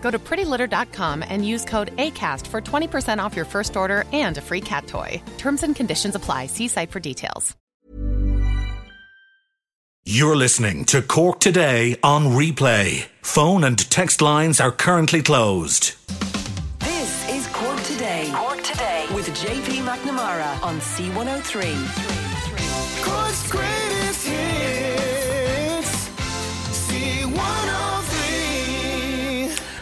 Go to prettylitter.com and use code ACAST for 20% off your first order and a free cat toy. Terms and conditions apply. See site for details. You're listening to Cork Today on replay. Phone and text lines are currently closed. This is Cork Today. Cork Today with JP McNamara on C103. Cork's greatest hits. C103.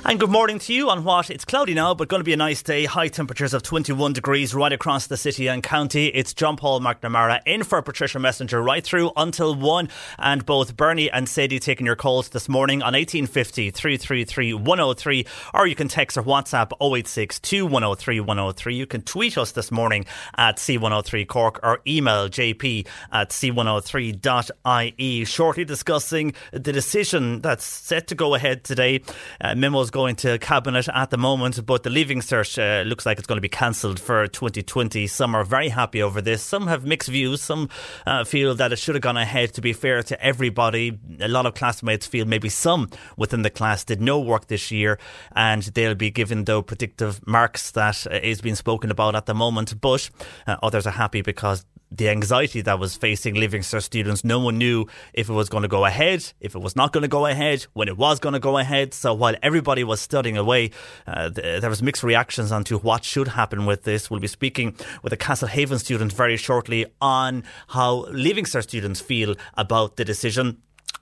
And good morning to you on what? It's cloudy now, but going to be a nice day. High temperatures of 21 degrees right across the city and county. It's John Paul McNamara in for Patricia Messenger right through until 1. And both Bernie and Sadie taking your calls this morning on 1850 333 103. Or you can text or WhatsApp 086 103 103. You can tweet us this morning at C103 Cork or email jp at c103.ie. Shortly discussing the decision that's set to go ahead today. Uh, memos going to cabinet at the moment, but the Leaving Cert uh, looks like it's going to be cancelled for 2020. Some are very happy over this. Some have mixed views. Some uh, feel that it should have gone ahead. To be fair to everybody, a lot of classmates feel maybe some within the class did no work this year, and they'll be given though predictive marks that uh, being spoken about at the moment. But uh, others are happy because the anxiety that was facing Leaving Cert students. No one knew if it was going to go ahead, if it was not going to go ahead, when it was going to go ahead. So while everybody was studying away, uh, th- there was mixed reactions on to what should happen with this. We'll be speaking with a Castlehaven student very shortly on how Leaving Cert students feel about the decision.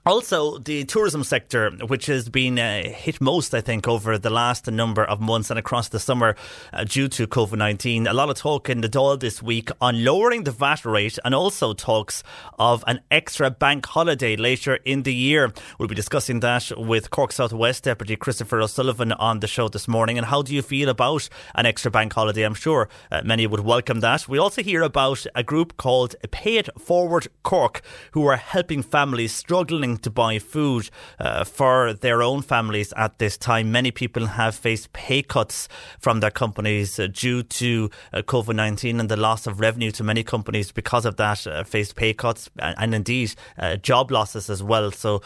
Also, the tourism sector, which has been uh, hit most, I think, over the last number of months and across the summer uh, due to COVID 19. A lot of talk in the Dáil this week on lowering the VAT rate and also talks of an extra bank holiday later in the year. We'll be discussing that with Cork Southwest Deputy Christopher O'Sullivan on the show this morning. And how do you feel about an extra bank holiday? I'm sure uh, many would welcome that. We also hear about a group called Pay It Forward Cork who are helping families struggling to buy food uh, for their own families at this time. Many people have faced pay cuts from their companies uh, due to uh, COVID 19 and the loss of revenue to many companies because of that, uh, faced pay cuts and, and indeed uh, job losses as well. So,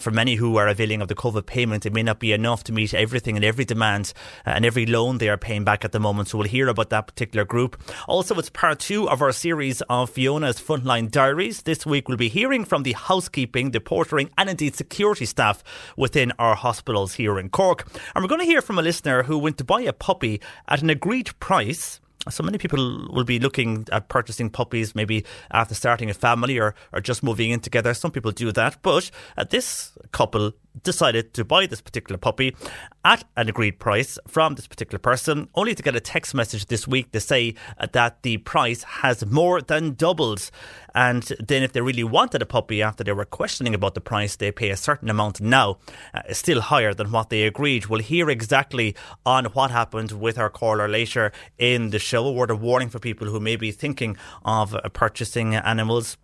for many who are availing of the COVID payment, it may not be enough to meet everything and every demand and every loan they are paying back at the moment. So, we'll hear about that particular group. Also, it's part two of our series of Fiona's Frontline Diaries. This week, we'll be hearing from the housekeeping, the portering, and indeed security staff within our hospitals here in Cork. And we're going to hear from a listener who went to buy a puppy at an agreed price. So many people will be looking at purchasing puppies maybe after starting a family or, or just moving in together. Some people do that. But uh, this couple decided to buy this particular puppy at an agreed price from this particular person, only to get a text message this week to say that the price has more than doubled. And then, if they really wanted a puppy after they were questioning about the price, they pay a certain amount now, uh, still higher than what they agreed. We'll hear exactly on what happened with our caller later in the show. A word of warning for people who may be thinking of purchasing animals.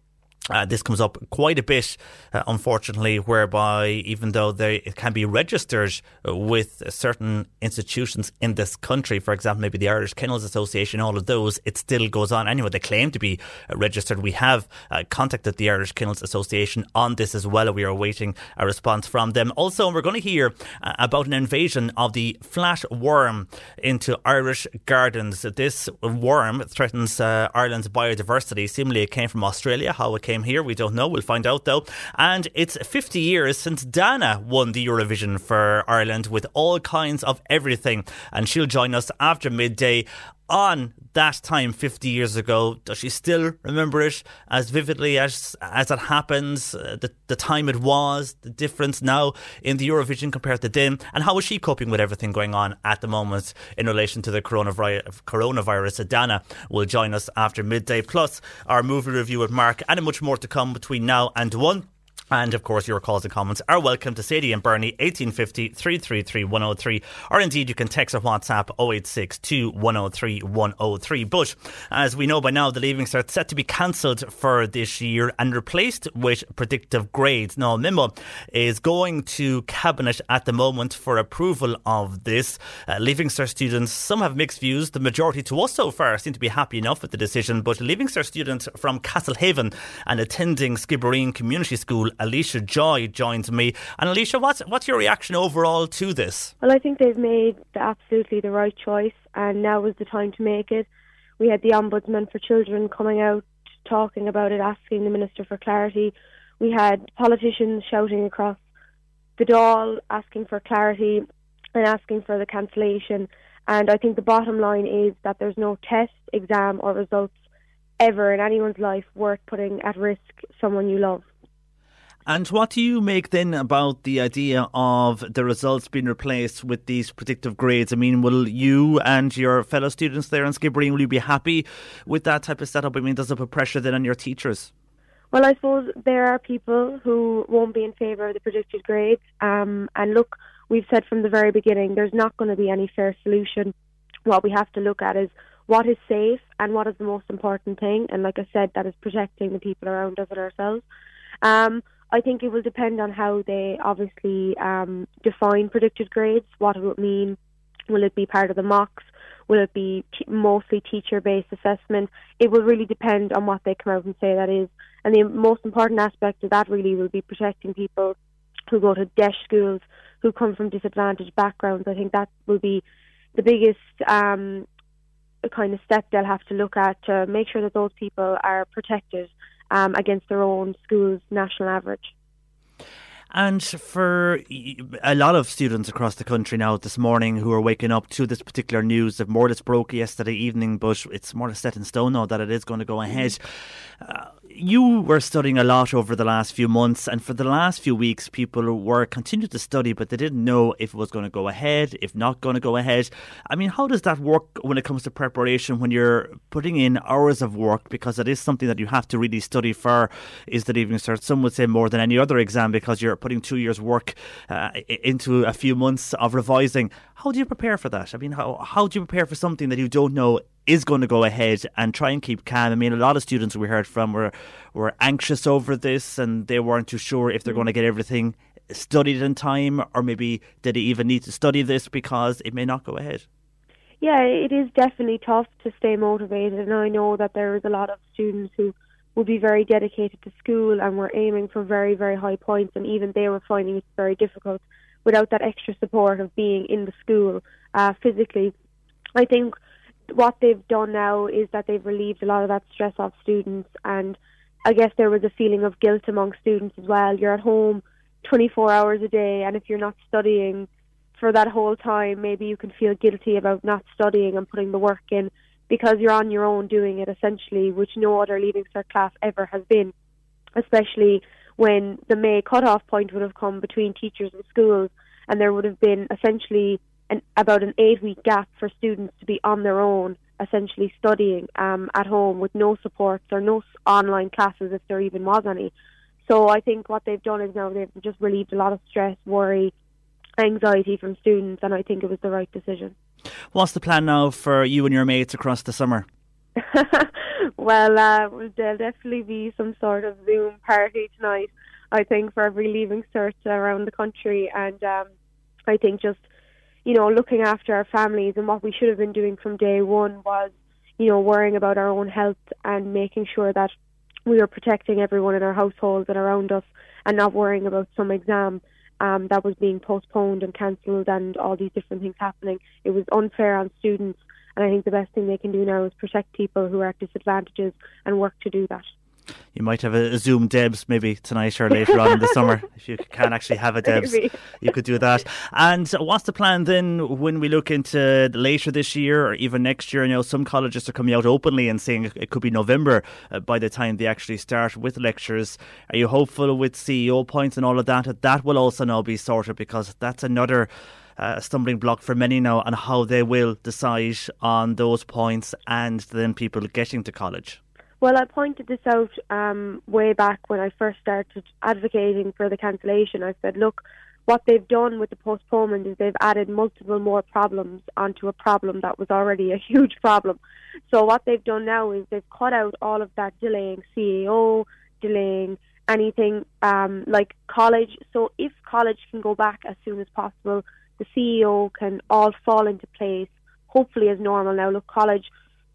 Uh, this comes up quite a bit, uh, unfortunately, whereby even though they it can be registered uh, with certain institutions in this country, for example, maybe the Irish Kennels Association, all of those, it still goes on anyway. They claim to be uh, registered. We have uh, contacted the Irish Kennels Association on this as well. We are awaiting a response from them. Also, we're going to hear uh, about an invasion of the flat worm into Irish gardens. This worm threatens Ireland's biodiversity. Seemingly, it came from Australia. How it came came here. We don't know. We'll find out though. And it's 50 years since Dana won the Eurovision for Ireland with all kinds of everything. And she'll join us after midday on that time 50 years ago? Does she still remember it as vividly as as it happens? Uh, the, the time it was, the difference now in the Eurovision compared to then? And how is she coping with everything going on at the moment in relation to the coronavirus? coronavirus? Dana will join us after midday, plus our movie review with Mark, and much more to come between now and one. And of course, your calls and comments are welcome to Sadie and Bernie 1850 333 103. Or indeed, you can text or WhatsApp 086 103 103. But as we know by now, the Leaving Cert set to be cancelled for this year and replaced with predictive grades. Now, MIMO is going to Cabinet at the moment for approval of this. Uh, Leaving Cert students, some have mixed views. The majority to us so far seem to be happy enough with the decision. But Leaving Cert students from Castlehaven and attending Skibbereen Community School Alicia Joy joins me. And Alicia, what's what's your reaction overall to this? Well, I think they've made absolutely the right choice, and now is the time to make it. We had the Ombudsman for Children coming out talking about it, asking the Minister for clarity. We had politicians shouting across the Dáil, asking for clarity and asking for the cancellation. And I think the bottom line is that there's no test, exam, or results ever in anyone's life worth putting at risk someone you love. And what do you make then about the idea of the results being replaced with these predictive grades? I mean, will you and your fellow students there in Skibbereen, will you be happy with that type of setup? I mean, does it put pressure then on your teachers? Well, I suppose there are people who won't be in favour of the predicted grades. Um, and look, we've said from the very beginning, there's not going to be any fair solution. What we have to look at is what is safe and what is the most important thing. And like I said, that is protecting the people around us and ourselves. Um, I think it will depend on how they obviously um, define predicted grades. What will it mean. Will it be part of the mocks? Will it be t- mostly teacher-based assessment? It will really depend on what they come out and say that is. And the most important aspect of that really will be protecting people who go to DEIS schools, who come from disadvantaged backgrounds. I think that will be the biggest um, kind of step they'll have to look at to make sure that those people are protected um, against their own school's national average. And for a lot of students across the country now this morning who are waking up to this particular news, the more that's broke yesterday evening, but it's more or less set in stone now that it is going to go ahead. Uh, you were studying a lot over the last few months, and for the last few weeks, people were continuing to study, but they didn't know if it was going to go ahead, if not going to go ahead. I mean, how does that work when it comes to preparation when you're putting in hours of work? Because it is something that you have to really study for, is the Leaving Cert. Some would say more than any other exam because you're putting two years' work uh, into a few months of revising. How do you prepare for that? I mean, how, how do you prepare for something that you don't know is going to go ahead and try and keep calm. I mean, a lot of students we heard from were were anxious over this, and they weren't too sure if they're going to get everything studied in time, or maybe did they even need to study this because it may not go ahead. Yeah, it is definitely tough to stay motivated, and I know that there is a lot of students who would be very dedicated to school and were aiming for very, very high points, and even they were finding it very difficult without that extra support of being in the school uh, physically. I think what they've done now is that they've relieved a lot of that stress off students and I guess there was a feeling of guilt among students as well. You're at home 24 hours a day and if you're not studying for that whole time, maybe you can feel guilty about not studying and putting the work in because you're on your own doing it essentially, which no other Leaving Cert class ever has been, especially when the May cut-off point would have come between teachers and schools and there would have been essentially an, about an eight week gap for students to be on their own, essentially studying um, at home with no supports or no online classes if there even was any. So I think what they've done is now they've just relieved a lot of stress, worry, anxiety from students, and I think it was the right decision. What's the plan now for you and your mates across the summer? well, uh, there'll definitely be some sort of Zoom party tonight. I think for every leaving cert around the country, and um, I think just you know, looking after our families and what we should have been doing from day one was, you know, worrying about our own health and making sure that we were protecting everyone in our households and around us and not worrying about some exam um, that was being postponed and cancelled and all these different things happening. It was unfair on students and I think the best thing they can do now is protect people who are at disadvantages and work to do that. You might have a, a Zoom Debs maybe tonight or later on in the summer. If you can actually have a Debs, Maybe. you could do that. And what's the plan then when we look into later this year or even next year? I know some colleges are coming out openly and saying it could be November uh, by the time they actually start with lectures. Are you hopeful with CAO points and all of that that that will also now be sorted because that's another uh, stumbling block for many now on how they will decide on those points and then people getting to college. Well, I pointed this out um, way back when I first started advocating for the cancellation. I said, look, what they've done with the postponement is they've added multiple more problems onto a problem that was already a huge problem. So what they've done now is they've cut out all of that delaying CAO, delaying anything um, like college. So if college can go back as soon as possible, the CAO can all fall into place, hopefully as normal. Now, look, college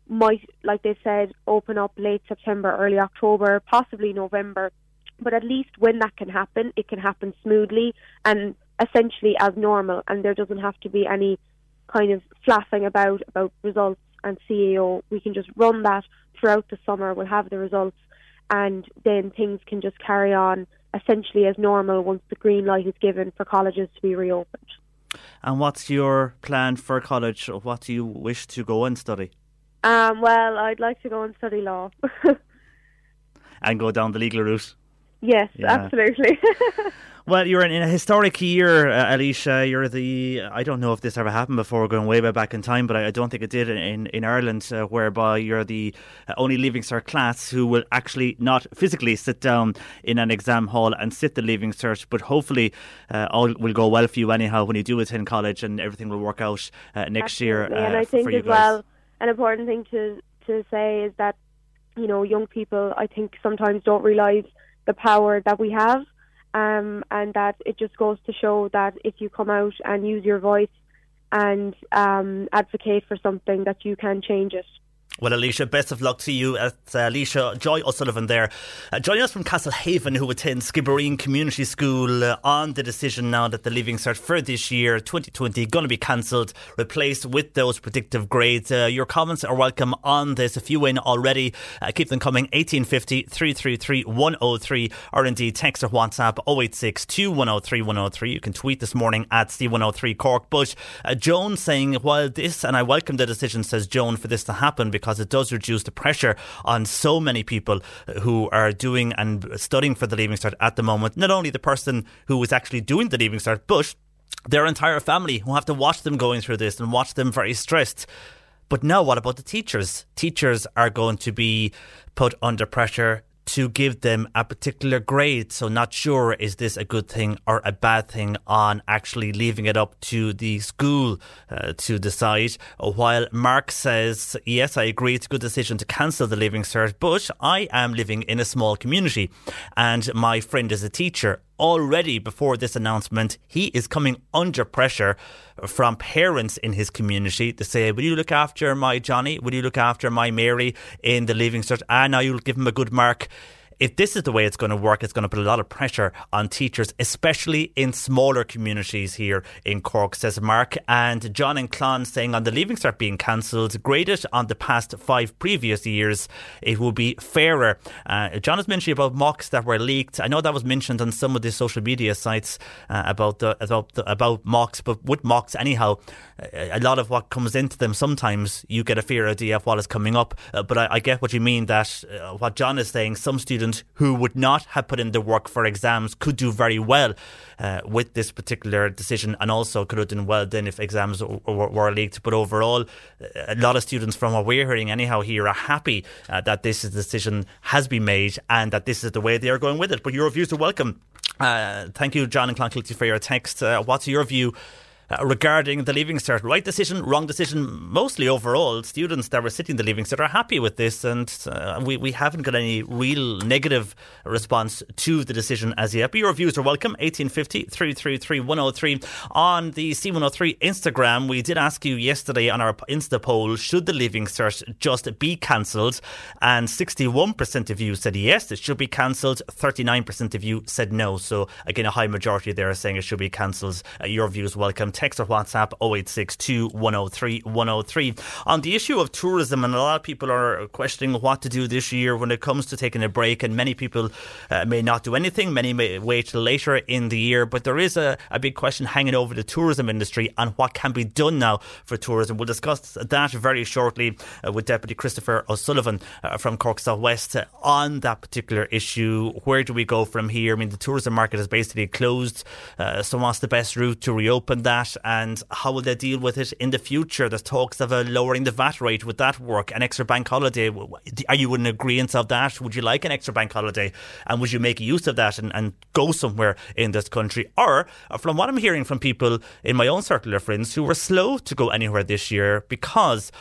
might, like they said, open up late September, early October, possibly November. But at least when that can happen, it can happen smoothly and essentially as normal, and there doesn't have to be any kind of flapping about about results and CAO. We can just run that throughout the summer. We'll have the results, and then things can just carry on essentially as normal once the green light is given for colleges to be reopened. And what's your plan for college? What do you wish to go and study? Um, well, I'd like to go and study law. And go down the legal route? yes, Yeah. absolutely. Well, you're in, a historic year, uh, Alicia. You're the, I don't know if this ever happened before, going way, back in time, but I, I don't think it did in, in, Ireland, uh, whereby you're the uh, only Leaving Cert class who will actually not physically sit down in an exam hall and sit the Leaving Cert, but hopefully uh, all will go well for you anyhow when you do attend college and everything will work out uh, next year Absolutely. and uh, I think for you as well, an important thing to to say is that you know young people, I think sometimes don't realise the power that we have, um, and that it just goes to show that if you come out and use your voice and um, advocate for something, that you can change it. Well, Alicia, best of luck to you. It's uh, Alicia Joy O'Sullivan there. Uh, joining us from Castlehaven, who attends Skibbereen Community School, uh, on the decision now that the Leaving Cert for this year, 2020, going to be cancelled, replaced with those predictive grades. Uh, your comments are welcome on this. If you win already, uh, keep them coming. 1850 333 103, or indeed text or WhatsApp 086 2103 103. You can tweet this morning at C103 Cork. But uh, Joan saying, while this, and I welcome the decision, says Joan, for this to happen because it does reduce the pressure on so many people who are doing and studying for the Leaving Cert at the moment. Not only the person who is actually doing the Leaving Cert, but their entire family who have to watch them going through this and watch them very stressed. But now, what about the teachers? Teachers are going to be put under pressure to give them a particular grade. So, not sure is this a good thing or a bad thing on actually leaving it up to the school uh, to decide. While Mark says, Yes, I agree, it's a good decision to cancel the Leaving Cert, but I am living in a small community and my friend is a teacher already before this announcement, he is coming under pressure from parents in his community to say, Will you look after my Johnny? Will you look after my Mary in the Leaving Cert? Ah, now you'll give him a good mark. If this is the way it's going to work, it's going to put a lot of pressure on teachers, especially in smaller communities here in Cork, says Mark. And John and Clon saying on the Leaving Cert being cancelled, graded on the past five previous years, it will be fairer. Uh, John has mentioned about mocks that were leaked. I know that was mentioned on some of the social media sites uh, about the about the, about mocks, but with mocks anyhow, a lot of what comes into them sometimes you get a fair idea of what is coming up. Uh, but I, I get what you mean that uh, what John is saying, some students who would not have put in the work for exams could do very well uh, with this particular decision, and also could have done well then if exams were, leaked. But overall, a lot of students, from what we're hearing anyhow here, are happy uh, that this decision has been made and that this is the way they are going with it. But your views are welcome. Uh, thank you, John and Clonakilty, for your text. Uh, what's your view? Uh, regarding the Leaving Cert, right decision, wrong decision. Mostly overall, students that were sitting the Leaving Cert are happy with this, and uh, we we haven't got any real negative response to the decision as yet. But your views are welcome. 1850 333 103 on the C103 Instagram. We did ask you yesterday on our Insta poll: Should the Leaving Cert just be cancelled? And 61% of you said yes, it should be cancelled. 39% of you said no. So again, a high majority there are saying it should be cancelled. Uh, your views welcome. Text or WhatsApp 0862 103 103. On the issue of tourism, and a lot of people are questioning what to do this year when it comes to taking a break, and many people uh, may not do anything, many may wait till later in the year, but there is a, a big question hanging over the tourism industry and what can be done now for tourism. We'll discuss that very shortly uh, with Deputy Christopher O'Sullivan uh, from Cork South West on that particular issue. Where do we go from here? I mean, the tourism market is basically closed. Uh, so, what's the best route to reopen that, and how will they deal with it in the future? There's talks of uh, lowering the VAT rate. Would that work? An extra bank holiday? Are you in agreement of that? Would you like an extra bank holiday, and would you make use of that and, and go somewhere in this country? Or, uh, from what I'm hearing from people in my own circle of friends who were slow to go anywhere this year because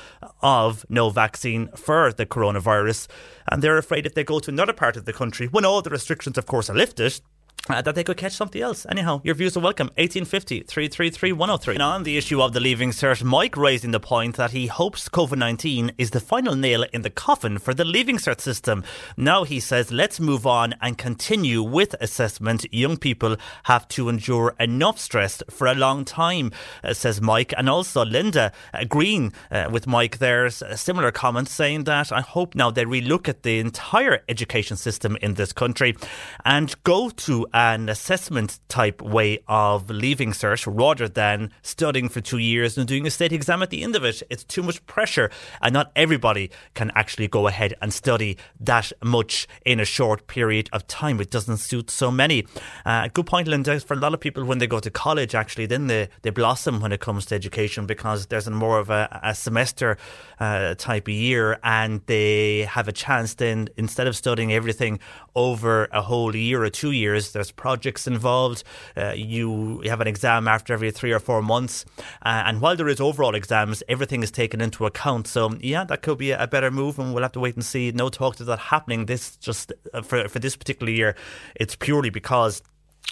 of no vaccine for the coronavirus, and they're afraid if they go to another part of the country, when all the restrictions, of course, are lifted, uh, that they could catch something else. Anyhow, your views are welcome. 1850 333 103. And on the issue of the Leaving Cert, Mike raising the point that he hopes COVID 19 is the final nail in the coffin for the Leaving Cert system. Now he says, let's move on and continue with assessment. Young people have to endure enough stress for a long time, uh, says Mike. And also Linda agreeing uh, with Mike there's a similar comment saying that I hope now they relook at the entire education system in this country and go to an assessment type way of leaving cert rather than studying for two years and doing a state exam at the end of it. It's too much pressure, and not everybody can actually go ahead and study that much in a short period of time. It doesn't suit so many. Uh, good point, Linda. For a lot of people, when they go to college, actually, then they, they blossom when it comes to education because there's more of a, a semester uh, type of year, and they have a chance then instead of studying everything over a whole year or two years, there's projects involved. Uh, you have an exam after every three or four months. Uh, and while there is overall exams, everything is taken into account. So, yeah, that could be a better move, and we'll have to wait and see. No talk to that happening this just uh, for, for this particular year. It's purely because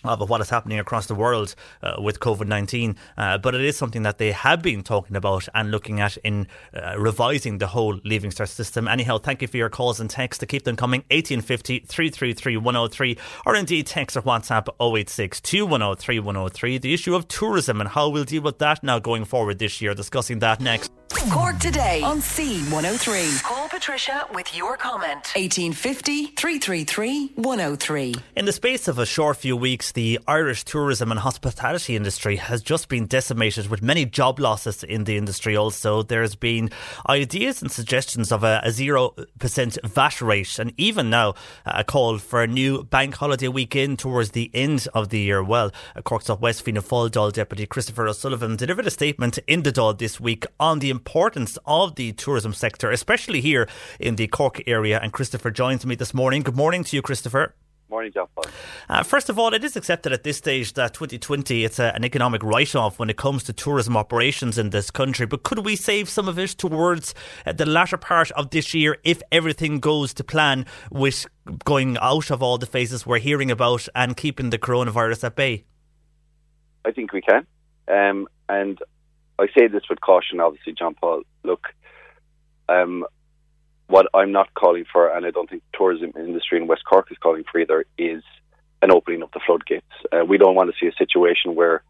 of what is happening across the world uh, with COVID 19. Uh, but it is something that they have been talking about and looking at in uh, revising the whole Leaving Cert system. Anyhow, thank you for your calls and texts to keep them coming 1850 333 103 or indeed text or WhatsApp 086 2103 103. The issue of tourism and how we'll deal with that now going forward this year. Discussing that next. Cork today on C103. Call Patricia with your comment. 1850 333 103. In the space of a short few weeks, the Irish tourism and hospitality industry has just been decimated with many job losses in the industry. Also, there's been ideas and suggestions of a, a 0% VAT rate, and even now a call for a new bank holiday weekend towards the end of the year. Well, Cork South West Fianna Fáil Dáil Deputy Christopher O'Sullivan delivered a statement in the Dáil this week on the importance of the tourism sector, especially here in the Cork area. And Christopher joins me this morning. Good morning to you, Christopher. Morning, John Uh, first of all, it is accepted at this stage that 2020 it's a, an economic write-off when it comes to tourism operations in this country. But could we save some of it towards uh, the latter part of this year if everything goes to plan with going out of all the phases we're hearing about and keeping the coronavirus at bay? I think we can. Um, and I say this with caution, obviously, John Paul. Look, um, what I'm not calling for, and I don't think the tourism industry in West Cork is calling for either, is an opening of the floodgates. Uh, we don't want to see a situation where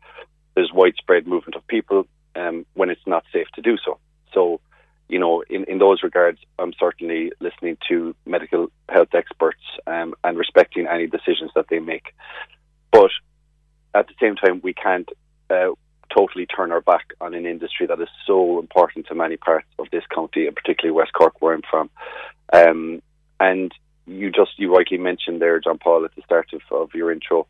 there's widespread movement of people um, when it's not safe to do so. So, you know, in, in those regards, I'm certainly listening to medical health experts um, and respecting any decisions that they make. But at the same time, we can't uh, totally turn our back on an industry that is so important to many parts of this county, and particularly West Cork, where I'm from. Um, and you just you rightly mentioned there, John Paul, at the start of, of your intro,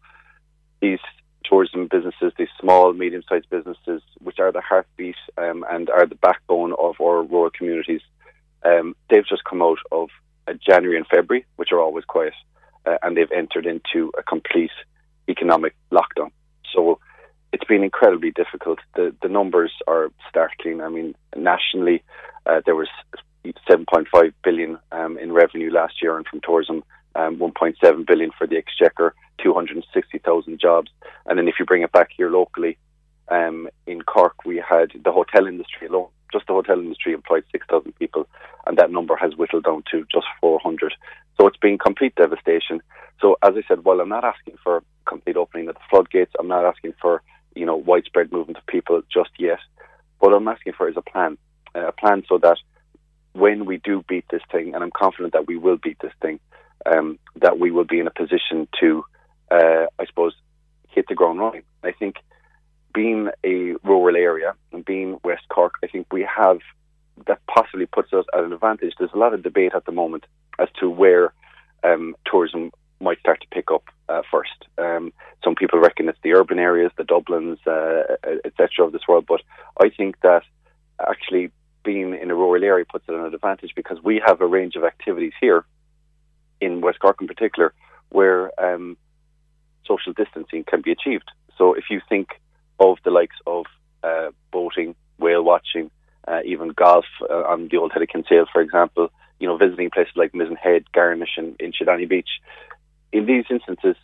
these tourism businesses, these small, medium-sized businesses, which are the heartbeat um, and are the backbone of our rural communities, um, they've just come out of January and February, which are always quiet, uh, and they've entered into a complete economic lockdown. So it's been incredibly difficult. The the numbers are startling. I mean, nationally, uh, there was 7.5 billion um, in revenue last year, and from tourism, um, 1.7 billion for the exchequer, 260,000 jobs. And then if you bring it back here locally, um, in Cork, we had the hotel industry alone. Just the hotel industry employed 6,000 people, and that number has whittled down to just 400. So it's been complete devastation. So as I said, while I'm not asking for complete opening of the floodgates, I'm not asking for you know, widespread movement of people just yet. What I'm asking for is a plan, uh, a plan so that when we do beat this thing, and I'm confident that we will beat this thing, um, that we will be in a position to, uh, I suppose, hit the ground running. I think being a rural area and being West Cork, I think we have that possibly puts us at an advantage. There's a lot of debate at the moment as to where um, tourism might start to pick up uh, first. Um, some people reckon it's the urban areas, the Dublins, uh, etc. of this world, but I think that actually being in a rural area puts it at an advantage because we have a range of activities here in West Cork in particular where um, social distancing can be achieved. So if you think of the likes of uh, boating, whale watching, uh, even golf uh, on the old head of Kinsale, for example, you know, visiting places like Mizen Head, Garnish, and in Beach. In these instances,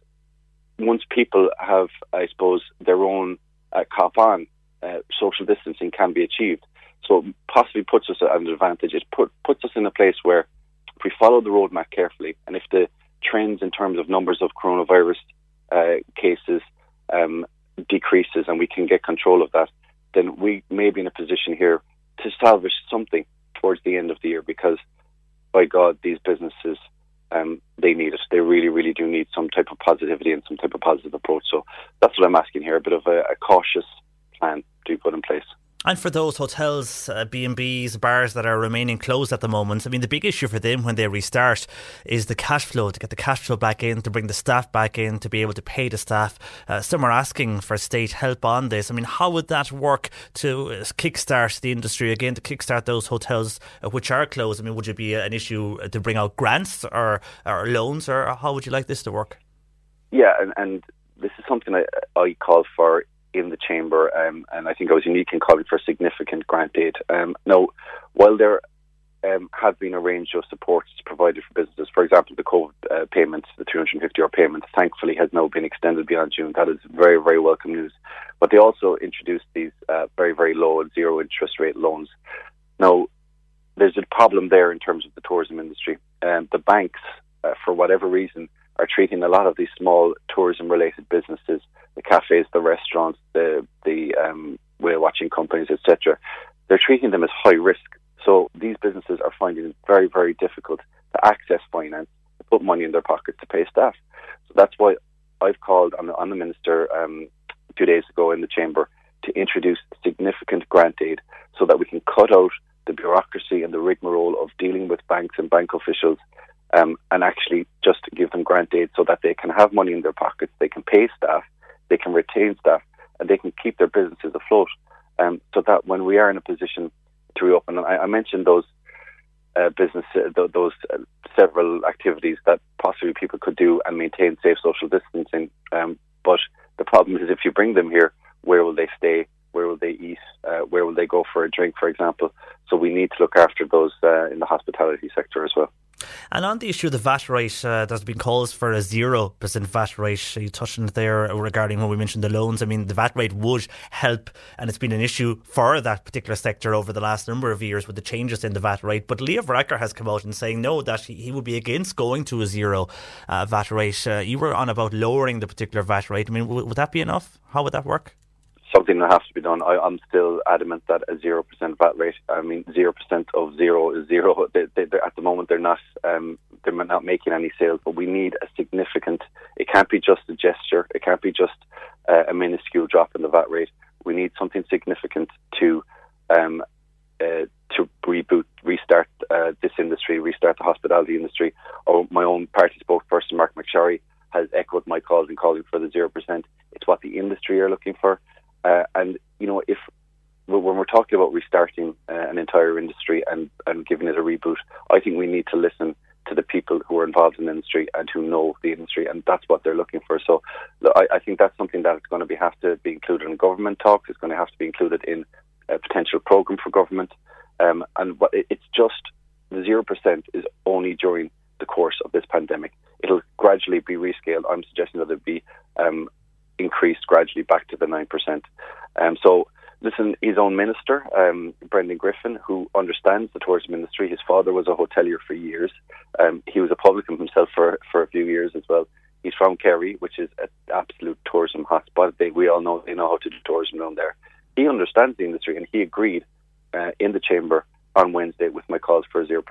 once people have, I suppose, their own uh, cop on, uh, social distancing can be achieved. So possibly puts us at an advantage. It put, puts us in a place where if we follow the roadmap carefully and if the trends in terms of numbers of coronavirus uh, cases um, decreases and we can get control of that, then we may be in a position here to salvage something towards the end of the year because, by God, these businesses um, they need it. They really, really do need some type of positivity and some type of positive approach. So that's what I'm asking here: a bit of a, a cautious plan to be put in place. And for those hotels, uh, B&Bs, bars that are remaining closed at the moment, I mean, the big issue for them when they restart is the cash flow, to get the cash flow back in, to bring the staff back in, to be able to pay the staff. Uh, some are asking for state help on this. I mean, how would that work to uh, kickstart the industry again, to kickstart those hotels uh, which are closed? I mean, would it be an issue to bring out grants or, or loans, or how would you like this to work? Yeah, and, and this is something I, I call for in the chamber, um, and I think I was unique in calling for a significant grant aid. Um, now, while there um, have been a range of supports provided for businesses, for example, the COVID uh, payments, the 350 euro payment, thankfully has now been extended beyond June. That is very, very welcome news. But they also introduced these uh, very, very low and zero interest rate loans. Now, there's a problem there in terms of the tourism industry. Um, the banks, uh, for whatever reason, are treating a lot of these small tourism related businesses the cafes, the restaurants, the the um, whale watching companies, etc. They're treating them as high risk. So these businesses are finding it very, very difficult to access finance, to put money in their pockets to pay staff. So that's why I've called on the, on the minister um, two days ago in the chamber to introduce significant grant aid so that we can cut out the bureaucracy and the rigmarole of dealing with banks and bank officials um, and actually just give them grant aid so that they can have money in their pockets, they can pay staff, they can retain staff, and they can keep their businesses afloat. Um, so that when we are in a position to reopen, and I, I mentioned those uh, business, uh, th- those uh, several activities that possibly people could do and maintain safe social distancing. Um, but the problem is if you bring them here, where will they stay? Where will they eat? Uh, where will they go for a drink, for example? So we need to look after those uh, in the hospitality sector as well. And on the issue of the VAT rate, uh, there's been calls for a 0% VAT rate. You touched on it there regarding when we mentioned the loans. I mean, the VAT rate would help, and it's been an issue for that particular sector over the last number of years with the changes in the VAT rate. But Leo Varadkar has come out and saying no, that he would be against going to a zero uh, VAT rate. Uh, you were on about lowering the particular VAT rate. I mean, w- would that be enough? How would that work? Something that has to be done. I, am still adamant that a zero percent VAT rate. I mean, zero percent of zero is zero. They, they, at the moment, they're not um, they're not making any sales, but we need a significant. It can't be just a gesture. It can't be just uh, a minuscule drop in the VAT rate. We need something significant to um, uh, to reboot, restart uh, this industry, restart the hospitality industry. Or my own party spokesperson, Marc MacSharry, has echoed my calls in calling for the zero percent. It's what the industry are looking for. Uh, and you know, if when we're talking about restarting uh, an entire industry and, and giving it a reboot, I think we need to listen to the people who are involved in the industry and who know the industry, and that's what they're looking for. So, I, I think that's something that is going to be have to be included in government talks. It's going to have to be included in a potential program for government, um, and what, it's just the zero percent is only during the course of this pandemic. It'll gradually be rescaled. I'm suggesting that it be um, increased gradually back to the 9%. Um, so, listen, his own minister, um, Brendan Griffin, who understands the tourism industry, his father was a hotelier for years. Um, he was a publican himself for, for a few years as well. He's from Kerry, which is an absolute tourism hotspot. They, we all know they know how to do tourism down there. He understands the industry and he agreed uh, in the chamber on Wednesday with my calls for 0%.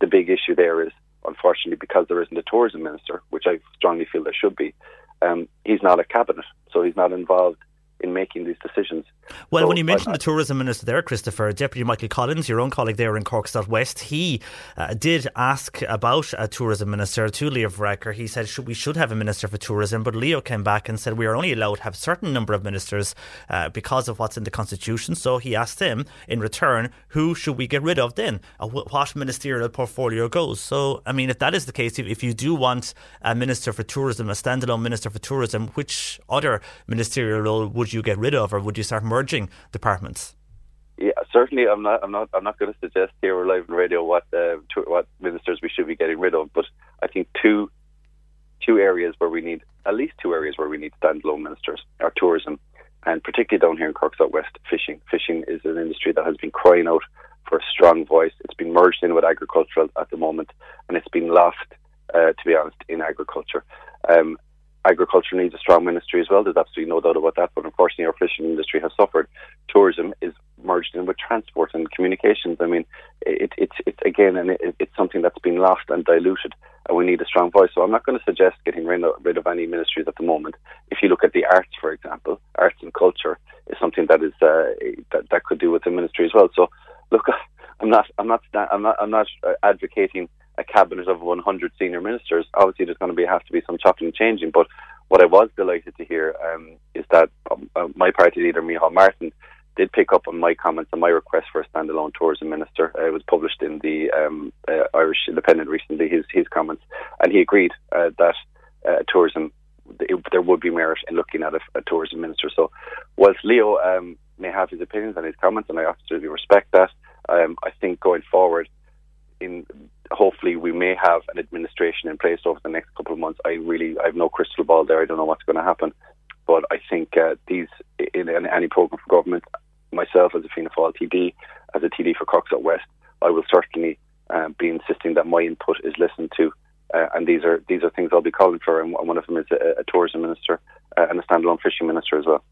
The big issue there is, unfortunately, because there isn't a tourism minister, which I strongly feel there should be, um, he's not a cabinet, so he's not involved in making these decisions. Well, So when you mentioned I- the tourism minister there, Christopher, Deputy Michael Collins, your own colleague there in Cork South West, he uh, did ask about a tourism minister to Leo Varadkar. He said should, we should have a minister for tourism, but Leo came back and said we are only allowed to have a certain number of ministers uh, because of what's in the constitution. So he asked him in return, who should we get rid of then? Uh, what ministerial portfolio goes? So, I mean, if that is the case, if, if you do want a minister for tourism, a standalone minister for tourism, which other ministerial role would you get rid of, or would you start merging departments? Yeah, certainly. I'm not. I'm not. I'm not going to suggest here or live on radio what uh, to, what ministers we should be getting rid of. But I think two two areas where we need at least two areas where we need standalone ministers are tourism, and particularly down here in Cork South West, fishing. Fishing is an industry that has been crying out for a strong voice. It's been merged in with agricultural at the moment, and it's been lost, uh, to be honest, in agriculture. Um, agriculture needs a strong ministry as well. There's absolutely no doubt about that. But unfortunately, our fishing industry has suffered. Tourism is merged in with transport and communications. I mean, it, it's again, and it, it's something that's been lost and diluted, and we need a strong voice. So I'm not going to suggest getting rid of, rid of any ministries at the moment. If you look at the arts, for example, arts and culture is something that is uh, that that could do with the ministry as well. So, look, I'm not I'm not I'm not I'm not advocating a cabinet of 100 senior ministers. Obviously, there's going to be have to be some chopping and changing. But what I was delighted to hear um, is that um, uh, my party leader, Micheál Martin, did pick up on my comments and my request for a standalone tourism minister. Uh, it was published in the um, uh, Irish Independent recently. His his comments, and he agreed uh, that uh, tourism it, there would be merit in looking at a, a tourism minister. So, whilst Leo um, may have his opinions and his comments, and I absolutely respect that, um, I think going forward, in hopefully we may have an administration in place over the next couple of months. I really I have no crystal ball there. I don't know what's going to happen, but I think uh, these in, in any program for government, myself as a Fianna Fáil TD, as a TD for Cork South West, I will certainly uh, be insisting that my input is listened to. Uh, and these are these are things I'll be calling for, and one of them is a, a tourism minister uh, and a standalone fishing minister as well.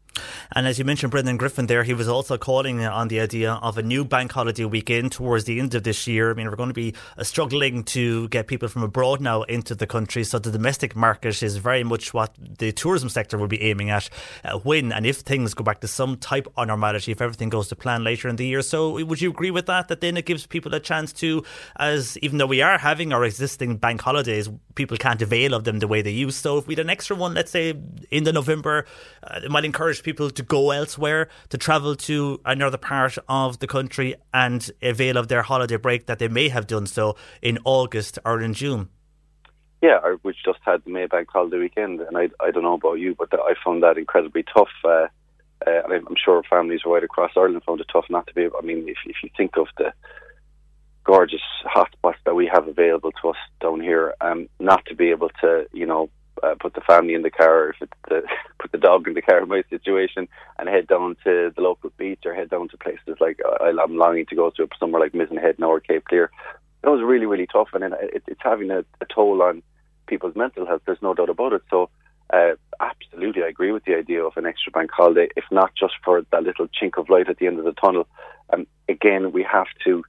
And as you mentioned, Brendan Griffin there, he was also calling on the idea of a new bank holiday weekend towards the end of this year. I mean, we're going to be uh, struggling to get people from abroad now into the country. So the domestic market is very much what the tourism sector will be aiming at uh, when and if things go back to some type of normality, if everything goes to plan later in the year. So would you agree with that? That then it gives people a chance to, as even though we are having our existing bank holidays, people can't avail of them the way they used. So if we had an extra one, let's say in the November, uh, it might encourage people to go elsewhere, to travel to another part of the country and avail of their holiday break that they may have done so in August or in June. Yeah, which just had the Maybank holiday weekend, and I, I don't know about you, but I found that incredibly tough. Uh, uh, and I'm sure families right across Ireland found it tough not to be. able I mean, if if you think of the gorgeous hotspots that we have available to us down here, um, not to be able to, you know, uh, put the family in the car, if it's the, put the dog in the car, in my situation, and head down to the local beach or head down to places like uh, I'm longing to go to somewhere like Mizen Head now or Cape Clear. That was really, really tough, and it, it's having a, a toll on people's mental health. There's no doubt about it. So, uh, absolutely, I agree with the idea of an extra bank holiday, if not just for that little chink of light at the end of the tunnel. Um, again, we have to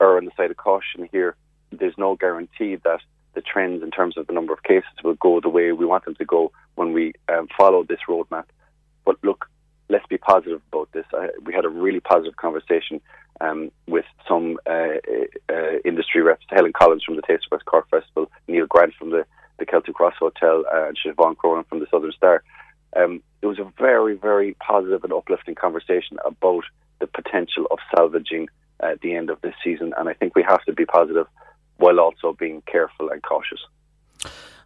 err on the side of caution here. There's no guarantee that the trends in terms of the number of cases will go the way we want them to go when we um, follow this roadmap. But look, let's be positive about this. I, we had a really positive conversation um, with some uh, uh, industry reps, Helen Collins from the Taste of West Cork Festival, Neil Grant from the, the Celtic Ross Hotel, uh, and Siobhan Cronin from the Southern Star. Um, it was a very, very positive and uplifting conversation about the potential of salvaging uh, the end of this season. And I think we have to be positive while also being careful and cautious.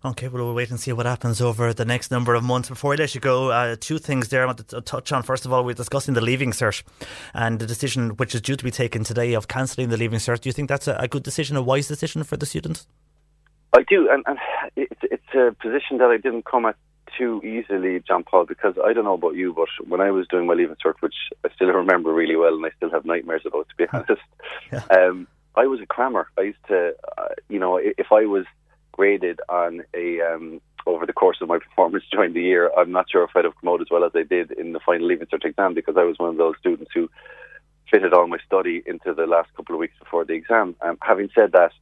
Okay, well, we'll wait and see what happens over the next number of months. Before I let you go, uh, two things there I want to touch on. First of all, we're discussing the leaving cert and the decision which is due to be taken today of cancelling the leaving cert. Do you think that's a, a good decision, a wise decision for the students? I do, and, and it's, it's a position that I didn't come at too easily, John Paul, because I don't know about you, but when I was doing my leaving cert, which I still remember really well and I still have nightmares about, to be honest, Yeah. um, I was a crammer. I used to, uh, you know, if I was graded on a um, over the course of my performance during the year, I'm not sure if I'd have come out as well as I did in the final Leaving Cert exam because I was one of those students who fitted all my study into the last couple of weeks before the exam. Um, having said that,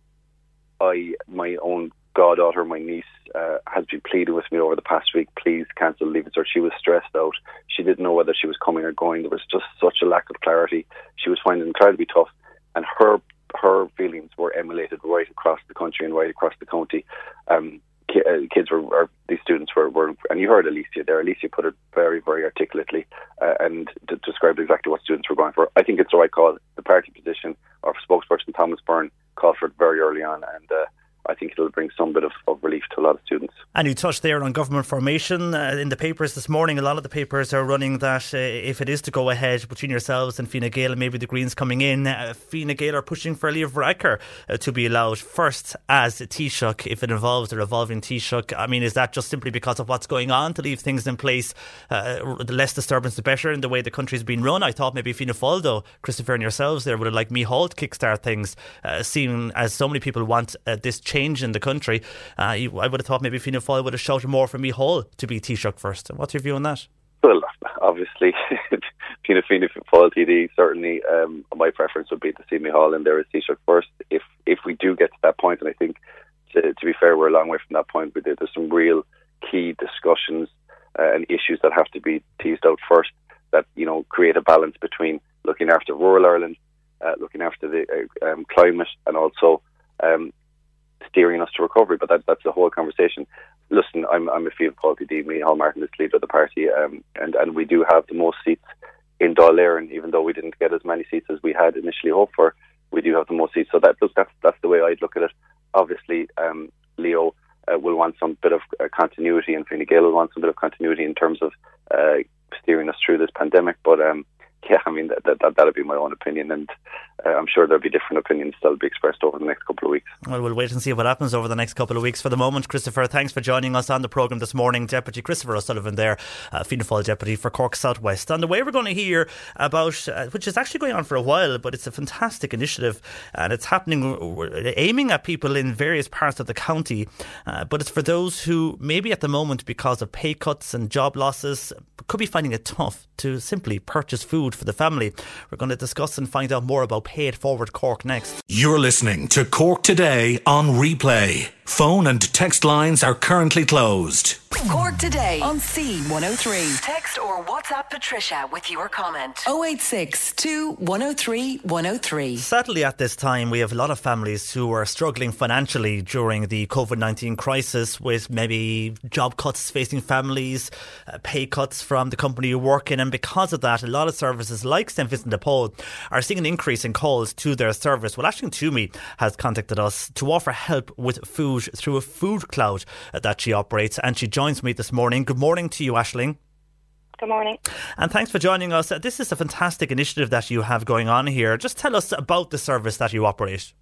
I my own goddaughter, my niece, uh, has been pleading with me over the past week. Please cancel Leaving Cert. She was stressed out. She didn't know whether she was coming or going. There was just such a lack of clarity. She was finding it incredibly tough, and her her feelings were emulated right across the country and right across the county. Um, uh, kids were, or these students were, were, and you heard Alicia there. Alicia put it very, very articulately uh, and d- described exactly what students were going for. I think it's the right call. The party position, our spokesperson Thomas Byrne called for it very early on, and uh, I think it'll bring some bit of, of relief to a lot of students. And you touched there on government formation uh, in the papers this morning. A lot of the papers are running that uh, if it is to go ahead between yourselves and Fine Gael maybe the Greens coming in, uh, Fine Gael are pushing for Leo Varadkar uh, to be allowed first as Taoiseach if it involves a revolving Taoiseach. I mean, is that just simply because of what's going on to leave things in place? Uh, the less disturbance, the better in the way the country's been run. I thought maybe Fianna Fáil, though, Christopher and yourselves there would have liked Micheál to kickstart things, uh, seeing as so many people want uh, this change in the country. Uh, you, I would have thought maybe Fianna Fáil would have shouted more for Hall to be Taoiseach first. What's your view on that? Well, obviously, Fianna Fáil TD, certainly um, my preference would be to see Hall in there as Taoiseach first. If if we do get to that point, and I think, to, to be fair, we're a long way from that point, but there's some real key discussions uh, and issues that have to be teased out first that, you know, create a balance between looking after rural Ireland, uh, looking after the uh, um, climate, and also um, steering us to recovery. But that, that's the whole conversation. Listen, I'm, I'm a Fianna Fáil TD, Micheál Martin is leader of the party, um, and, and we do have the most seats in Dáil even though we didn't get as many seats as we had initially hoped for. We do have the most seats, so that that's that's the way I'd look at it. Obviously, um, Leo uh, will want some bit of uh, continuity, and Fine Gael will want some bit of continuity in terms of uh, steering us through this pandemic. But um, yeah, I mean that that that that'll be my own opinion, and uh, I'm sure there'll be different opinions that'll be expressed over the next couple of weeks. Well, we'll wait and see what happens over the next couple of weeks. For the moment, Christopher, thanks for joining us on the programme this morning. Deputy Christopher O'Sullivan there, uh, Fianna Fáil Deputy for Cork South West. And the way, we're going to hear about, uh, which is actually going on for a while, but it's a fantastic initiative and it's happening, aiming at people in various parts of the county, uh, but it's for those who maybe at the moment, because of pay cuts and job losses, could be finding it tough to simply purchase food for the family. We're going to discuss and find out more about Pay It Forward Cork next. You're listening to Cork Today on replay. Phone and text lines are currently closed. Cork today on C103. Text or WhatsApp Patricia with your comment. 086 103 103. Sadly, at this time, we have a lot of families who are struggling financially during the COVID 19 crisis with maybe job cuts facing families, uh, pay cuts from the company you work in. And because of that, a lot of services like St. Vincent de Paul are seeing an increase in calls to their service. Well, Ashling Toomey has contacted us to offer help with food through a food cloud that she operates. And she joins me this morning. Good morning to you, Ashling. Good morning. And thanks for joining us. This is a fantastic initiative that you have going on here. Just tell us about the service that you operate.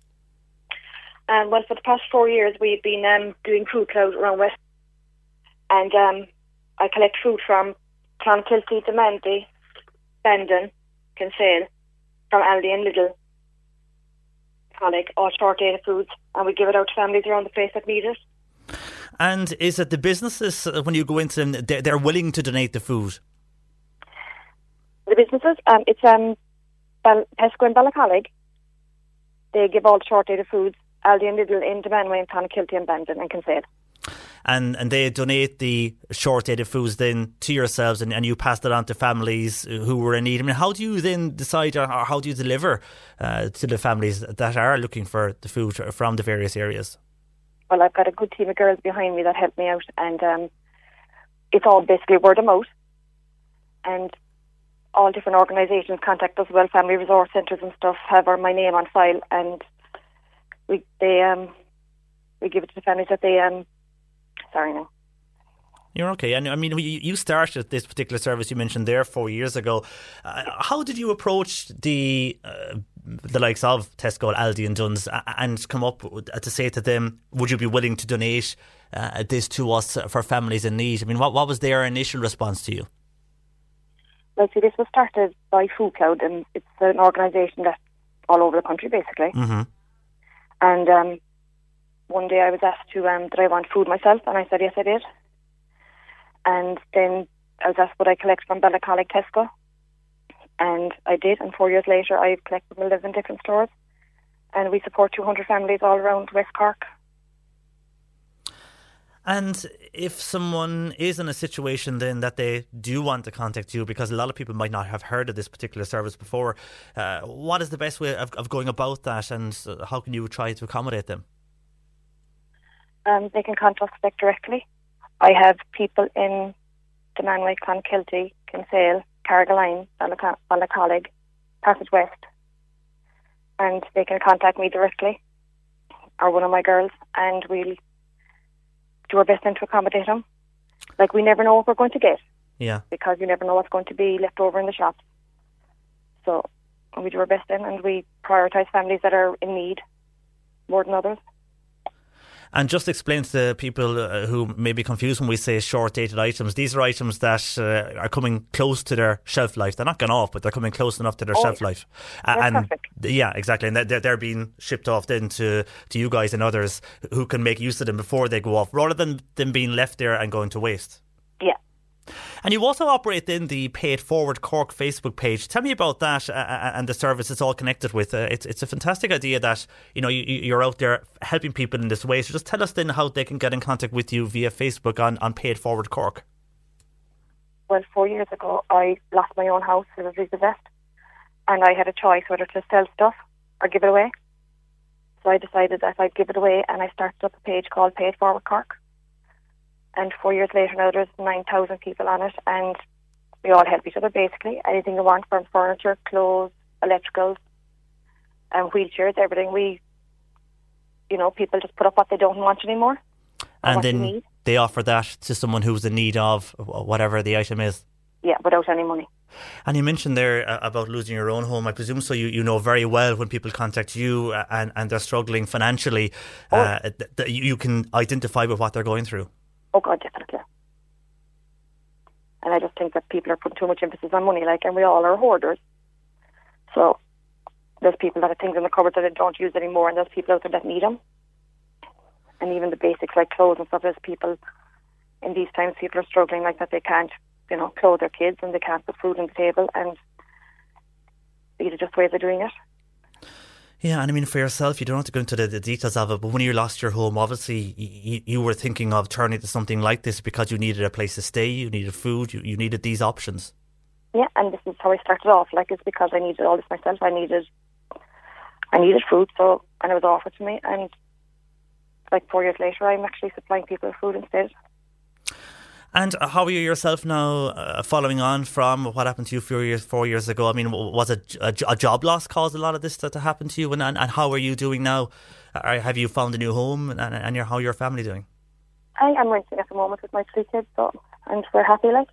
Um, well, for the past four years, we've been um, doing food cloud around West, and um, I collect food from Clonakilty, Dunmanway, Bandon, Kinsale, from Aldi and Lidl, Colic, all short data foods, and we give it out to families around the place that need it. And is it the businesses, uh, when you go into them, they're, willing to donate the food? The businesses, um, it's um, Bal- Tesco and Ballincollig. They give all the short data foods, Aldi and Lidl in Dunmanway and Clonakilty and Bandon and Kinsale. And and they donate the short dated foods then to yourselves and, and you pass that on to families who were in need. I mean, how do you then decide or how do you deliver uh, to the families that are looking for the food from the various areas? Well, I've got a good team of girls behind me that help me out, and um, it's all basically word of mouth. And all different organisations contact us, well, family resource centres and stuff have our, my name on file, and we they um we give it to the families that they um sorry no You're okay. And I mean, you started this particular service you mentioned there four years ago. Uh, how did you approach the uh, the likes of Tesco, Aldi, and Dunnes a- and come up uh, to say to them, would you be willing to donate uh, this to us for families in need? I mean, what what was their initial response to you? well see this was started by Food Cloud and it's an organisation that's all over the country basically Mm-hmm. and um one day I was asked to, um, did I want food myself? And I said, yes, I did. And then I was asked, would I collect from Ballincollig Tesco? And I did. And four years later, I've collected from 11 different stores. And we support 200 families all around West Cork. And if someone is in a situation then that they do want to contact you, because a lot of people might not have heard of this particular service before, uh, what is the best way of, of, going about that and uh, how can you try to accommodate them? Um, they can contact us directly. I have people in Dunmanway, Clonakilty, Kinsale, Carrigaline, Ballincollig, Passage West, and they can contact me directly or one of my girls, and we'll do our best then to accommodate them. Like we never know what we're going to get. Yeah. Because you never know what's going to be left over in the shops. So we do our best then, and we prioritise families that are in need more than others. And just explain to people uh, who may be confused when we say short dated items. These are items that uh, are coming close to their shelf life. They're not gone off, but they're coming close enough to their oh, shelf life. Uh, and perfect. yeah, exactly. And they're, they're being shipped off then to, to you guys and others who can make use of them before they go off, rather than them being left there and going to waste. And you also operate in the Pay It Forward Cork Facebook page. Tell me about that uh, uh, and the service it's all connected with. Uh, it's it's a fantastic idea that you know you, are out there helping people in this way. So just tell us then how they can get in contact with you via Facebook on, on Pay It Forward Cork. Well, four years ago, I lost my own house. It was repossessed, and I had a choice whether to sell stuff or give it away. So I decided that I'd give it away, and I started up a page called Pay It Forward Cork and four years later now there's 9,000 people on it and we all help each other basically. Anything you want from furniture, clothes, electricals, and wheelchairs, everything. We, you know, people just put up what they don't want anymore. And then they offer that to someone who's in need of whatever the item is. Yeah, without any money. And you mentioned there uh, about losing your own home. I presume so. You, you know very well when people contact you uh, and, and they're struggling financially, oh. uh, that you can identify with what they're going through. Oh God, definitely. And I just think that people are putting too much emphasis on money, like, and we all are hoarders. So there's people that have things in the cupboard that they don't use anymore, and there's people out there that need them. And even the basics like clothes and stuff, there's people in these times, people are struggling like that. They can't, you know, clothe their kids and they can't put food on the table, and these are just ways of doing it. Yeah, and I mean, for yourself, you don't have to go into the, the details of it, but when you lost your home, obviously you, you, were thinking of turning to something like this because you needed a place to stay, you needed food, you, you needed these options. Yeah, and this is how I started off. Like, it's because I needed all this myself. I needed, I needed food, so and it was offered to me, and like four years later, I'm actually supplying people with food instead. And how are you yourself now, uh, following on from what happened to you four years four years ago? I mean, was a, a, a job loss caused a lot of this to, to happen to you? And, and, and how are you doing now? Uh, have you found a new home? And, and your, how are your family doing? I am renting at the moment with my three kids, so and we're happy, like.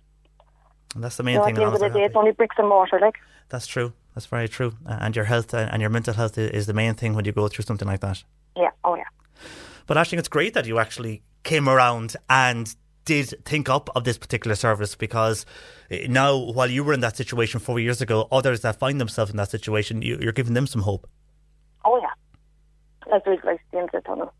And that's the main so thing. At the end of the day, it's only bricks and mortar, like. That's true. That's very true. And your health and your mental health is the main thing when you go through something like that. Yeah. Oh, yeah. But I think it's great that you actually came around and did think up of this particular service because eh, now, while you were in that situation four years ago, others that find themselves in that situation, you, are giving them some hope. Oh, yeah. Like there's the end of the tunnel.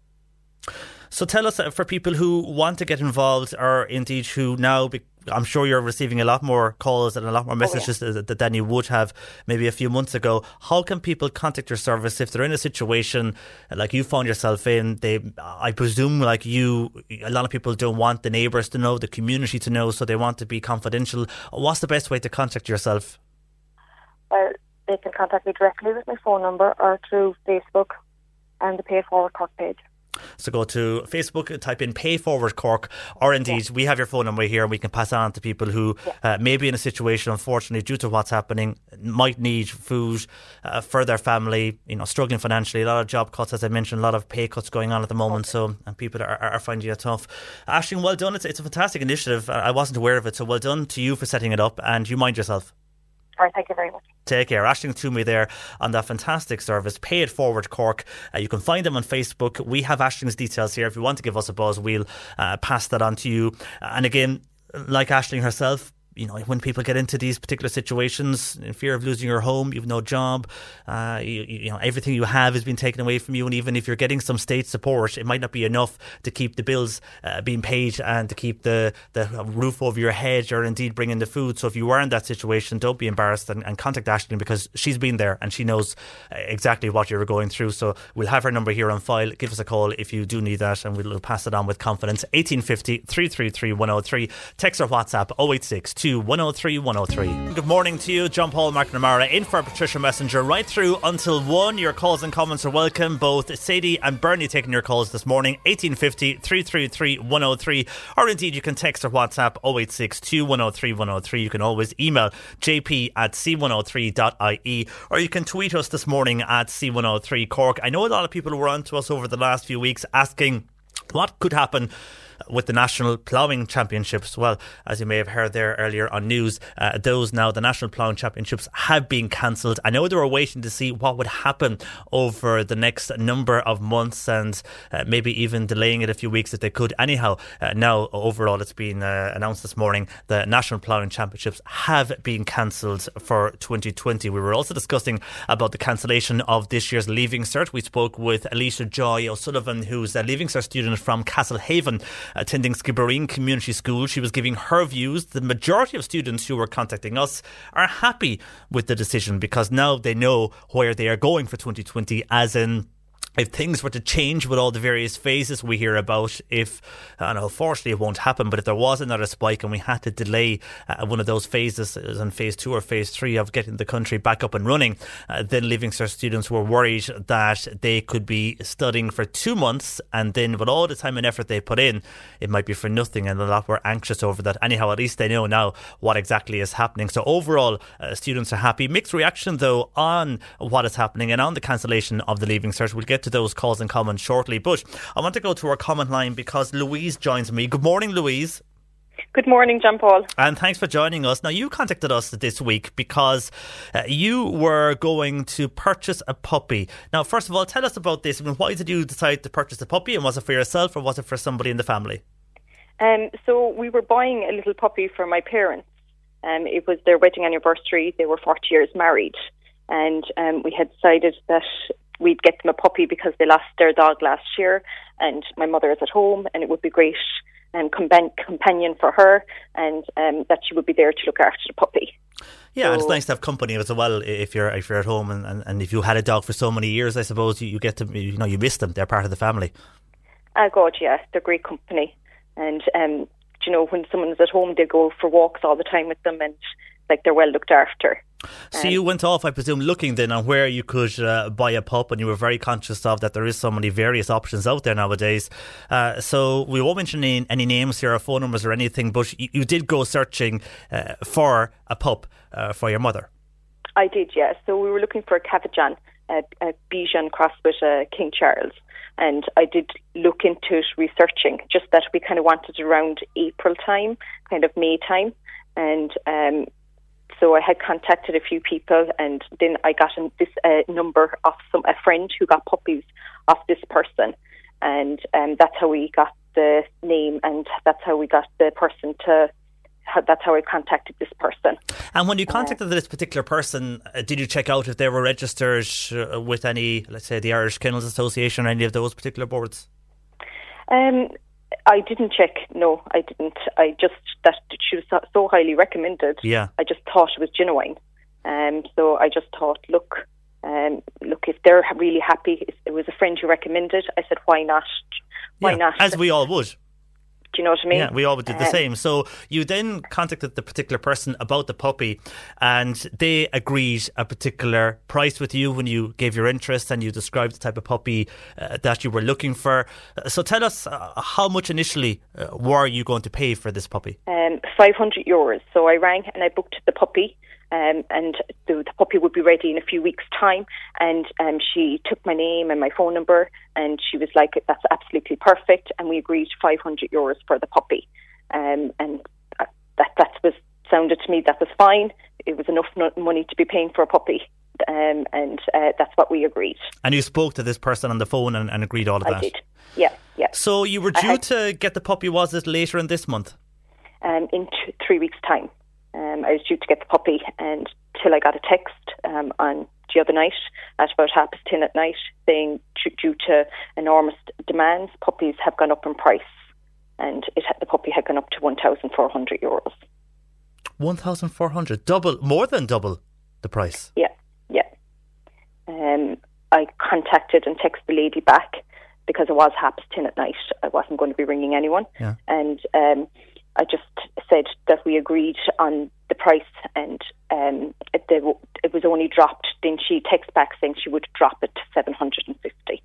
So tell us uh, for people who want to get involved or indeed who now, I'm sure you're receiving a lot more calls and a lot more messages oh, yeah. than you would have maybe a few months ago. How can people contact your service if they're in a situation like you found yourself in? They, I presume, like you, a lot of people don't want the neighbours to know, the community to know, so they want to be confidential. What's the best way to contact yourself? Well, they can contact me directly with my phone number or through Facebook and the Pay Forward Cork page. So go to Facebook, type in Pay Forward Cork, or indeed, yeah. we have your phone number here and we can pass on to people who yeah. uh, may be in a situation, unfortunately, due to what's happening, might need food uh, for their family, you know, struggling financially. A lot of job cuts, as I mentioned, a lot of pay cuts going on at the moment. Okay. So, and people are, are finding it tough. Ashling, well done. It's, it's a fantastic initiative. I wasn't aware of it. So well done to you for setting it up and you mind yourself. Right, thank you very much. Take care. Ashling Toomey there on that fantastic service. Pay It Forward Cork. Uh, you can find them on Facebook. We have Ashling's details here. If you want to give us a buzz, we'll uh, pass that on to you. And again, like Ashling herself, you know, when people get into these particular situations, in fear of losing your home, you've no job, uh, you, you, know, everything you have has been taken away from you, and even if you're getting some state support, it might not be enough to keep the bills uh, being paid and to keep the the roof over your head, or indeed bring in the food. So if you are in that situation, don't be embarrassed and, and contact Ashley because she's been there and she knows uh, exactly what you were going through. So we'll have her number here on file. Give us a call if you do need that, and we'll pass it on with confidence. 1850 333 103. Text or WhatsApp 086 103 103. Good morning to you, John Paul McNamara, in for Patricia Messenger, right through until 1. Your calls and comments are welcome. Both Sadie and Bernie taking your calls this morning, 1850 333 103. Or indeed, you can text or WhatsApp 086 103 103. You can always email jp at c103.ie or you can tweet us this morning at c103 Cork. I know a lot of people were on to us over the last few weeks asking what could happen with the National Ploughing Championships. Well, as you may have heard there earlier on news, uh, those now, the National Ploughing Championships have been cancelled. I know they were waiting to see what would happen over the next number of months and uh, maybe even delaying it a few weeks if they could. Anyhow, uh, now overall, it's been uh, announced this morning the National Ploughing Championships have been cancelled for 2020. We were also discussing about the cancellation of this year's Leaving Cert. We spoke with Alicia Joy O'Sullivan, who's a Leaving Cert student from Castlehaven attending Skibbereen Community School. She was giving her views. The majority of students who were contacting us are happy with the decision because now they know where they are going for 2020, as in if things were to change with all the various phases we hear about, if, and unfortunately it won't happen, but if there was another spike and we had to delay uh, one of those phases in phase two or phase three of getting the country back up and running, uh, then Leaving Cert students were worried that they could be studying for two months and then with all the time and effort they put in, it might be for nothing and a lot were anxious over that. Anyhow, at least they know now what exactly is happening. So overall, uh, students are happy. Mixed reaction though on what is happening and on the cancellation of the Leaving Cert. We'll get to those calls and comments shortly. But I want to go to our comment line because Louise joins me. Good morning, Louise. Good morning, John Paul. And thanks for joining us. Now, you contacted us this week because uh, you were going to purchase a puppy. Now, first of all, tell us about this. I mean, why did you decide to purchase a puppy? And was it for yourself or was it for somebody in the family? Um, so, we were buying a little puppy for my parents. Um, it was their wedding anniversary. They were 40 years married. And um, we had decided that we'd get them a puppy because they lost their dog last year, and my mother is at home, and it would be great um, companion for her, and um, that she would be there to look after the puppy. Yeah, so, and it's nice to have company as well if you're if you're at home and, and, and if you had a dog for so many years, I suppose you, you get to you know you miss them. They're part of the family. Oh God, yeah, they're great company, and um, you know when someone's at home, they go for walks all the time with them, and like they're well looked after. So you went off, I presume, looking then on where you could uh, buy a pup, and you were very conscious of that there is so many various options out there nowadays. Uh, so we won't mention any, any, names here or phone numbers or anything, but you, you did go searching uh, for a pup uh, for your mother. I did, yes. Yeah. So we were looking for a Cavachon, a, a Bichon cross with a King Charles. And I did look into it, researching, just that we kind of wanted around April time, kind of May time. And um, so I had contacted a few people, and then I got this uh, number of some a friend who got puppies off this person, and um, that's how we got the name, and that's how we got the person to. That's how I contacted this person. And when you contacted uh, this particular person, uh, did you check out if they were registered uh, with any, let's say, the Irish Kennels Association or any of those particular boards? Um, I didn't check. No, I didn't. I just that she was so highly recommended. Yeah. I just thought it was genuine. Um. So I just thought, look, um, look, if they're really happy, it was a friend who recommended. I said, why not? Why yeah, not? As we all would. Do you know what I mean? Yeah, we all did the um, same. So you then contacted the particular person about the puppy, and they agreed a particular price with you when you gave your interest and you described the type of puppy uh, that you were looking for. Uh, so tell us, uh, how much initially uh, were you going to pay for this puppy? Um, 500 euros. So I rang and I booked the puppy um, and the, the, puppy would be ready in a few weeks' time. And um, she took my name and my phone number, and she was like, "That's absolutely perfect." And we agreed 500 euros for the puppy, um, and uh, that that was sounded to me that was fine. It was enough money to be paying for a puppy. Um, and uh, that's what we agreed. And you spoke to this person on the phone and, and agreed all of I that. I did. Yeah, yeah. So you were due had, to get the puppy. Was it later in this month? Um, in t- three weeks' time. Um, I was due to get the puppy, and till I got a text um, on the other night at about half past ten at night saying due to enormous demands, puppies have gone up in price, and it had, the puppy had gone up to one thousand four hundred euros. One thousand four hundred, double, more than double the price. Yeah, yeah. Um, I contacted and texted the lady back because it was half past ten at night. I wasn't going to be ringing anyone, Yeah. and um, I just said that we agreed on the price, and um, it, the, it was only dropped. Then she texted back saying she would drop it to seven hundred and fifty,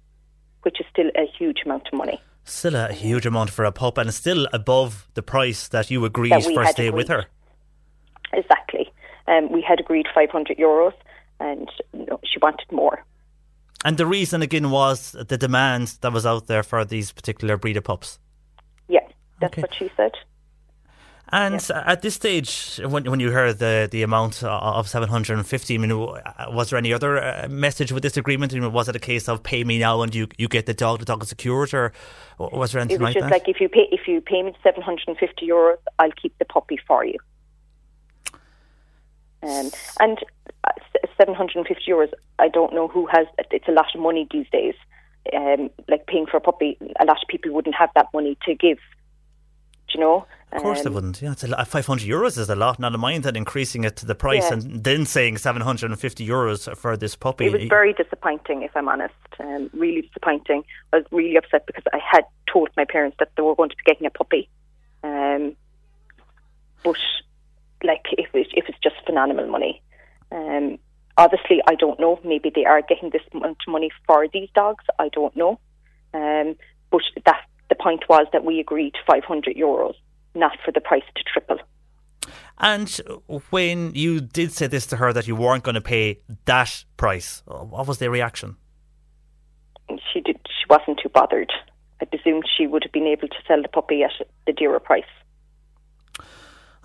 which is still a huge amount of money. Still a huge amount for a pup, and still above the price that you agreed That we for a had with her. Exactly. Um, we had agreed five hundred euros, and no, she wanted more. And the reason again was the demand that was out there for these particular breed of pups. Yeah, that's what she said. And at this stage, when when you heard the the amount of seven hundred and fifty, I mean, was there any other uh, message with this agreement? I mean, was it a case of pay me now and you you get the dog, the dog is secured, or was there anything It was like just that? like if you pay if you pay me seven hundred and fifty euros, I'll keep the puppy for you. Um, and seven hundred and fifty euros, I don't know who has. It's a lot of money these days. Um, like paying for a puppy, a lot of people wouldn't have that money to give. Do you know? Of course they Um, wouldn't. Yeah, it's a lot. 500 euros is a lot. Not a mind that increasing it to the price Yeah. and then saying 750 euros for this puppy. It was very disappointing, if I'm honest. Um, really disappointing. I was really upset because I had told my parents that they were going to be getting a puppy. Um, but, like, if, it, if it's just phenomenal money. Um, obviously, I don't know. Maybe they are getting this much money for these dogs. I don't know. Um, but that the point was that we agreed 500 euros, not for the price to triple. And when you did say this to her that you weren't going to pay that price, what was their reaction? she did she wasn't too bothered. I presumed she would have been able to sell the puppy at the dearer price.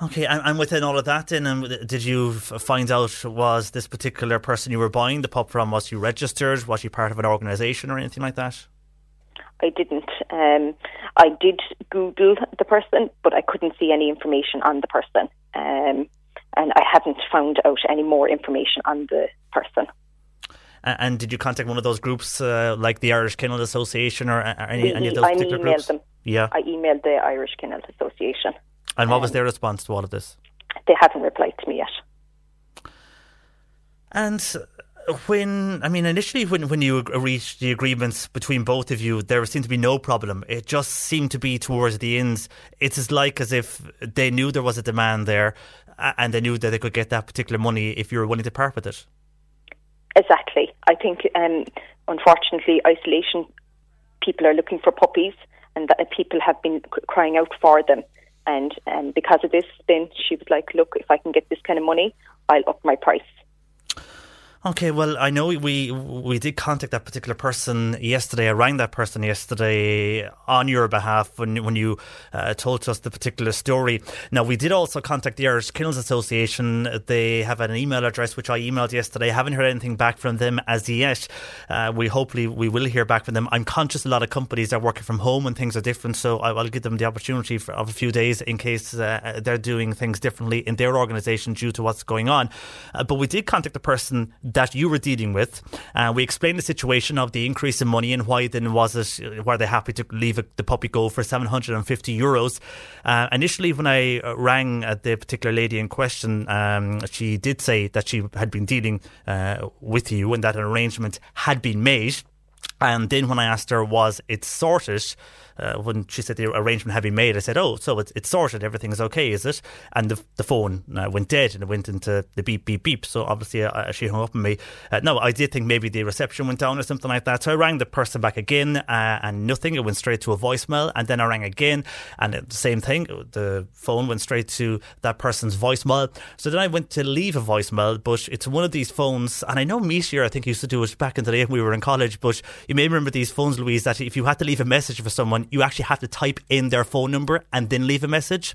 Okay, and, and within all of that, then, um, did you find out was this particular person you were buying the pup from was she registered? Was she part of an organisation or anything like that? I didn't. Um, I did Google the person, but I couldn't see any information on the person, um, and I haven't found out any more information on the person. And did you contact one of those groups uh, like the Irish Kennel Association or a- any, We- any of those I particular emailed groups? them. Yeah. I emailed the Irish Kennel Association. And what was their response to all of this? They haven't replied to me yet. And when, I mean, initially when, when you reached the agreements between both of you, there seemed to be no problem. It just seemed to be towards the ends. It's as like as if they knew there was a demand there and they knew that they could get that particular money if you were willing to part with it. Exactly. I think, um, unfortunately, isolation people are looking for puppies, and that people have been crying out for them. And um, because of this, then she was like, "Look, if I can get this kind of money, I'll up my price." Okay, well, I know we we did contact that particular person yesterday. I rang that person yesterday on your behalf when when you uh, told us the particular story. Now, we did also contact the Irish Kennels Association. They have an email address which I emailed yesterday. I haven't heard anything back from them as yet. Uh, we hopefully we will hear back from them. I'm conscious a lot of companies are working from home and things are different, so I, I'll give them the opportunity for, of a few days in case uh, they're doing things differently in their organisation due to what's going on. Uh, but we did contact the person that you were dealing with. Uh, we explained the situation of the increase in money and why then was it, were they happy to leave the puppy go for 750 euros. Uh, initially, when I uh, rang uh, the particular lady in question, um, she did say that she had been dealing uh, with you and that an arrangement had been made. And then when I asked her, was it sorted? Uh, when she said the arrangement had been made, I said, "Oh, so it's, it's sorted. Everything's okay, is it?" And the the phone uh, went dead, and it went into the beep beep beep. So obviously, uh, she hung up on me. Uh, no, I did think maybe the reception went down or something like that. So I rang the person back again, uh, and nothing. It went straight to a voicemail. And then I rang again, and the same thing. The phone went straight to that person's voicemail. So then I went to leave a voicemail, but it's one of these phones, and I know Meteor, I think used to do it back in the day when we were in college. But you may remember these phones, Louise, that if you had to leave a message for someone, you actually have to type in their phone number and then leave a message.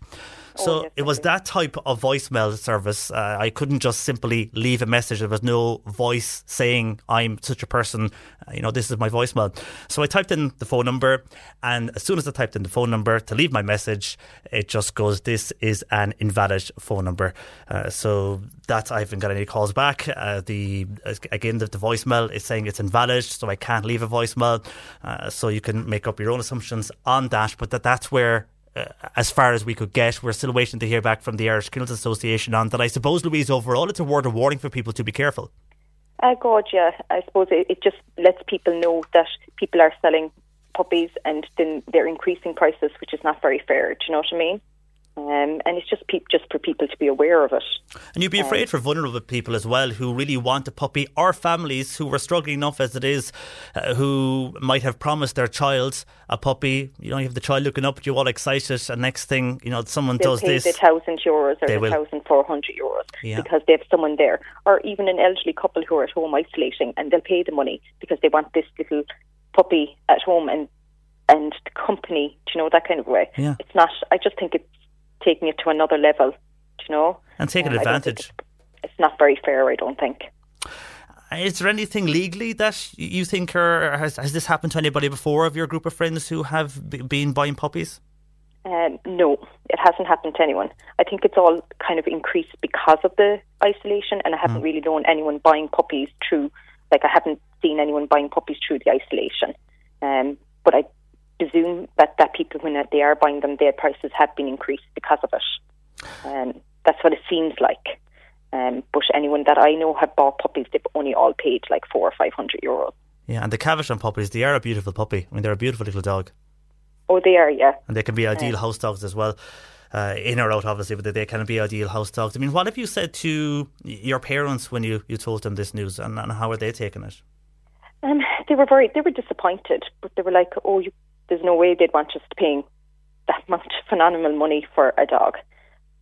So Oh, yes, it was that type of voicemail service. Uh, I couldn't just simply leave a message. There was no voice saying I'm such a person. Uh, you know, this is my voicemail. So I typed in the phone number, and as soon as I typed in the phone number to leave my message, it just goes, "This is an invalid phone number." Uh, so that I haven't got any calls back. Uh, the again, the, the voicemail is saying it's invalid, so I can't leave a voicemail. Uh, so you can make up your own assumptions on that, but that that's where uh, as far as we could get. We're still waiting to hear back from the Irish Kennels Association on that. I suppose, Louise, overall, it's a word of warning for people to be careful. Uh, God, yeah. I suppose it, it just lets people know that people are selling puppies and then they're increasing prices, which is not very fair. Do you know what I mean? Um, and it's just pe- just for people to be aware of it. And you'd be afraid for vulnerable people as well who really want a puppy, or families who are struggling enough as it is, uh, who might have promised their child a puppy. You know, you have the child looking up at you all excited, and next thing, you know, someone does pay this. the thousand euros or the thousand four hundred euros Yeah. because they have someone there, or even an elderly couple who are at home isolating, and they'll pay the money because they want this little puppy at home and and the company. Do you know that kind of way? Yeah. It's not. I just think it's taking it to another level. Do you know? and taking Um, I don't think advantage. It's not very fair. I don't think. Is there anything legally that you think, or has, has this happened to anybody before of your group of friends who have b- been buying puppies? Um, no, it hasn't happened to anyone. I think it's all kind of increased because of the isolation, and I haven't really known anyone buying puppies through. Like I haven't seen anyone buying puppies through the isolation. Um, but I presume that that people, when they are buying them, their prices have been increased because of it. Um, that's what it seems like. Um, but anyone that I know have bought puppies, they've only all paid like four or five hundred euros. Yeah, and the Cavachon puppies, they are a beautiful puppy. I mean, they're a beautiful little dog. Oh, they are, yeah. And they can be ideal house dogs as well. Uh, in or out, obviously, but they can be ideal house dogs. I mean, what have you said to your parents when you, you told them this news, and, and how are they taking it? Um, they were very, they were disappointed, but they were like, "Oh, you, there's no way they'd want us paying that much phenomenal money for a dog."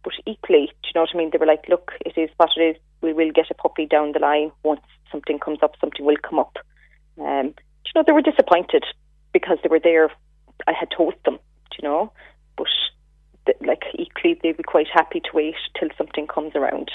But equally, do you know what I mean? They were like, "Look, it is what it is. We will get a puppy down the line once something comes up. Something will come up." Um, do you know, they were disappointed because they were there. I had told them, do you know, but like equally, they'd be quite happy to wait till something comes around.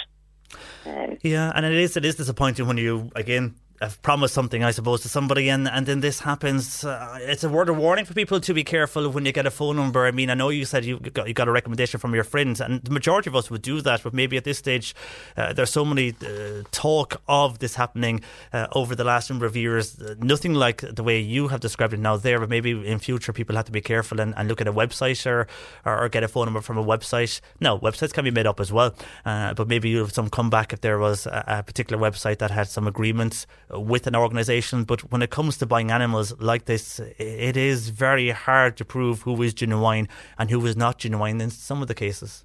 Um, Yeah, and it is it is disappointing when you again have promised something, I suppose, to somebody, and, and then this happens. Uh, it's a word of warning for people to be careful when you get a phone number. I mean, I know you said you got you got a recommendation from your friends, and the majority of us would do that, but maybe at this stage, uh, there's so many uh, talk of this happening uh, over the last number of years. Uh, nothing like the way you have described it now there, but maybe in future people have to be careful and, and look at a website or, or, or get a phone number from a website. No, websites can be made up as well, uh, but maybe you have some comeback if there was a, a particular website that had some agreements with an organisation. But when it comes to buying animals like this, it is very hard to prove who is genuine and who is not genuine in some of the cases.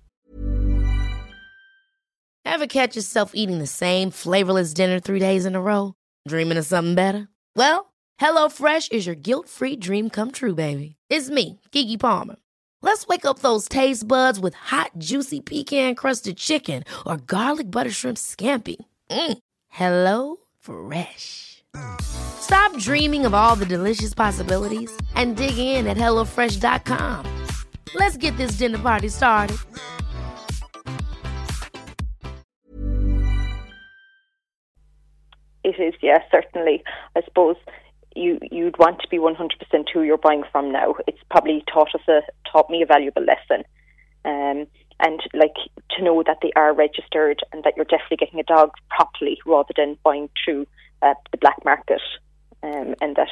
Ever catch yourself eating the same flavorless dinner three days in a row? Dreaming of something better? Well, HelloFresh is your guilt-free dream come true, baby. It's me, Keke Palmer. Let's wake up those taste buds with hot, juicy pecan-crusted chicken or garlic butter shrimp scampi. Mm. Hello Fresh. Stop dreaming of all the delicious possibilities and dig in at HelloFresh.com. Let's get this dinner party started. It is, yes, certainly. I suppose you you'd want to be one hundred percent who you're buying from now. It's probably taught us a taught me a valuable lesson, um, and like to know that they are registered and that you're definitely getting a dog properly rather than buying through uh, the black market, um, and that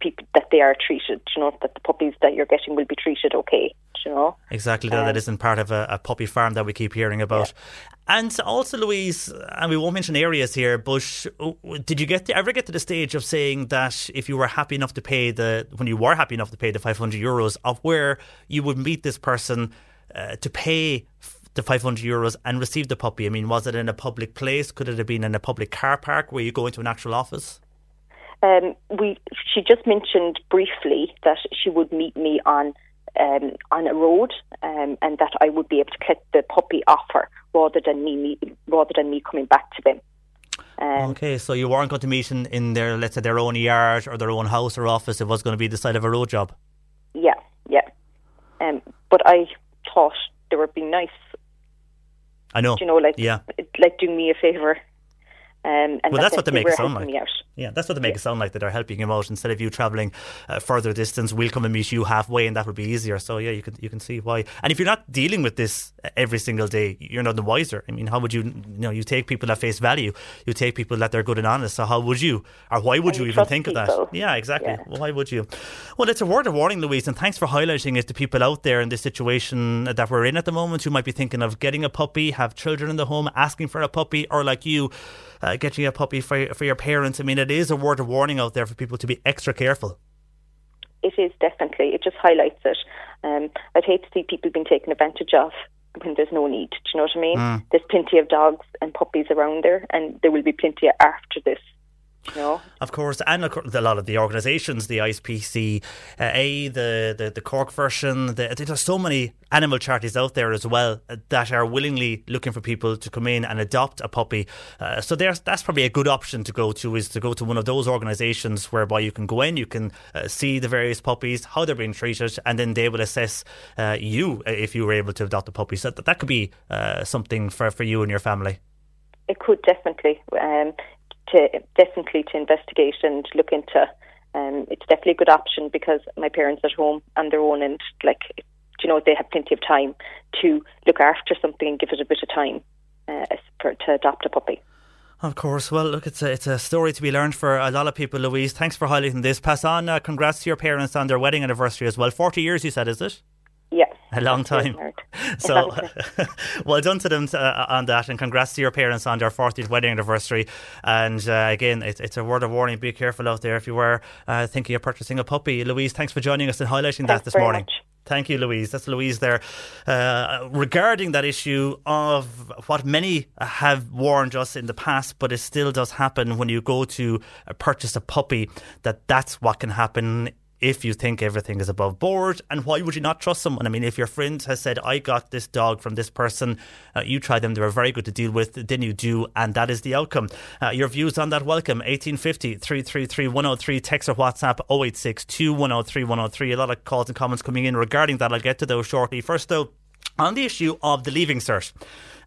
people that they are treated. You know that the puppies that you're getting will be treated okay. You know. Exactly, that, that Um, isn't part of a, a puppy farm that we keep hearing about. And also, Louise, and we won't mention areas here, but did you get to, ever get to the stage of saying that if you were happy enough to pay the, when you were happy enough to pay the 500 euros, of where you would meet this person uh, to pay the 500 euros and receive the puppy? I mean, was it in a public place? Could it have been in a public car park where you go into an actual office? Um, we she just mentioned briefly that she would meet me on um, on a road, um, and that I would be able to collect the puppy off her rather than me, me rather than me coming back to them. Um, Okay, so you weren't going to meet in, in their, let's say, their own yard or their own house or office. It was going to be the side of a road job. Yeah, yeah. Um, but I thought they were being nice. I know. Do you know, like yeah. like do me a favour. Um, and well, that's what they make it sound like. Yeah, that's what they make it sound like that they're helping him out instead of you travelling uh, further distance. We'll come and meet you halfway, and that would be easier. So yeah, you can you can see why. And if you're not dealing with this every single day, you're not the wiser. I mean, how would you you know you take people at face value? You take people that they're good and honest. So how would you, or why would you you even think of that? Yeah, exactly. Yeah. Why would you? Well, it's a word of warning, Louise, and thanks for highlighting it to people out there in this situation that we're in at the moment who might be thinking of getting a puppy, have children in the home, asking for a puppy, or like you, uh, getting a puppy for for your parents. I mean, it is a word of warning out there for people to be extra careful. It is definitely. It just highlights it. Um, I'd hate to see people being taken advantage of when there's no need. Do you know what I mean? Mm. There's plenty of dogs and puppies around there, and there will be plenty after this. Know, Of course, and a lot of the organisations, the ISPCA, the, the the Cork version, the, there's so many animal charities out there as well uh, that are willingly looking for people to come in and adopt a puppy. Uh, so there's that's probably a good option to go to is to go to one of those organisations whereby you can go in, you can uh, see the various puppies, how they're being treated, and then they will assess uh, you uh, if you were able to adopt a puppy. So that, that could be uh, something for, for you and your family. it could definitely um, to definitely to investigate and look into. Um, it's definitely a good option because my parents at home on their own, and like you know, they have plenty of time to look after something and give it a bit of time uh, for, to adopt a puppy. Of course. Well, look, it's a, it's a story to be learned for a lot of people, Louise. Thanks for highlighting this. Pass on uh, congrats to your parents on their wedding anniversary as well. 40 years, you said, is it? A long time. So, well done to them uh, on that, and congrats to your parents on their 40th wedding anniversary. And uh, again, it, it's a word of warning be careful out there if you were uh, thinking of purchasing a puppy. Louise, thanks for joining us and highlighting that this morning. much. Thank you, Louise. That's Louise there. Uh, regarding that issue of what many have warned us in the past, but it still does happen when you go to uh, purchase a puppy, that that's what can happen if you think everything is above board. And why would you not trust someone? I mean, if your friend has said, I got this dog from this person, uh, you try them, they were very good to deal with, then you do, and that is the outcome. Uh, your views on that welcome 1850 333 103, text or WhatsApp 086 2103 103. A lot of calls and comments coming in regarding that. I'll get to those shortly. First, though, on the issue of the leaving cert.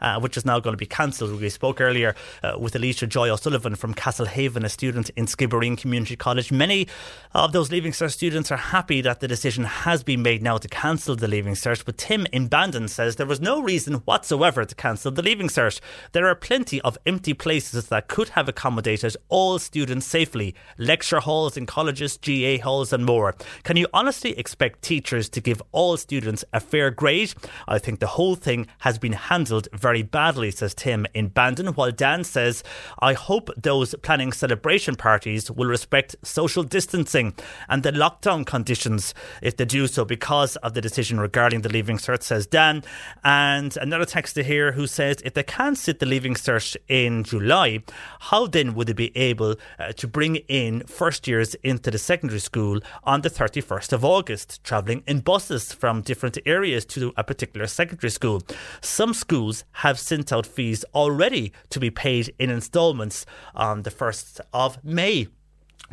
Uh, which is now going to be cancelled. We spoke earlier uh, with Alicia Joy O'Sullivan from Castlehaven, a student in Skibbereen Community College. Many of those Leaving Cert students are happy that the decision has been made now to cancel the Leaving Cert, but Tim in Bandon says there was no reason whatsoever to cancel the Leaving Cert. There are plenty of empty places that could have accommodated all students safely lecture halls in colleges, GA halls, and more. Can you honestly expect teachers to give all students a fair grade? I think the whole thing has been handled very badly, says Tim in Bandon, while Dan says, I hope those planning celebration parties will respect social distancing and the lockdown conditions if they do so because of the decision regarding the Leaving Cert, says Dan. And another texter here who says, if they can't sit the Leaving Cert in July, how then would they be able uh, to bring in first years into the secondary school on the 31st of August, travelling in buses from different areas to a particular secondary school? Some schools have sent out fees already to be paid in instalments on um, the 1st of May.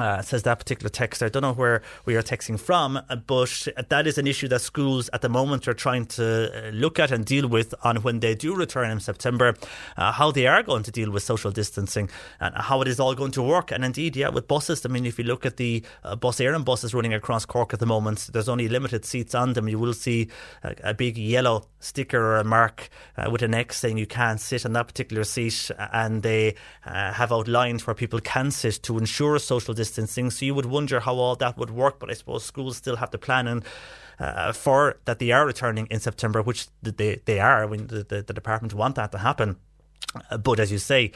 Uh, says that particular text. I don't know where we are texting from, uh, but that is an issue that schools at the moment are trying to uh, look at and deal with on when they do return in September, uh, how they are going to deal with social distancing and how it is all going to work. And indeed, yeah, with buses, I mean, if you look at the uh, Bus Éireann and buses running across Cork at the moment, there's only limited seats on them. You will see a, a big yellow sticker or a mark uh, with an X saying you can't sit on that particular seat, and they have outlined where people can sit to ensure social distancing. So you would wonder how all that would work, but I suppose schools still have to plan and. Uh, for that they are returning in September, which they they are. When the, the, the department want that to happen, uh, but as you say,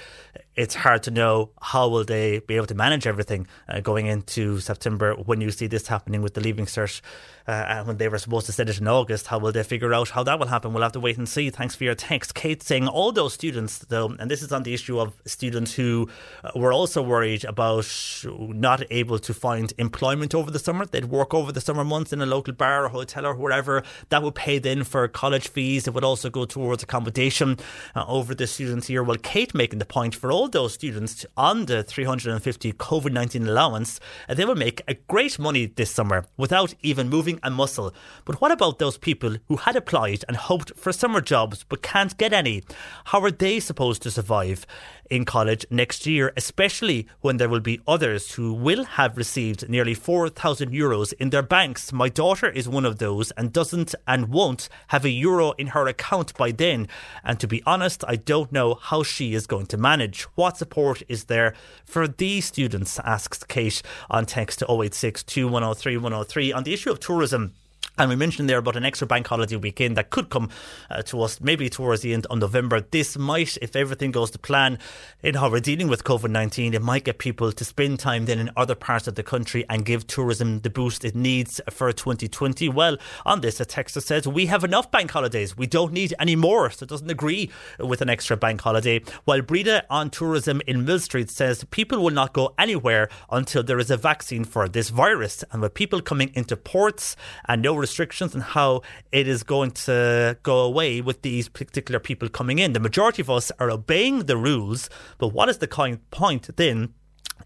it's hard to know how will they be able to manage everything uh, going into September when you see this happening with the leaving cert. Uh, and when they were supposed to send it in August, how will they figure out how that will happen? We'll have to wait and see. Thanks for your text, Kate. Saying all those students, though, and this is on the issue of students who uh, were also worried about not able to find employment over the summer. They'd work over the summer months in a local bar or hotel or wherever. That would pay then for college fees. It would also go towards accommodation uh, over the students here. Well, Kate making the point for all those students on the 350 COVID 19 allowance, uh, they will make a great money this summer without even moving a muscle. But what about those people who had applied and hoped for summer jobs but can't get any? How are they supposed to survive in college next year, especially when there will be others who will have received nearly 4,000 euros in their banks? My daughter is one of those and doesn't and won't have a euro in her account by then. And to be honest, I don't know how she is going to manage. What support is there for these students? asks Kate on text to 086 2103 103 on the issue of tourism tourism. And we mentioned there about an extra bank holiday weekend that could come uh, to us maybe towards the end of November. This might, if everything goes to plan in how we're dealing with COVID 19, it might get people to spend time then in other parts of the country and give tourism the boost it needs for 2020. Well, on this, a texter says, We have enough bank holidays. We don't need any more. So it doesn't agree with an extra bank holiday. While Breda on tourism in Mill Street says, People will not go anywhere until there is a vaccine for this virus. And with people coming into ports and no restrictions and how it is going to go away with these particular people coming in. The majority of us are obeying the rules, but what is the point then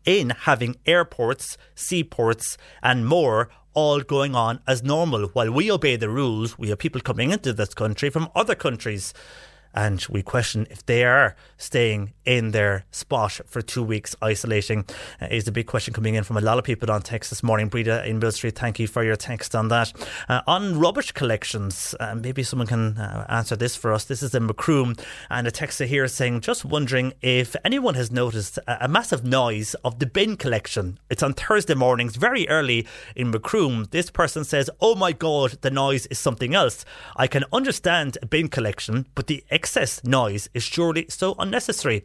in having airports, seaports, and more all going on as normal. While we obey the rules, we have people coming into this country from other countries and we question if they are staying in their spot for two weeks isolating. Uh, is the big question coming in from a lot of people on text this morning. Breda in Millstreet thank you for your text on that. Uh, on rubbish collections uh, maybe someone can uh, answer this for us. This is in Macroom and a texter here saying just wondering if anyone has noticed a, a massive noise of the bin collection. It's on Thursday mornings very early in Macroom. This person says oh my god the noise is something else I can understand a bin collection but the excess noise is surely so unnecessary.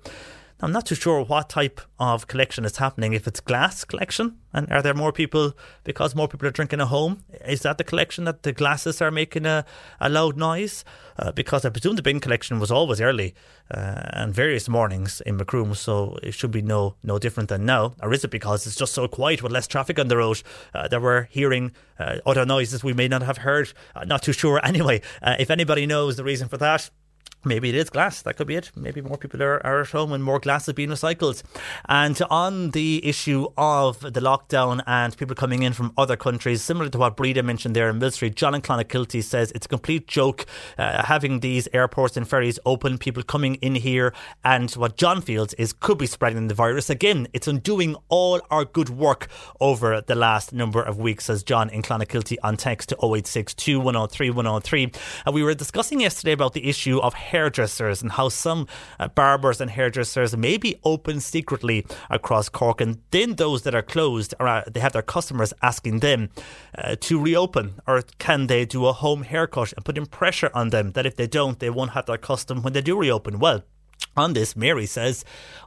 I'm not too sure what type of collection is happening. If it's glass collection, and are there more people because more people are drinking at home? Is that the collection that the glasses are making a, a loud noise? Uh, because I presume the bin collection was always early uh, and various mornings in Macroom, so it should be no no different than now. Or is it because it's just so quiet with less traffic on the road uh, that we're hearing uh, other noises we may not have heard? Uh, not too sure. Anyway, uh, if anybody knows the reason for that, Maybe it is glass. That could be it. Maybe more people are, are at home and more glass is being recycled. And on the issue of the lockdown and people coming in from other countries, similar to what Breda mentioned there in Millstreet, John and Clonakilty says it's a complete joke uh, having these airports and ferries open, people coming in here. And what John feels is could be spreading the virus. Again, it's undoing all our good work over the last number of weeks, says John in Clonakilty on text to 0862 103 103. And we were discussing yesterday about the issue of hairdressers and how some uh, barbers and hairdressers may be open secretly across Cork, and then those that are closed, are, uh, they have their customers asking them uh, to reopen, or can they do a home haircut and putting pressure on them that if they don't, they won't have their custom when they do reopen. Well. On this, Mary says,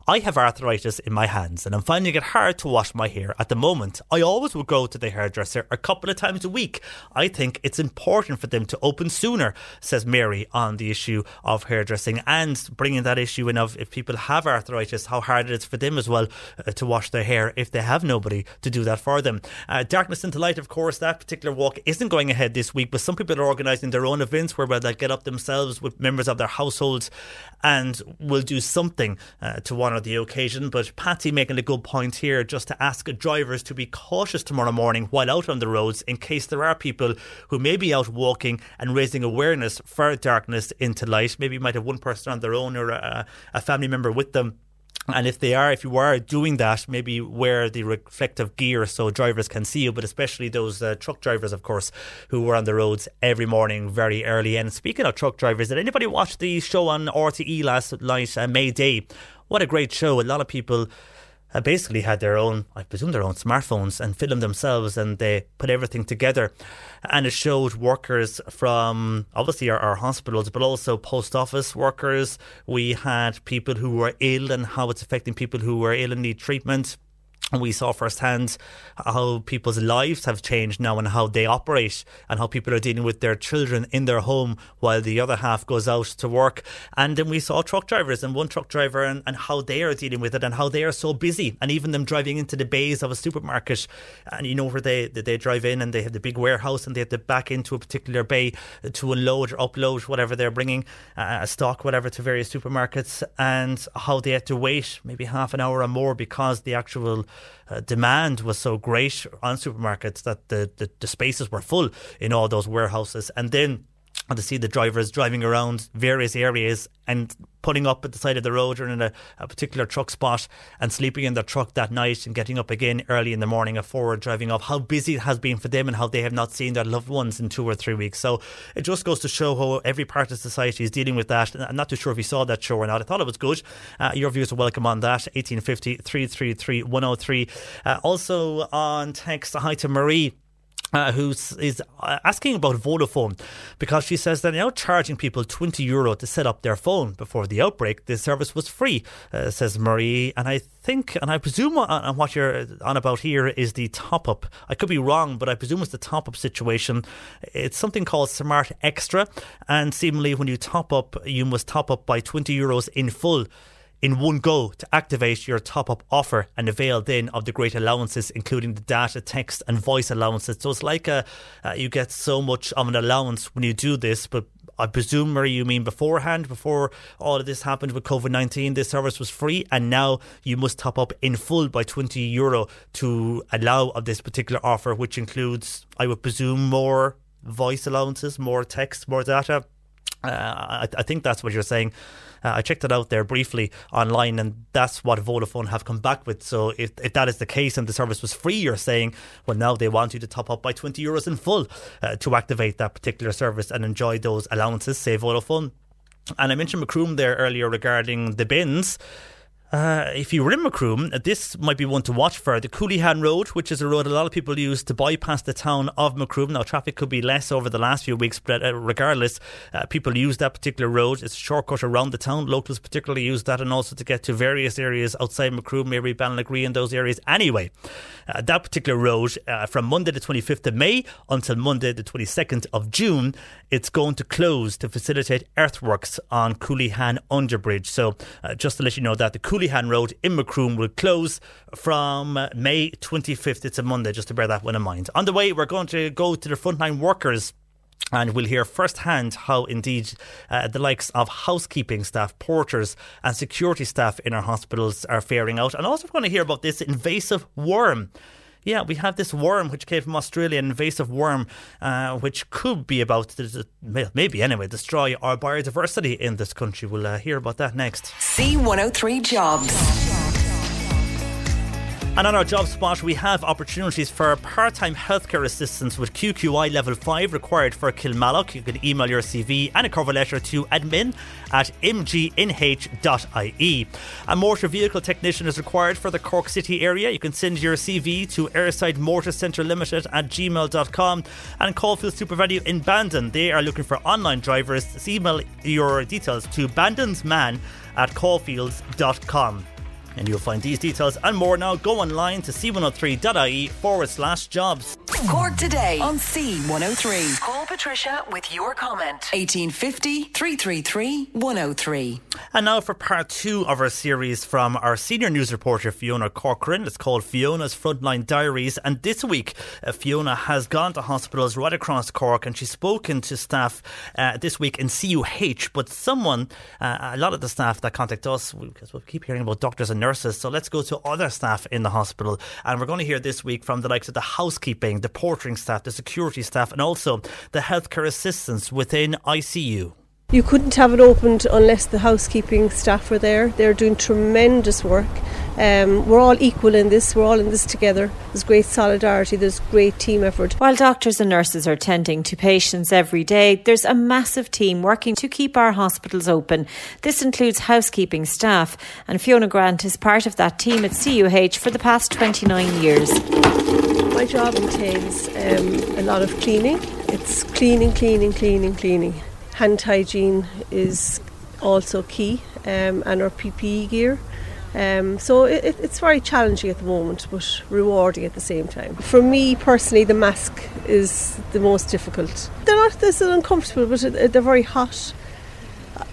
I have arthritis in my hands and I'm finding it hard to wash my hair at the moment. I always would go to the hairdresser a couple of times a week. I think it's important for them to open sooner, says Mary on the issue of hairdressing and bringing that issue in of if people have arthritis, how hard it is for them as well uh, to wash their hair if they have nobody to do that for them. Uh, Darkness into Light, of course, that particular walk isn't going ahead this week, but some people are organising their own events where they'll get up themselves with members of their households and will do something uh, to honour the occasion. But Patty making a good point here just to ask drivers to be cautious tomorrow morning while out on the roads in case there are people who may be out walking and raising awareness for darkness into light. Maybe you might have one person on their own or a, a family member with them and if they are, if you are doing that, maybe wear the reflective gear so drivers can see you, but especially those uh, truck drivers, of course, who were on the roads every morning very early. And speaking of truck drivers, did anybody watch the show on RTE last night, uh, May Day? What a great show. A lot of people uh, basically had their own, I presume, their own smartphones and filmed themselves and they put everything together. And it showed workers from obviously our, our, hospitals, but also post office workers. We had people who were ill and how it's affecting people who were ill and need treatment. We saw firsthand how people's lives have changed now and how they operate and how people are dealing with their children in their home while the other half goes out to work. And then we saw truck drivers and one truck driver and, and how they are dealing with it and how they are so busy. And even them driving into the bays of a supermarket and you know where they, they drive in and they have the big warehouse and they have to back into a particular bay to unload or upload whatever they're bringing, uh, stock, whatever, to various supermarkets and how they had to wait maybe half an hour or more because the actual uh, demand was so great on supermarkets that the, the, the spaces were full in all those warehouses. And then and to see the drivers driving around various areas and putting up at the side of the road or in a, a, particular truck spot and sleeping in their truck that night and getting up again early in the morning at forward driving off, how busy it has been for them and how they have not seen their loved ones in two or three weeks. So it just goes to show how every part of society is dealing with that. I'm not too sure if you saw that show or not. I thought it was good. Uh, your views are welcome on that. 1850 333 103. Uh, also on text, hi to Marie uh, who is uh, asking about Vodafone because she says they're now charging people 20 euro to set up their phone. Before the outbreak, the service was free, uh, says Marie. And I think, and I presume on, on, what you're on about here is the top up. I could be wrong, but I presume it's the top up situation. It's something called Smart Extra. And seemingly, when you top up, you must top up by 20 euros in full in one go to activate your top up offer and avail then of the great allowances, including the data, text, and voice allowances. So it's like a, uh, you get so much of an allowance when you do this, but I presume, Marie, you mean beforehand, before all of this happened with COVID 19, this service was free, and now you must top up in full by 20 euro to allow of this particular offer, which includes, I would presume, more voice allowances, more text, more data. Uh, I, I think that's what you're saying. Uh, I checked it out there briefly online, and that's what Vodafone have come back with. So if, if that is the case and the service was free, you're saying, well, now they want you to top up by 20 euros in full uh, to activate that particular service and enjoy those allowances, say Vodafone. And I mentioned Macroom there earlier regarding the bins. Uh, if you were in Macroom, uh, this might be one to watch for. The Coulihan Road, which is a road a lot of people use to bypass the town of Macroom. Now, traffic could be less over the last few weeks, but uh, regardless, uh, people use that particular road. It's a shortcut around the town. Locals particularly use that and also to get to various areas outside Macroom, maybe Ballinagree and those areas. Anyway, uh, that particular road uh, from Monday the 25th of May until Monday the 22nd of June, it's going to close to facilitate earthworks on Coulihan Underbridge. So, just to let you know that the Coulihan Road in Macroom will close from May 25th. It's a Monday, just to bear that one in mind. On the way, we're going to go to the frontline workers. And we'll hear firsthand how indeed uh, the likes of housekeeping staff, porters, and security staff in our hospitals are faring out. And also, we're going to hear about this invasive worm yeah, we have this worm which came from Australia, an invasive worm, uh, which could be about to, maybe anyway destroy our biodiversity in this country. We'll uh, hear about that next. C103 Jobs. And on our job spot, we have opportunities for part time healthcare assistance with QQI level 5 required for Kilmallock. You can email your CV and a cover letter to admin at mgnh.ie. A motor vehicle technician is required for the Cork City area. You can send your CV to Airside Motor Centre Limited at gmail.com. And Caulfield SuperValu in Bandon, they are looking for online drivers. email your details to bandonsman at caulfields.com. And you'll find these details and more now. Go online to c103.ie forward slash jobs. Cork today on C103. Call Patricia with your comment. 1850 333 103. And now for part two of our series from our senior news reporter Fiona Corcoran. It's called Fiona's Frontline Diaries. And this week, uh, Fiona has gone to hospitals right across Cork and she's spoken to staff uh, this week in CUH. But someone, uh, a lot of the staff that contact us, because we keep hearing about doctors and nurses. So let's go to other staff in the hospital. And we're going to hear this week from the likes of the housekeeping, the portering staff, the security staff, and also the healthcare assistants within ICU. You couldn't have it opened unless the housekeeping staff were there. They're doing tremendous work. Um, we're all equal in this, we're all in this together. There's great solidarity, there's great team effort. While doctors and nurses are tending to patients every day, there's a massive team working to keep our hospitals open. This includes housekeeping staff, and Fiona Grant is part of that team at CUH for the past 29 years. My job entails um, a lot of cleaning. It's cleaning, cleaning, cleaning, cleaning hand hygiene is also key um, and our PPE gear. Um, so it, it, it's very challenging at the moment, but rewarding at the same time. For me personally, the mask is the most difficult. They're not this uncomfortable, but they're very hot.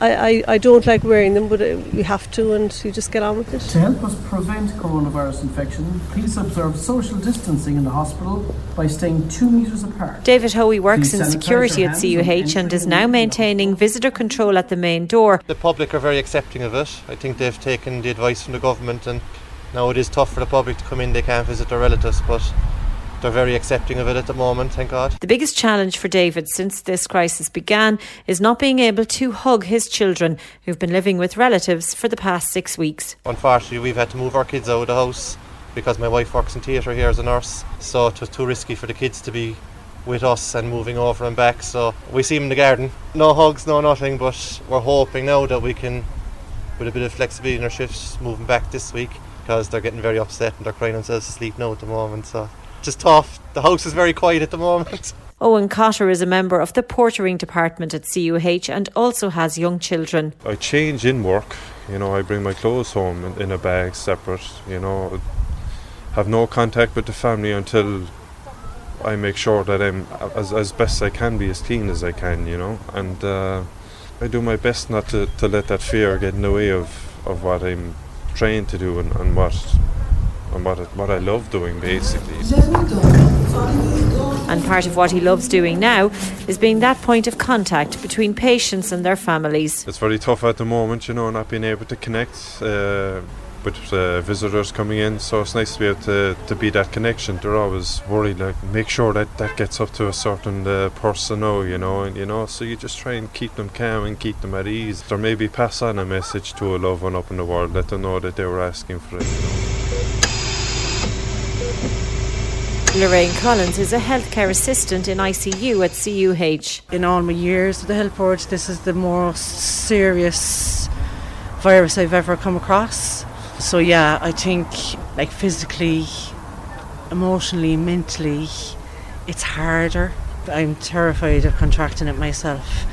I, I, I don't like wearing them, but uh, we have to, and you just get on with it. To help us prevent coronavirus infection, please observe social distancing in the hospital by staying two metres apart. David Hoey works Please in security at hands when CUH and is now maintaining visitor control at the main door. The public are very accepting of it. I think they've taken the advice from the government, and now it is tough for the public to come in. They can't visit their relatives, but they're very accepting of it at the moment, thank God. The biggest challenge for David since this crisis began is not being able to hug his children who've been living with relatives for the past six weeks. Unfortunately, we've had to move our kids out of the house because my wife works in theatre here as a nurse, so it was too risky for the kids to be with us and moving over and back. So we see them in the garden. No hugs, no nothing, but we're hoping now that we can, with a bit of flexibility in our shifts, moving back this week because they're getting very upset and they're crying themselves to sleep now at the moment. So just tough. The house is very quiet at the moment. Owen Cotter is a member of the portering department at CUH and also has young children. I change in work. You know, I bring my clothes home in, in a bag separate. You know, have no contact with the family until I make sure that I'm as as best I can be as clean as I can. You know, and uh, I do my best not to, to let that fear get in the way of, of what I'm trying to do and, and what and what I, what I love doing basically. And part of what he loves doing now is being that point of contact between patients and their families. It's very tough at the moment, you know, not being able to connect uh, with uh, visitors coming in. So it's nice to be able to, to be that connection. They're always worried, like make sure that that gets up to a certain uh, person you know, and you know. So you just try and keep them calm and keep them at ease, or maybe pass on a message to a loved one up in the world, let them know that they were asking for it. You know. Lorraine Collins is a healthcare assistant in ICU at CUH. In all my years with the health board, this is the most serious virus I've ever come across. So yeah, I think like physically, emotionally, mentally, it's harder. I'm terrified of contracting it myself.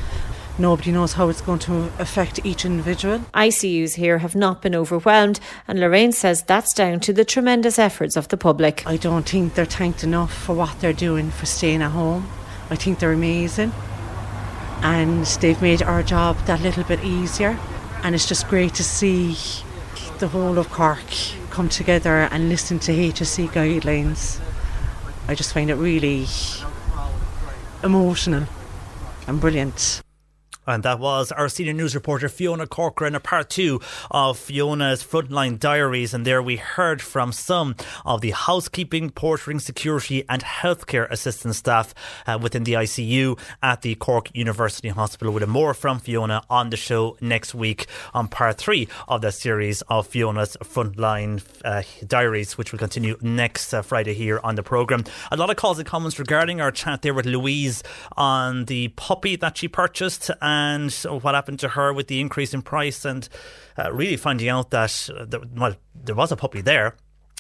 Nobody knows how it's going to affect each individual. ICUs here have not been overwhelmed, and Lorraine says that's down to the tremendous efforts of the public. I don't think they're thanked enough for what they're doing for staying at home. I think they're amazing, and they've made our job that little bit easier. And it's just great to see the whole of Cork come together and listen to HSE guidelines. I just find it really emotional and brilliant. And that was our senior news reporter Fiona Corcoran, a part two of Fiona's Frontline Diaries. And there we heard from some of the housekeeping, portering, security, and healthcare assistant staff uh, within the ICU at the Cork University Hospital. We'll more from Fiona on the show next week on part three of the series of Fiona's Frontline uh, Diaries, which will continue next uh, Friday here on the programme. A lot of calls and comments regarding our chat there with Louise on the puppy that she purchased and what happened to her with the increase in price, and uh, really finding out that uh, well, there was a puppy there.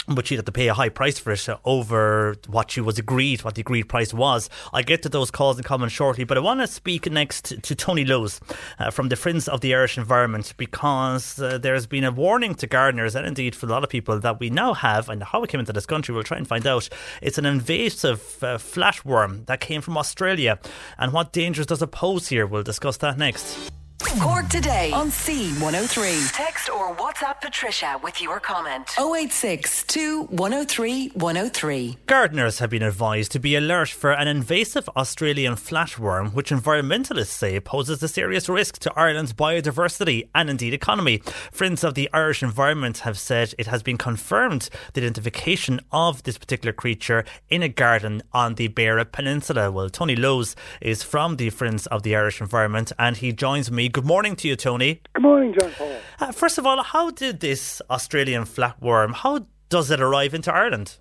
But she'd have to pay a high price for it over what she was agreed, what the agreed price was. I'll get to those calls and comments shortly, but I want to speak next to Tony Lowes uh, from the Friends of the Irish Environment because uh, there's been a warning to gardeners and indeed for a lot of people that we now have, and how it came into this country, we'll try and find out. It's an invasive uh, flatworm that came from Australia, and what dangers does it pose here? We'll discuss that next. Cork today on C103. Text or WhatsApp Patricia with your comment. 086 103 103. Gardeners have been advised to be alert for an invasive Australian flatworm, which environmentalists say poses a serious risk to Ireland's biodiversity and indeed economy. Friends of the Irish Environment have said it has been confirmed the identification of this particular creature in a garden on the Beara Peninsula. Well, Tony Lowes is from the Friends of the Irish Environment and he joins me. Good morning to you, Tony. Good morning, John Paul. Uh, first of all, how did this Australian flatworm, how does it arrive into Ireland?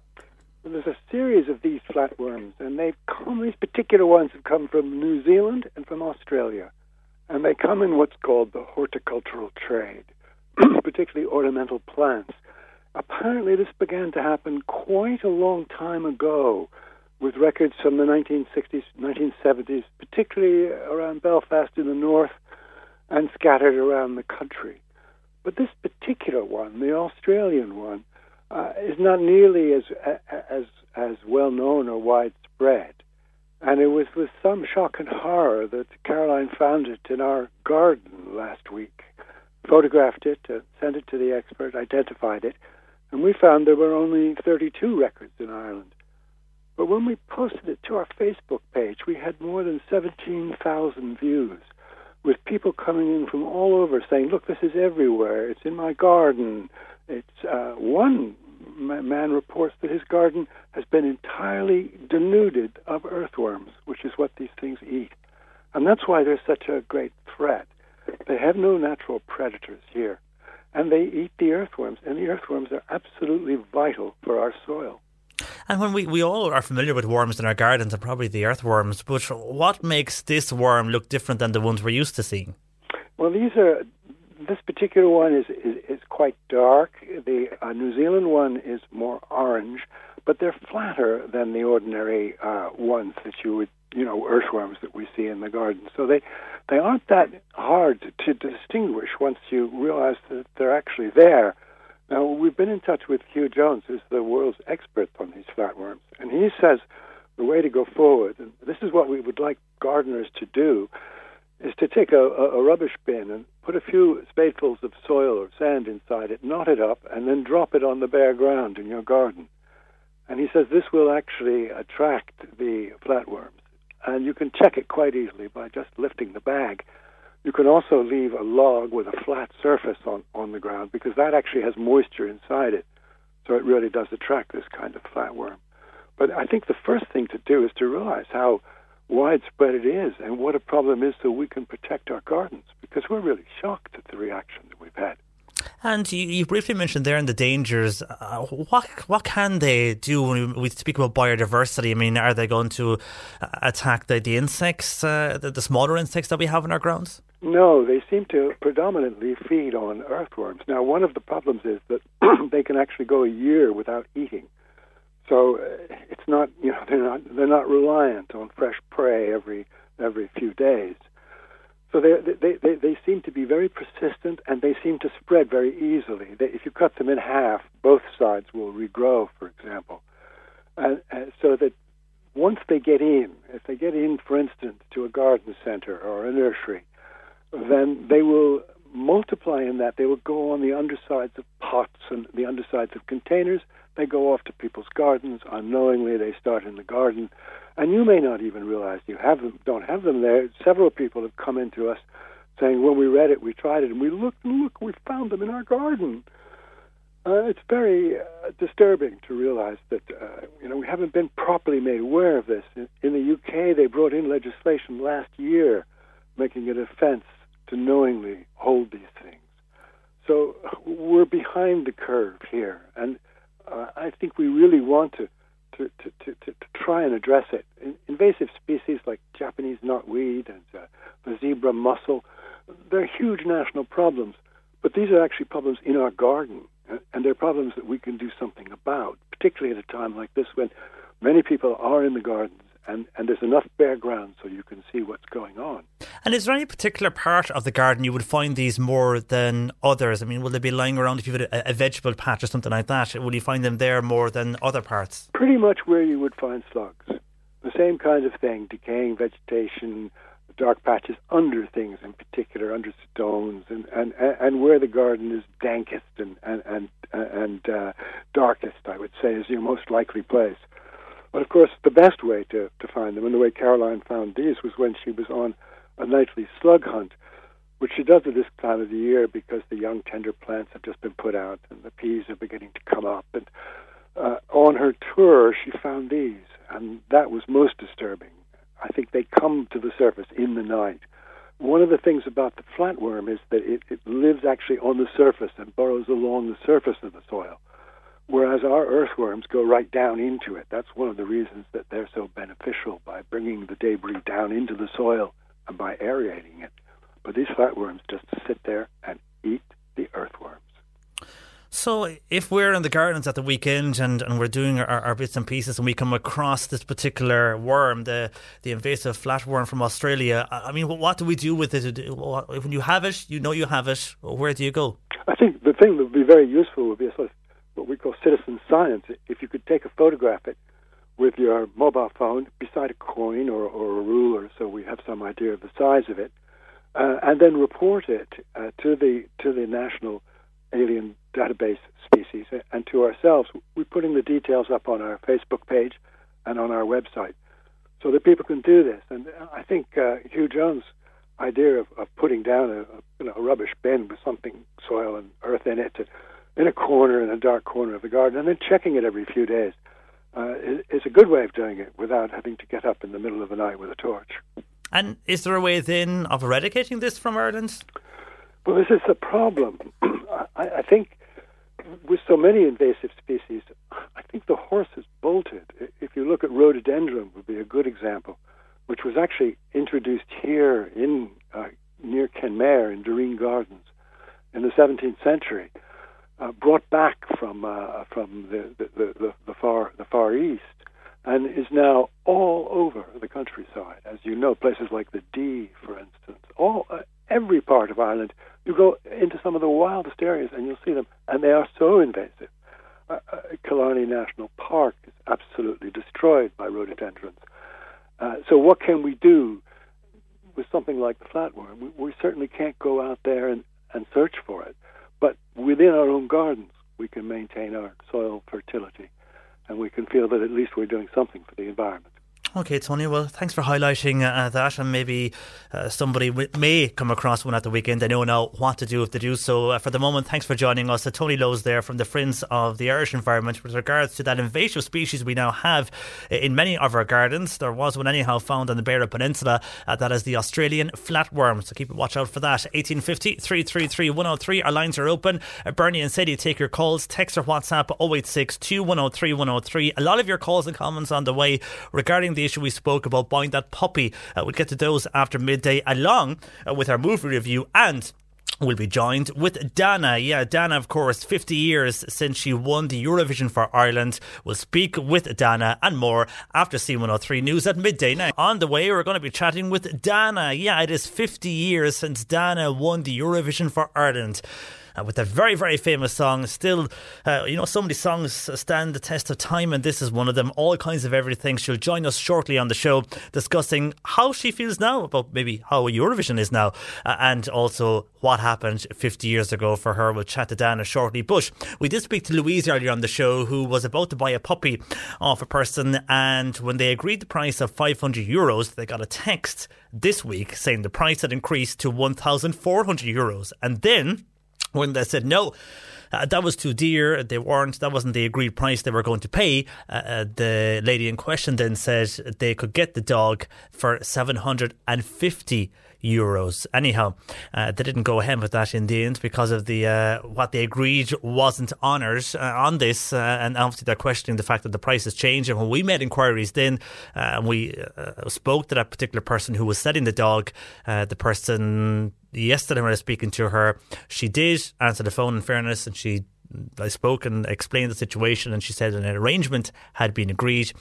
Well, there's a series of these flatworms, and they've come, these particular ones have come from New Zealand and from Australia. And they come in what's called the horticultural trade, particularly ornamental plants. Apparently, this began to happen quite a long time ago with records from the 1960s, 1970s, particularly around Belfast in the north and scattered around the country. But this particular one, the Australian one, uh, is not nearly as as as well known or widespread. And it was with some shock and horror that Caroline found it in our garden last week. Photographed it, uh, sent it to the expert, identified it, and we found there were only 32 records in Ireland. But when we posted it to our Facebook page, we had more than 17,000 views, with people coming in from all over saying, "Look, this is everywhere. It's in my garden." It's uh, one man reports that his garden has been entirely denuded of earthworms, which is what these things eat. And that's why they're such a great threat. They have no natural predators here, and they eat the earthworms, and the earthworms are absolutely vital for our soil. And when we, we all are familiar with worms in our gardens and probably the earthworms, but what makes this worm look different than the ones we're used to seeing? Well, these are this particular one is, is, is quite dark. The uh, New Zealand one is more orange, but they're flatter than the ordinary uh, ones that you would, you know, earthworms that we see in the garden. So they they aren't that hard to, to distinguish once you realize that they're actually there. Now we've been in touch with Hugh Jones, who's the world's expert on these flatworms, and he says the way to go forward, and this is what we would like gardeners to do, is to take a, a, rubbish bin and put a few spadefuls of soil or sand inside it, knot it up, and then drop it on the bare ground in your garden. And he says this will actually attract the flatworms. And you can check it quite easily by just lifting the bag. You can also leave a log with a flat surface on, on the ground because that actually has moisture inside it. So it really does attract this kind of flatworm. But I think the first thing to do is to realize how widespread it is and what a problem is so we can protect our gardens because we're really shocked at the reaction that we've had. And you, you briefly mentioned there in the dangers. Uh, what what can they do when we, speak about biodiversity? I mean, are they going to uh, attack the, the insects, uh, the, the smaller insects that we have in our grounds? No, they seem to predominantly feed on earthworms. Now, one of the problems is that they can actually go a year without eating. So uh, it's not you know they're not they're not reliant on fresh prey every every few days. So they they they, they seem to be very persistent and they seem to spread very easily. They, if you cut them in half, both sides will regrow, for example. And, and so that once they get in, if they get in, for instance, to a garden center or a nursery, then they will multiply in that. They will go on the undersides of pots and the undersides of containers they go off to people's gardens unknowingly. They start in the garden, and you may not even realize you have them, don't have them there. Several people have come into us saying, when we read it, we tried it, and we looked and look, we found them in our garden. Uh, it's very uh, disturbing to realize that uh, you know we haven't been properly made aware of this. In, in the UK, they brought in legislation last year making it offence to knowingly hold these things. So we're behind the curve here, and uh, I think we really want to to, to, to, to, try and address it. In, invasive species like Japanese knotweed and uh, the zebra mussel, they're huge national problems, but these are actually problems in our garden, uh, and they're problems that we can do something about, particularly at a time like this when many people are in the gardens and, and there's enough bare ground so you can see what's going on. And is there any particular part of the garden you would find these more than others? I mean, will they be lying around if you had a, a vegetable patch or something like that? Will you find them there more than other parts? Pretty much where you would find slugs. The same kind of thing, decaying vegetation, dark patches under things in particular, under stones, and, and, and where the garden is dankest and, and, and, and uh, darkest, I would say, is your most likely place. But of course, the best way to, to find them, and the way Caroline found these, was when she was on a nightly slug hunt, which she does at this time of the year because the young tender plants have just been put out and the peas are beginning to come up. And uh, on her tour, she found these, and that was most disturbing. I think they come to the surface in the night. One of the things about the flatworm is that it, it lives actually on the surface and burrows along the surface of the soil whereas our earthworms go right down into it. That's one of the reasons that they're so beneficial by bringing the debris down into the soil and by aerating it. But these flatworms just sit there and eat the earthworms. So, if we're in the gardens at the weekend and, and we're doing our, our, bits and pieces and we come across this particular worm, the, the invasive flatworm from Australia, I mean, what do we do with it? When you have it, you know you have it, where do you go? I think the thing that would be very useful would be a sort of what we call citizen science. If you could take a photograph it with your mobile phone beside a coin or, or a ruler, so we have some idea of the size of it, uh, and then report it uh, to the to the national alien database species and to ourselves. We're putting the details up on our Facebook page and on our website so that people can do this. And I think uh, Hugh Jones' idea of, of putting down a, a, you know, a rubbish bin with something, soil and earth in it, to, in a corner, in a dark corner of the garden, and then checking it every few days uh, is, is a good way of doing it without having to get up in the middle of the night with a torch. And is there a way then of eradicating this from Ireland? Well, this is the problem. I, I think with so many invasive species, I think the horse has bolted. If you look at rhododendron, would be a good example, which was actually introduced here in uh, near Kenmare in Derreen Gardens in the 17th century, uh, brought back from uh, from the, the, the, the far the far east, and is now all over the countryside. As you know, places like the Dee, for instance, all uh, every part of Ireland. You go into some of the wildest areas, and you'll see them, and they are so invasive. Uh, uh, Killarney National Park is absolutely destroyed by rhododendrons. Uh, so, what can we do with something like the flatworm? We, we certainly can't go out there and, and search for it, but within our own gardens, we can maintain our soil fertility, and we can feel that at least we're doing something for the environment. Okay, Tony. Well, thanks for highlighting uh, that, and maybe uh, somebody w- may come across one at the weekend. They know now what to do if they do. So, uh, for the moment, thanks for joining us. Uh, Tony Lowes there from the Friends of the Irish Environment with regards to that invasive species we now have in many of our gardens. There was one anyhow found on the Beara Peninsula. Uh, that is the Australian flatworm. So keep a watch out for that. 1850 333 103. Our lines are open. Uh, Bernie and Sadie take your calls. Text or WhatsApp 086 2103 103. A lot of your calls and comments on the way regarding the issue we spoke about buying that puppy. Uh, we'll get to those after midday, along uh, with our movie review and We'll be joined with Dana. Yeah, Dana, of course, 50 years since she won the Eurovision for Ireland. We'll speak with Dana and more after C103 News at midday. Now, on the way, we're going to be chatting with Dana. Yeah, it is 50 years since Dana won the Eurovision for Ireland uh, with a very, very famous song. Still, uh, you know, so many songs stand the test of time, and this is one of them. All kinds of everything. She'll join us shortly on the show discussing how she feels now about maybe how Eurovision is now, uh, and also what happened 50 years ago for her. We'll chat to Dana shortly. But we did speak to Louise earlier on the show, who was about to buy a puppy off a person, and when they agreed the price of 500 euros, they got a text this week saying the price had increased to 1,400 euros, and then when they said no. Uh, that was too dear. They weren't. That wasn't the agreed price they were going to pay. Uh, uh, the lady in question then said they could get the dog for seven hundred and fifty euros. Anyhow, uh, they didn't go ahead with that in the end because of the uh, what they agreed wasn't honoured uh, on this, uh, and obviously they're questioning the fact that the price has changed. And when we made inquiries, then uh, we spoke to that particular person who was selling the dog. the person yesterday when I was speaking to her, she did answer the phone in fairness, and she I spoke and explained the situation, and she said an arrangement had been agreed.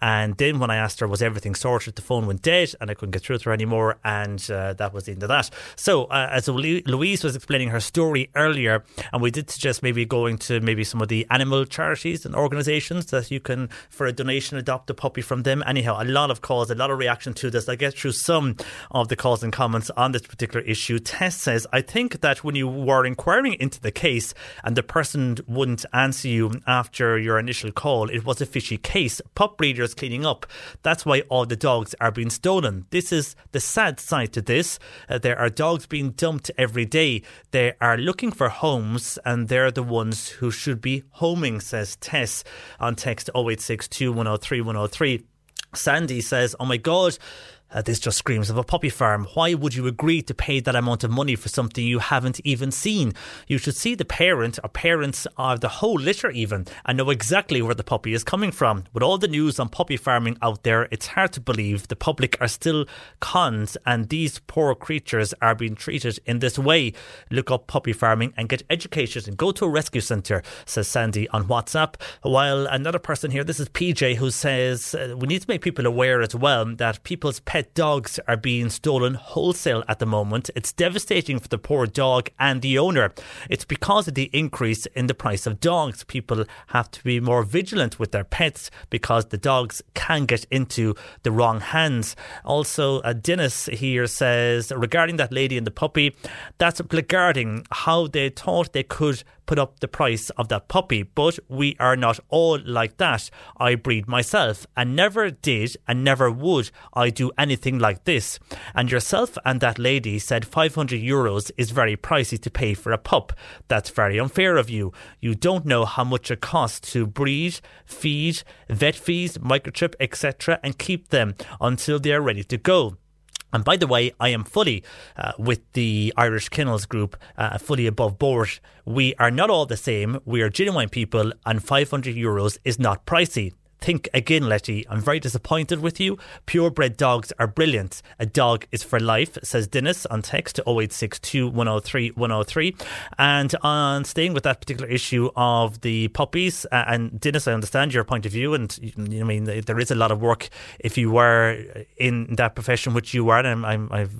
And then when I asked her, was everything sorted, the phone went dead, and I couldn't get through to her anymore, and uh, that was the end of that. So, uh, as Louise was explaining her story earlier, and we did suggest maybe going to maybe some of the animal charities and organisations that you can, for a donation, adopt a puppy from them. Anyhow, a lot of calls, a lot of reaction to this. I get through some of the calls and comments on this particular issue. Tess says, I think that when you were inquiring into the case and the person person wouldn't answer you after your initial call, it was a fishy case. Pup breeders cleaning up. That's why all the dogs are being stolen. This is the sad side to this. Uh, there are dogs being dumped every day. They are looking for homes and they're the ones who should be homing, says Tess on text 0862 103 103. Sandy says, Oh my God, uh, this just screams of a puppy farm. Why would you agree to pay that amount of money for something you haven't even seen? You should see the parent or parents of the whole litter even and know exactly where the puppy is coming from. With all the news on puppy farming out there, it's hard to believe the public are still cons and these poor creatures are being treated in this way. Look up puppy farming and get educated and go to a rescue centre, says Sandy on WhatsApp. While another person here, this is PJ, who says uh, we need to make people aware as well that people's pets dogs are being stolen wholesale at the moment. It's devastating for the poor dog and the owner. It's because of the increase in the price of dogs. People have to be more vigilant with their pets because the dogs can get into the wrong hands. Also, uh, Dennis here says regarding that lady and the puppy, that's regarding how they thought they could put up the price of that puppy. But we are not all like that. I breed myself and never did and never would I do anything like this. And yourself and that lady said 500 euros is very pricey to pay for a pup. That's very unfair of you. You don't know how much it costs to breed, feed, vet fees, microchip, etc., and keep them until they are ready to go. And by the way, I am fully uh, with the Irish Kennels Group, uh, fully above board. We are not all the same. We are genuine people, and 500 euros is not pricey think again, Letty, I'm very disappointed with you. Purebred dogs are brilliant. A dog is for life, says Dennis on text to 0862 103 103. And on staying with that particular issue of the puppies, uh, and Dennis, I understand your point of view, and you know, I mean, there is a lot of work if you were in that profession, which you were, and I'm, i have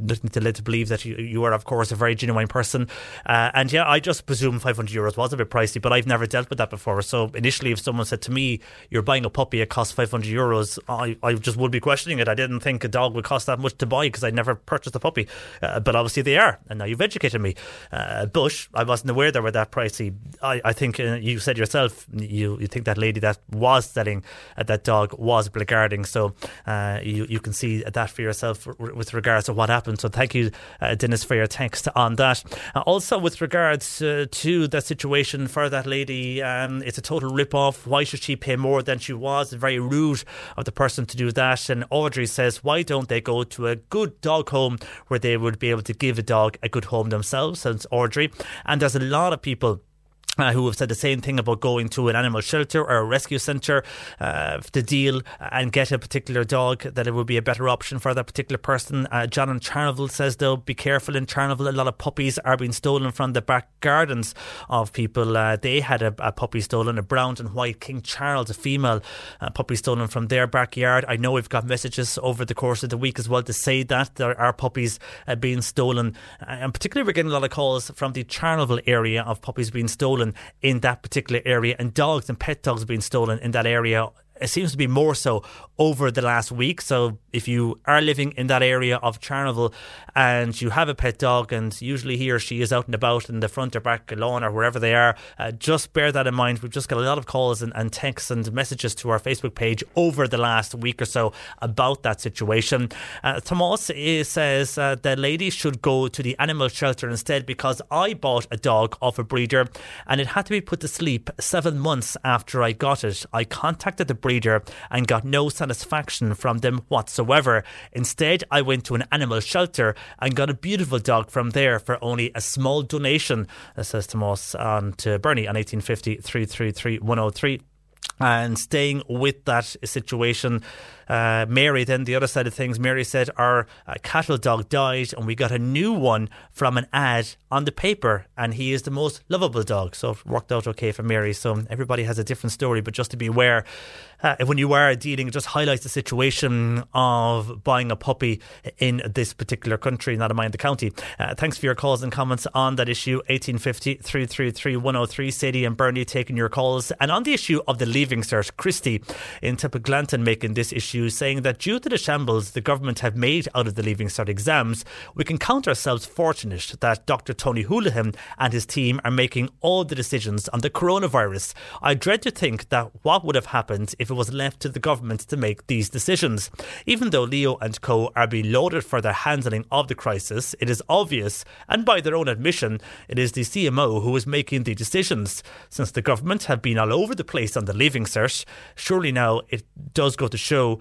nothing to lead to believe that you, you are, of course, a very genuine person. Uh, and yeah, I just presume 500 euros was a bit pricey, but I've never dealt with that before. So initially, if someone said to me, you're you're buying a puppy, it costs 500 euros, I, I just would be questioning it. I didn't think a dog would cost that much to buy because I never purchased a puppy. Uh, but obviously they are, and now you've educated me. Uh, but I wasn't aware they were that pricey. I, I think uh, you said yourself, you, you think that lady that was selling uh, that dog was blackguarding. So uh, you, you can see that for yourself with regards to what happened. So thank you, uh, Dennis, for your text on that. also, with regards to the situation for that lady, um, it's a total rip off. Why should she pay more than than she was. Very rude of the person to do that. And Audrey says, why don't they go to a good dog home where they would be able to give a dog a good home themselves? Says Audrey. And there's a lot of people uh, who have said the same thing about going to an animal shelter or a rescue centre uh, to deal and get a particular dog, that it would be a better option for that particular person. Uh, John in Charleville says, though, be careful in Charleville. A lot of puppies are being stolen from the back gardens of people. Uh, they had a, a, puppy stolen, a brown and white King Charles, a female uh, puppy stolen from their backyard. I know we've got messages over the course of the week as well to say that there are puppies uh, being stolen. and particularly, we're getting a lot of calls from the Charleville area of puppies being stolen stolen in that particular area, and dogs and pet dogs being stolen in that area it seems to be more so over the last week. So if you are living in that area of Charleville and you have a pet dog, and usually he or she is out and about in the front or back lawn or wherever they are, uh, just bear that in mind. We've just got a lot of calls and, and, texts and messages to our Facebook page over the last week or so about that situation. Uh, Tomas is, says uh, the lady should go to the animal shelter instead because I bought a dog off a breeder and it had to be put to sleep seven months after I got it. I contacted the breeder and got no satisfaction from them whatsoever. However, instead, I went to an animal shelter and got a beautiful dog from there for only a small donation, uh, says Tomas on to Bernie on 1850 333 103 and staying with that situation. Uh, Mary, then the other side of things, Mary said our uh, cattle dog died and we got a new one from an ad on the paper and he is the most lovable dog. So it worked out okay for Mary. So everybody has a different story, but just to be aware, uh, when you are dealing, it just highlights the situation of buying a puppy in this particular country, not in mind the county. Uh, thanks for your calls and comments on that issue. 1850 333 103. Sadie and Bernie taking your calls. And on the issue of the leaving cert, Christy in Tipperglanton making this issue, saying that due to the shambles the government have made out of the leaving cert exams, we can count ourselves fortunate that Dr. Tony Holohan and his team are making all the decisions on the coronavirus. I dread to think that what would have happened if it was left to the government to make these decisions. Even though Leo and co are being lauded for their handling of the crisis, it is obvious, and by their own admission, it is the CMO who is making the decisions. Since the government have been all over the place on the leaving cert, surely now it does go to show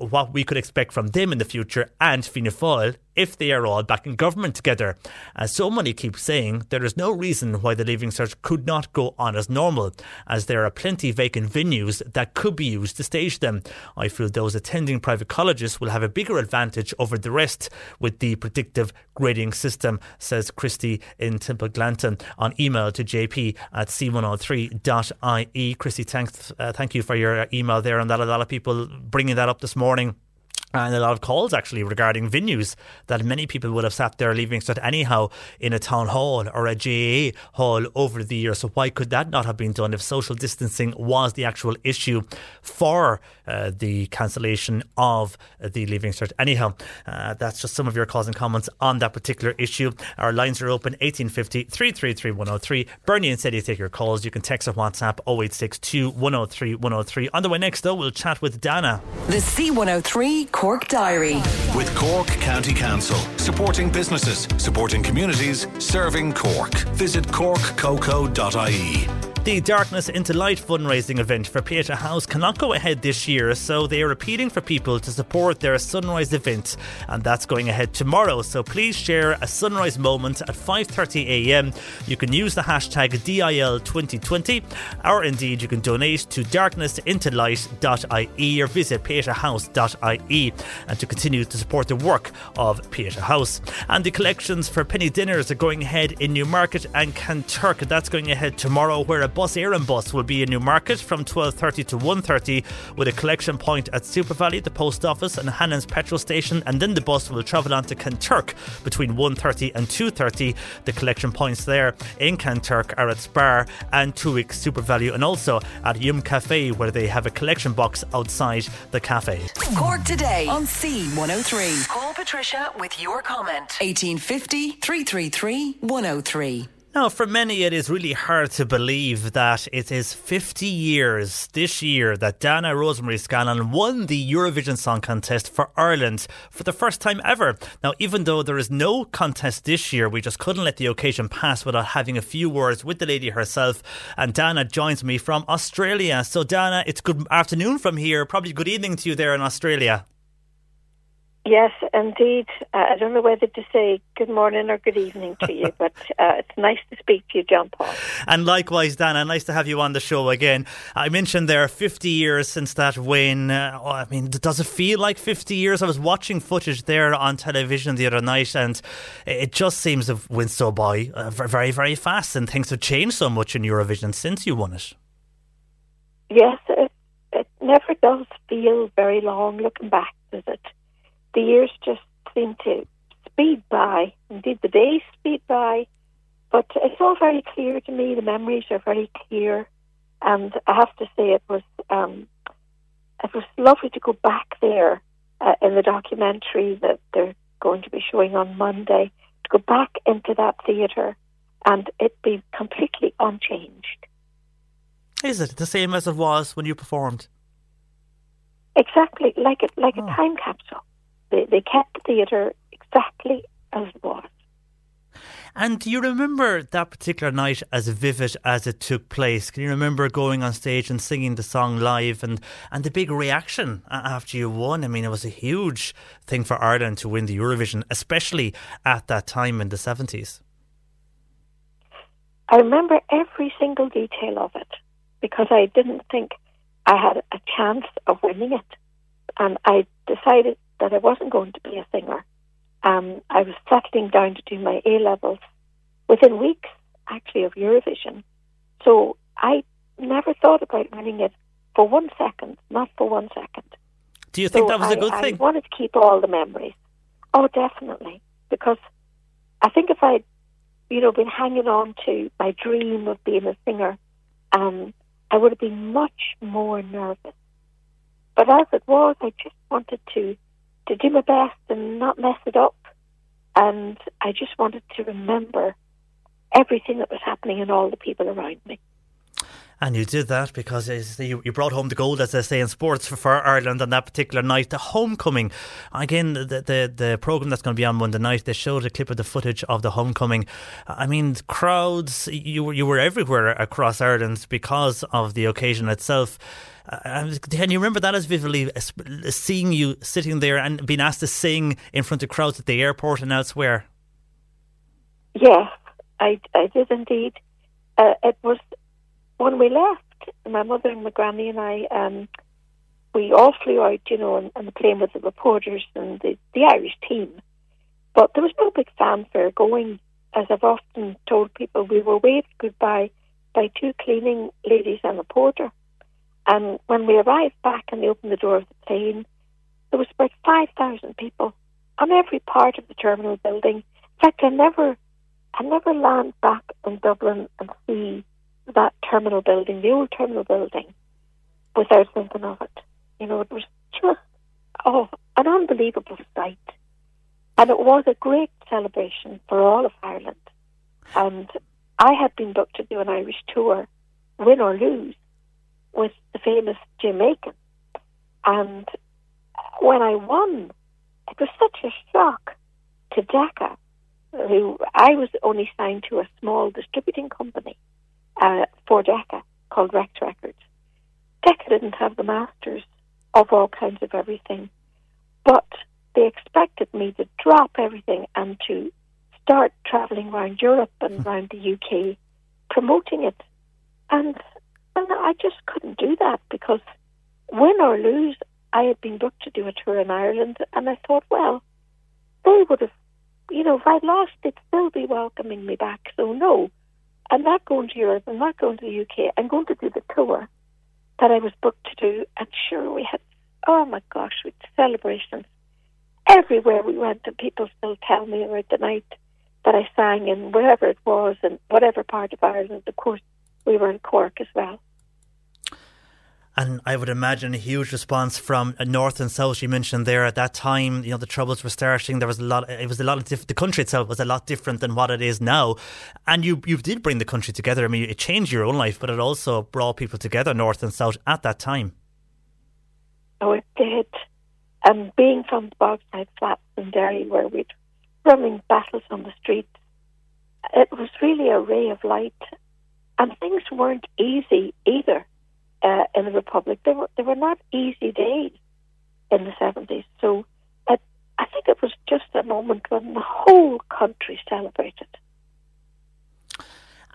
what we could expect from them in the future and Fianna Fáil if they are all back in government together. As so many keep saying, there is no reason why the Leaving Cert could not go on as normal, as there are plenty vacant venues that could be used to stage them. I feel those attending private colleges will have a bigger advantage over the rest with the predictive grading system, says Christy in Temple Tipperglanton on email to jp at c103.ie. Christy, thanks, uh, thank you for your email there and that. A lot of people bringing that up this morning morning and a lot of calls actually regarding venues that many people would have sat their leaving Cert anyhow in a town hall or a GAA hall over the years. So why could that not have been done if social distancing was the actual issue for uh, the cancellation of the leaving Cert anyhow? Uh, that's just some of your calls and comments on that particular issue. Our lines are open 1850 333 103. Bernie and Sadie take your calls. You can text or WhatsApp 0862 103 103. On the way next though, we'll chat with Dana. The C103 Cork Diary. With Cork County Council, supporting businesses, supporting communities, serving Cork. Visit corkcoco.ie. The Darkness into Light fundraising event for Pieta House cannot go ahead this year, so they are appealing for people to support their sunrise event, and that's going ahead tomorrow. So please share a sunrise moment at 5:30 a.m. You can use the hashtag DIL2020, or indeed you can donate to darknessintolight.ie or visit pietahouse.ie, and to continue to support the work of Pieta House. And the collections for penny dinners are going ahead in Newmarket and Kanturk. That's going ahead tomorrow, where a bus Éireann bus will be in Newmarket from 12.30 to 1.30 with a collection point at SuperValu, the post office and Hannon's petrol station and then the bus will travel on to Kanturk between 1.30 and 2.30. The collection points there in Kanturk are at Spar and Tuick SuperValu and also at Yum Cafe where they have a collection box outside the cafe. Cork today on C103. Call Patricia with your comment. 1850 333 103. Now, for many, it is really hard to believe that it is 50 years this year that Dana Rosemary Scallon won the Eurovision Song Contest for Ireland for the first time ever. Now, even though there is no contest this year, we just couldn't let the occasion pass without having a few words with the lady herself. And Dana joins me from Australia. So, Dana, it's good afternoon from here. Probably good evening to you there in Australia. Yes, indeed. Uh, I don't know whether to say good morning or good evening to you, but uh, it's nice to speak to you, John Paul. And likewise, Dana, nice to have you on the show again. I mentioned there 50 years since that win. Uh, oh, I mean, does it feel like 50 years? I was watching footage there on television the other night, and it just seems to have went so by uh, very, very fast, and things have changed so much in Eurovision since you won it. Yes, it, it never does feel very long looking back, does it? The years just seem to speed by. Indeed, the days speed by. But it's all very clear to me. The memories are very clear, and I have to say it was um, it was lovely to go back there uh, in the documentary that they're going to be showing on Monday. To go back into that theatre and it be completely unchanged. Is it the same as it was when you performed? Exactly, like it, like oh. a time capsule. They, they kept the theatre exactly as it was. And do you remember that particular night as vivid as it took place? Can you remember going on stage and singing the song live and, and the big reaction after you won? I mean, it was a huge thing for Ireland to win the Eurovision, especially at that time in the 70s. I remember every single detail of it because I didn't think I had a chance of winning it. And I decided that I wasn't going to be a singer. Um, I was settling down to do my A levels within weeks, actually, of Eurovision. So I never thought about winning it for one second, not for one second. Do you think so that was a good I, thing? I wanted to keep all the memories. Oh, definitely. Because I think if I'd, you know, been hanging on to my dream of being a singer, um, I would have been much more nervous. But as it was, I just wanted to to do my best and not mess it up. And I just wanted to remember everything that was happening and all the people around me. And you did that because you, brought home the gold, as they say in sports, for, Ireland on that particular night. The homecoming, again, the, the, the programme that's going to be on Monday night, they showed a clip of the footage of the homecoming. I mean, crowds, you you were everywhere across Ireland because of the occasion itself. Uh, can you remember that as vividly, as seeing you sitting there and being asked to sing in front of crowds at the airport and elsewhere? Yes, I, I did indeed. Uh, it was when we left, my mother and my granny and I, um, we all flew out, you know, on the plane with the reporters and the, the Irish team. But there was no big fanfare going. As I've often told people, we were waved goodbye by two cleaning ladies and a porter. And when we arrived back and they opened the door of the plane, there was about 5,000 people on every part of the terminal building. In fact, I never, I never land back in Dublin and see that terminal building, the old terminal building, without thinking of it. You know, it was just, oh, an unbelievable sight. And it was a great celebration for all of Ireland. And I had been booked to do an Irish tour, win or lose, with the famous Jim Aiken. And when I won, it was such a shock to Decca, who I was only signed to a small distributing company uh, for Decca called Rex Records. Decca didn't have the masters of all kinds of everything, but they expected me to drop everything and to start traveling around Europe and around the UK promoting it. And, and I just couldn't do that because win or lose, I had been booked to do a tour in Ireland, and I thought, well, they would have, you know, if I'd lost, they'd still be welcoming me back. So no, I'm not going to Europe. I'm not going to the UK. I'm going to do the tour that I was booked to do. And sure, we had, oh my gosh, we had celebrations everywhere we went, and people still tell me about the night that I sang in wherever it was, and whatever part of Ireland. Of course, we were in Cork as well. And I would imagine a huge response from north and south. You mentioned there at that time, you know, the troubles were starting. There was a lot. It was a lot of diff- the country itself was a lot different than what it is now. And you you did bring the country together. I mean, it changed your own life, but it also brought people together, north and south, at that time. Oh, it did. And being from the Bogside Flats in Derry, where we'd running battles on the streets, it was really a ray of light. And things weren't easy either uh, in the Republic. They were they were not easy days in the seventies. So uh, I think it was just a moment when the whole country celebrated.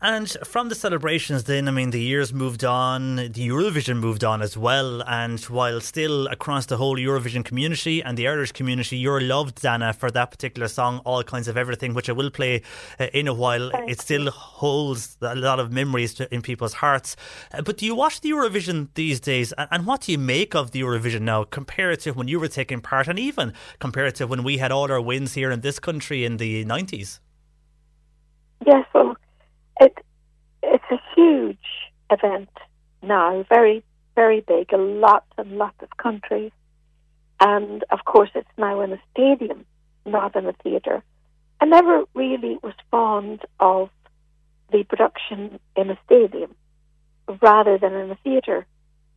And from the celebrations, then, I mean, the years moved on, the Eurovision moved on as well. And while still across the whole Eurovision community and the Irish community, you're loved, Dana, for that particular song, All Kinds of Everything, which I will play uh, in a while. It still holds a lot of memories to, in people's hearts. Uh, but do you watch the Eurovision these days? And, and what do you make of the Eurovision now, compared to when you were taking part, and even compared to when we had all our wins here in this country in the 90s? Yes, well, it it's a huge event now, very very big, a lot and lots of countries, and of course it's now in a stadium, not in a theatre. I never really was fond of the production in a stadium rather than in a theatre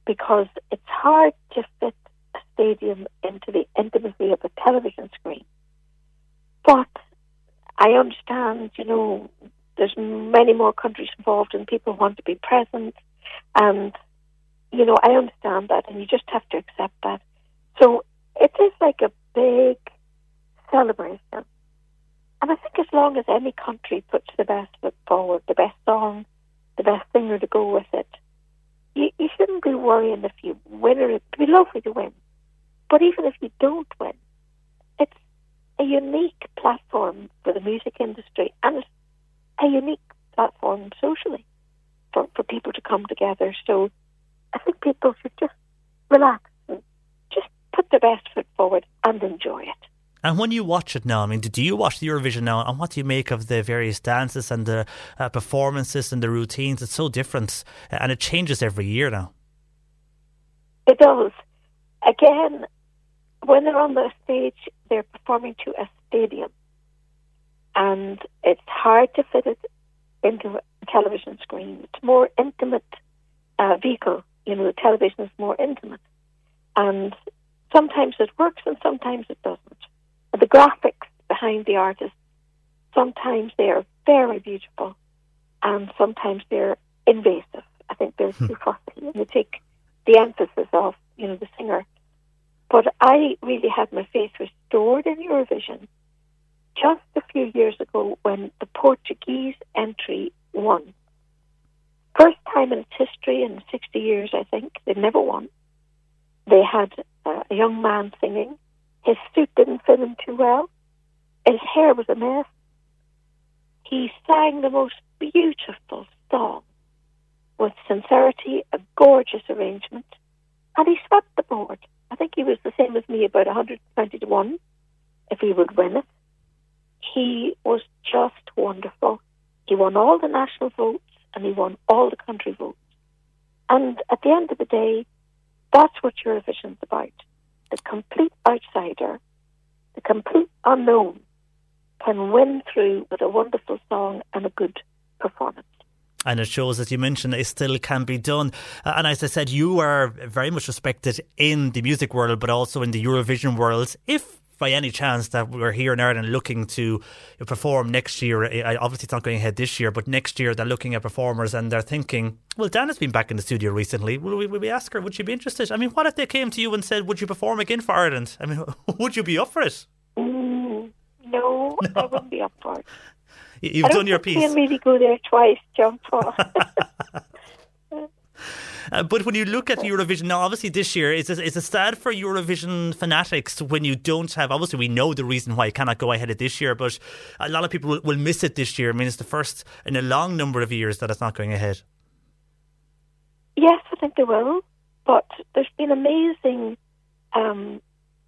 because it's hard to fit a stadium into the intimacy of a television screen. But I understand, you know, there's many more countries involved and people want to be present. And, you know, I understand that and you just have to accept that. So it is like a big celebration. And I think as long as any country puts the best foot forward, the best song, the best singer to go with it, you, you shouldn't be worrying if you win or it'd be lovely to win. But even if you don't win, it's a unique platform for the music industry and it's a unique platform socially for, for people to come together. So I think people should just relax and just put their best foot forward and enjoy it. And when you watch it now, I mean, do you watch the Eurovision now? And what do you make of the various dances and the uh, performances and the routines? It's so different, uh, and it changes every year now. It does. Again, when they're on the stage, they're performing to a stadium, and it's hard to fit it into a television screen. It's more intimate uh, vehicle. You know, the television is more intimate, and sometimes it works and sometimes it doesn't. The graphics behind the artist sometimes they are very beautiful, and sometimes they're invasive. I think they're too fussy and they take the emphasis off you know the singer. But I really had my faith restored in Eurovision just a few years ago when the Portuguese entry won. First time in its history in 60 years, I think. They've never won. They had a young man singing. His suit didn't fit him too well. His hair was a mess. He sang the most beautiful song with sincerity, a gorgeous arrangement, and he swept the board. I think he was the same as me, about 120 to 1 if he would win it. He was just wonderful. He won all the national votes and he won all the country votes. And at the end of the day, that's what Eurovision's about. The complete outsider, the complete unknown, can win through with a wonderful song and a good performance and it shows, as you mentioned, it still can be done. Uh, and as I said, you are very much respected in the music world, but also in the Eurovision world. If by any chance that we're here in Ireland looking to perform next year, obviously it's not going ahead this year, but next year they're looking at performers and they're thinking, well, Dan has been back in the studio recently. Will we, will we ask her, would she be interested? I mean, what if they came to you and said, would you perform again for Ireland? I mean, would you be up for it? Mm, no, no, I wouldn't be up for it. You've done your piece. I really go there twice, John Paul. Uh, but when you look at Eurovision now, obviously this year it's a, it's a sad for Eurovision fanatics when you don't have. Obviously, we know the reason why it cannot go ahead of this year, but a lot of people will, will, miss it this year. I mean, it's the first in a long number of years that it's not going ahead. Yes, I think they will. But there's been amazing um,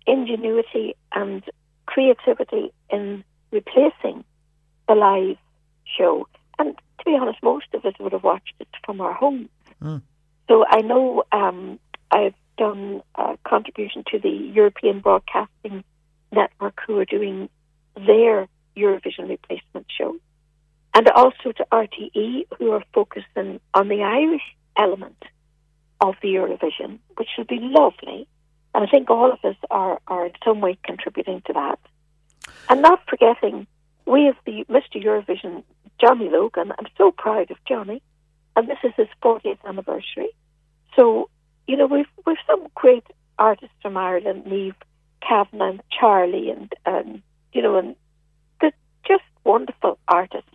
ingenuity and creativity in replacing the live show. And to be honest, most of us would have watched it from our homes. Mm. So I know um, I've done a contribution to the European Broadcasting Network who are doing their Eurovision replacement show. And also to RTE who are focusing on the Irish element of the Eurovision, which will be lovely. And I think all of us are, are in some way contributing to that. And not forgetting we have the Mr. Eurovision, Johnny Logan. I'm so proud of Johnny, and this is his 40th anniversary. So, you know, we've we've some great artists from Ireland, Niamh Kavanagh and Charlie, and um, you know, and the just wonderful artists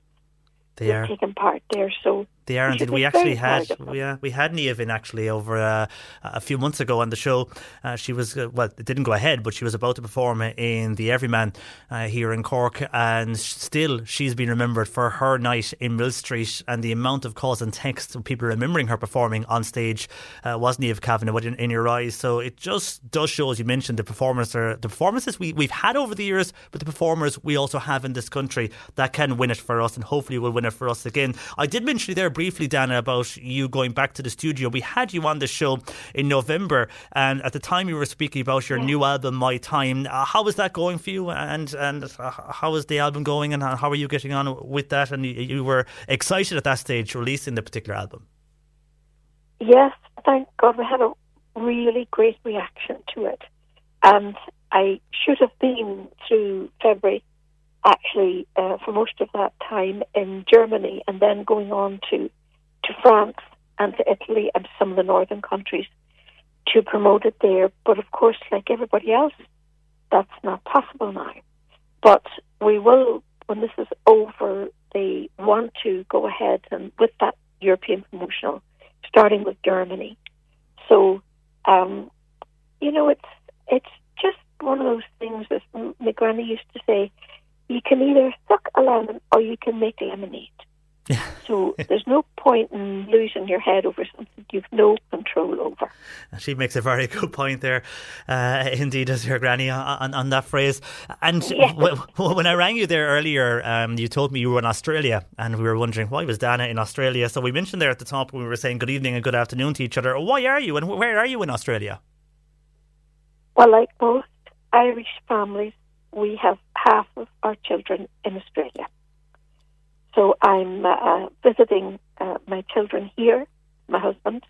they are taking part there. So they are indeed. We actually had we, uh, we had Niamh actually over uh, a few months ago on the show. Uh, she was uh, well, it didn't go ahead, but she was about to perform in the Everyman uh, here in Cork, and still she's been remembered for her night in Millstreet and the amount of calls and texts of people remembering her performing on stage uh, was Niamh Kavanagh in, in your eyes. So it just does show, as you mentioned, the performers are the performances we we've had over the years, but the performers we also have in this country that can win it for us, and hopefully will win it for us again. I did mention there briefly, Dana, about you going back to the studio. We had you on the show in November, and at the time you were speaking about your yeah. new album, My Time. Uh, how was that going for you, and and uh, how is the album going, and how are you getting on with that? And you, you were excited at that stage releasing the particular album. Yes, thank God we had a really great reaction to it, and I should have been through February actually uh, for most of that time in Germany and then going on to, to France and to Italy and some of the northern countries to promote it there. But of course, like everybody else, that's not possible now. But we will, when this is over, they want to go ahead and with that European promotional, starting with Germany. So, um, you know, it's it's just one of those things, that my granny used to say, you can either suck a lemon or you can make lemonade. so there's no point in losing your head over something you've no control over. She makes a very good point there, uh, indeed, as your granny on, on that phrase. And yeah. w- when I rang you there earlier, um, you told me you were in Australia, and we were wondering why was Dana in Australia. So we mentioned there at the top when we were saying good evening and good afternoon to each other. Why are you, and where are you in Australia? Well, like most Irish families, we have half of our children in Australia. So I'm uh, visiting uh, my children here, my husband,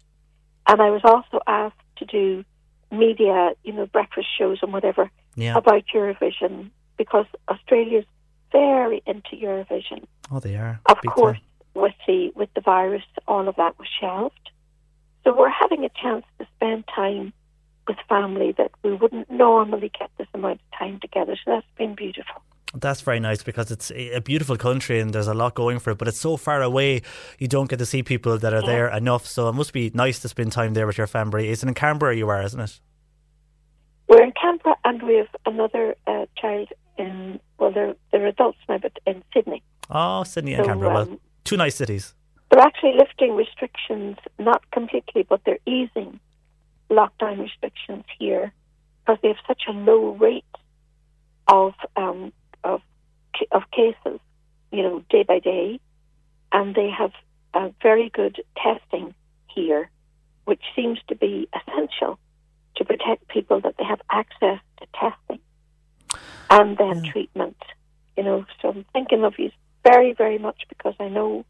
and I was also asked to do media, you know, breakfast shows and whatever yeah. about Eurovision because Australia's very into Eurovision. Oh, they are. Of course, with the with the virus, all of that was shelved. So we're having a chance to spend time with family that we wouldn't normally get this amount of time together. So that's been beautiful. That's very nice because it's a beautiful country and there's a lot going for it, but it's so far away you don't get to see people that are yeah. there enough. So it must be nice to spend time there with your family. It's in Canberra you are, isn't it? We're in Canberra and we have another uh, child in, well, they're, they're adults now, but in Sydney. Oh, Sydney so, and Canberra. Um, well, two nice cities. They're actually lifting restrictions, not completely, but they're easing lockdown restrictions here because they have such a low rate of um, of of cases, you know, day by day, and they have uh, very good testing here, which seems to be essential to protect people that they have access to testing and then treatment. You know, so I'm thinking of you very, very much because I know